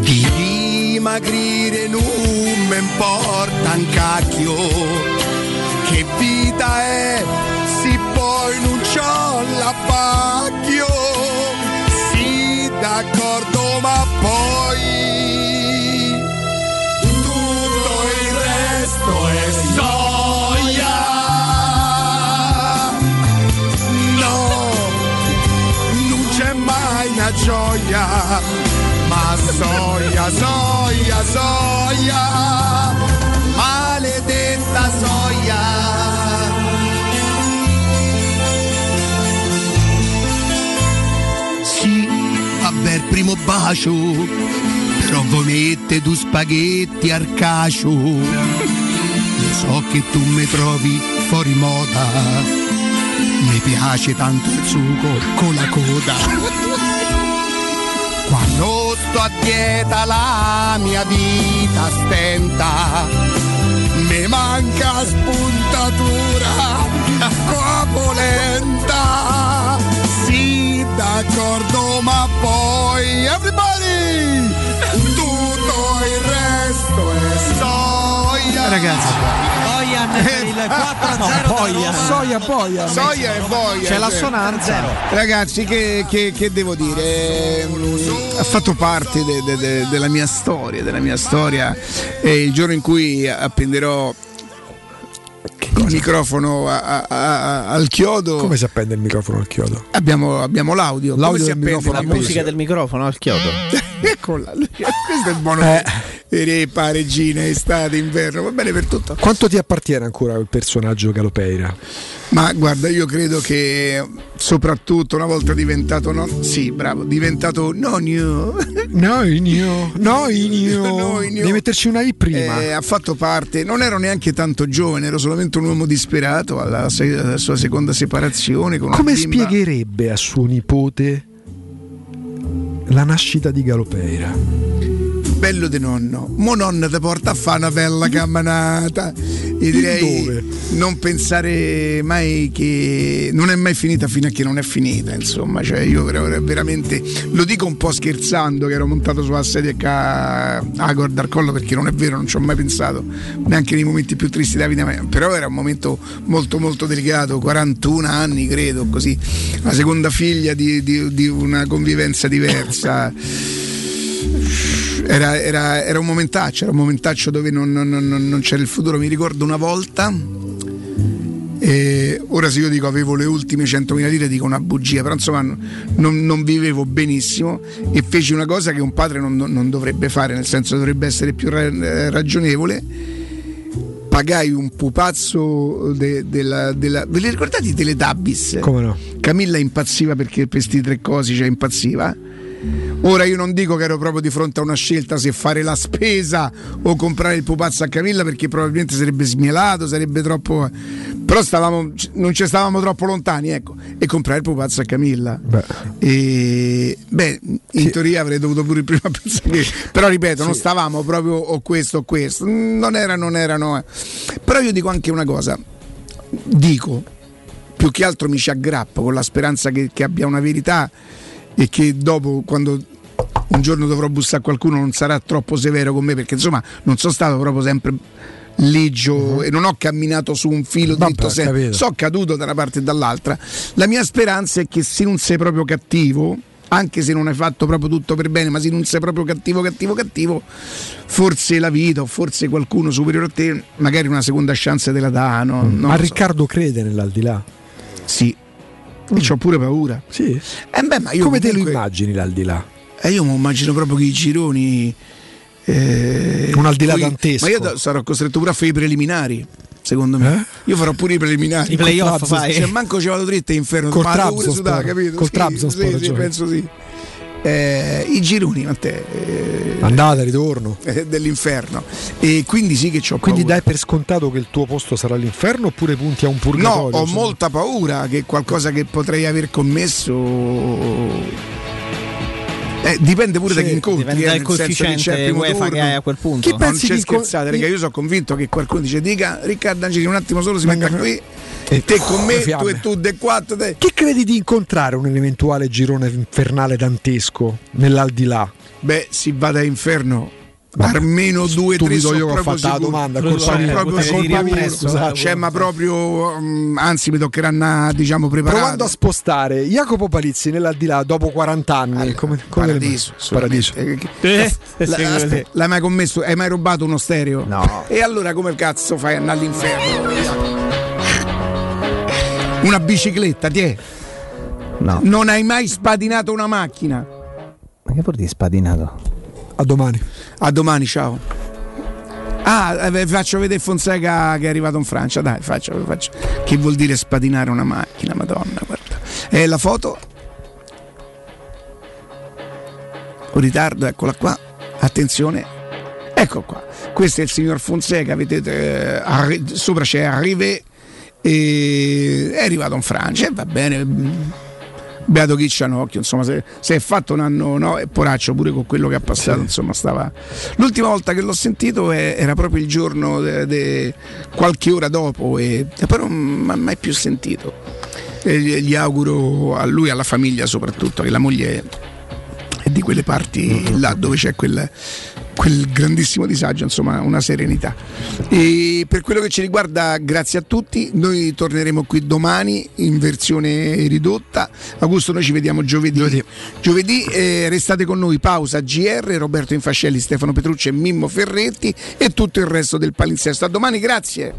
Di dimagrire non mi importa un cacchio. Che vita è se poi non c'ho l'appacchio? Sì d'accordo soia No non c'è mai una gioia ma soia, soia, soia, maledetta soia. Il primo bacio, però voi mette due spaghetti al cacio. Lo so che tu mi trovi fuori moda, mi piace tanto il sugo con la coda. Quando sto a dieta la mia vita stenta, mi manca spuntatura qua polenta. Sì, d'accordo, ma poi everybody, tutto il resto è soia. Ragazzi, Bojan per il 4-0 Boia. Soia boia. Soia e boia. C'è eh, l'assonanza. Ragazzi, che, che- che devo dire? Ehm, Ha fatto parte de- de- de- della mia storia, della mia storia. E il giorno in cui appenderò il microfono a- a- a- al chiodo. Come si appende il microfono al chiodo? Abbiamo, abbiamo l'audio. L'audio Come si del appende microfono La musica del microfono al chiodo. Eccola, questo è il buono. Eh. Repa, regina, estate, inverno, va bene per tutto. Quanto ti appartiene ancora il personaggio Galopeira? Ma guarda, io credo che soprattutto una volta diventato no, sì, bravo, diventato nonio. Noinio, noinio. Noinio. Devi metterci una I prima. Eh, ha fatto parte, non ero neanche tanto giovane, ero solamente un uomo disperato alla, se- alla sua seconda separazione Come spiegherebbe a suo nipote la nascita di Galopeira? Bello di nonno. Mo nonna ti porta a fare una bella camminata. E direi dove? non pensare mai che non è mai finita fino a che non è finita. Insomma, cioè io ver- veramente lo dico un po' scherzando che ero montato sulla sedia a a corda al collo perché non è vero, non ci ho mai pensato, neanche nei momenti più tristi della vita. Però era un momento molto molto delicato, 41 anni credo, così. La seconda figlia di, di- di una convivenza diversa era, era- era un momentaccio, era un momentaccio dove non, non- non- non c'era il futuro. Mi ricordo una volta, e ora se io dico avevo le ultime 100.000 lire dico una bugia, però insomma non, non vivevo benissimo e feci una cosa che un padre non, non dovrebbe fare, nel senso dovrebbe essere più ra- ragionevole. Pagai un pupazzo de- della, della- Ve li ricordate i Teletubbies? Come no? Camilla impazziva perché per questi tre cosi, cioè impazziva. Ora io non dico che ero proprio di fronte a una scelta se fare la spesa o comprare il pupazzo a Camilla perché probabilmente sarebbe smielato, sarebbe troppo. Però stavamo, non ci stavamo troppo lontani, ecco. E comprare il pupazzo a Camilla. E beh, in teoria avrei dovuto pure prima pensare. Però ripeto, non stavamo proprio o questo o questo. Non era, non erano. eh. Però io dico anche una cosa. Dico, più che altro mi ci aggrappo con la speranza che, che abbia una verità e che dopo quando un giorno dovrò bussare a qualcuno non sarà troppo severo con me perché insomma non sono stato proprio sempre leggio e non ho camminato su un filo dritto sempre, so caduto da una parte e dall'altra la mia speranza è che se non sei proprio cattivo anche se non hai fatto proprio tutto per bene ma se non sei proprio cattivo cattivo cattivo forse la vita o forse qualcuno superiore a te magari una seconda chance te la dà no? Non Ma so. Riccardo crede nell'aldilà? sì e c'ho pure paura Sì. eh beh, ma io Come te lo immagini l'aldilà? eh, io mi immagino proprio che i gironi. eh, Un al di là dantesco. Ma io sarò costretto pure a fare i preliminari. Secondo me, Eh? io farò pure i preliminari. I playoff fai? Se manco ci vado dritto è inferno, Col sudare, capito? Col Sì, Trabzonspor, sì, sì, penso sì. Eh, I gironi, a te, eh, Andata, ritorno. eh, dell'inferno. E quindi sì che c'ho Quindi paura. dai per scontato che il tuo posto sarà all'inferno oppure punti a un No, purgatorio? ho insomma? molta paura che qualcosa che potrei aver commesso. Eh, dipende pure Sì, da chi incontri. dipende eh, dal che coefficiente c'è UEFA che turno. hai a quel punto. Chi Non pensi c'è di inco- scherzate, raga, io sono convinto che qualcuno dice dica Riccardo Angeli un attimo solo si Venga, metta qui e te con me, fiamme. tu e tu de quattro te. Chi credi di incontrare un eventuale girone infernale dantesco nell'aldilà? Beh, si va da inferno almeno due o tre sono io che ho proprio fatto la domanda, colpa so, mia. proprio colpa mia, scusate. Cioè, ma proprio mm, anzi mi toccherà una, diciamo preparato Provando a spostare Jacopo Palizzi nell'aldilà dopo 40 anni, come, come Paradiso, Paradiso. assolutamente. Eh, La- sì, aspetta, l'hai mai commesso? Hai mai rubato uno stereo? No. E allora come cazzo fai andare all'inferno? Una bicicletta, ti è? No. Non hai mai spadinato una macchina? Ma che vuol dire spadinato? A domani. A domani, ciao. Ah, eh, faccio vedere Fonseca che è arrivato in Francia, dai, faccio, faccio. Che vuol dire spadinare una macchina, madonna, guarda. E la foto? Un ritardo, eccola qua. Attenzione. Ecco qua. Questo è il signor Fonseca, vedete, eh, sopra c'è Arrivé e è arrivato in Francia e va bene. Beato chi occhio, insomma, se, se è fatto un anno, no, è poraccio pure con quello che ha passato, insomma, stava. L'ultima volta che l'ho sentito è- era proprio il giorno de- de- qualche ora dopo, e, e poi non mi ha mai più sentito. E gli gli auguro a lui e alla famiglia soprattutto, che la moglie è di quelle parti là dove c'è quel, quel grandissimo disagio, insomma, una serenità. E per quello che ci riguarda, grazie a tutti. Noi torneremo qui domani in versione ridotta. Augusto, noi ci vediamo giovedì. Giovedì, eh, restate con noi, pausa GR, Roberto Infascelli, Stefano Petrucci e Mimmo Ferretti e tutto il resto del palinsesto. A domani, grazie.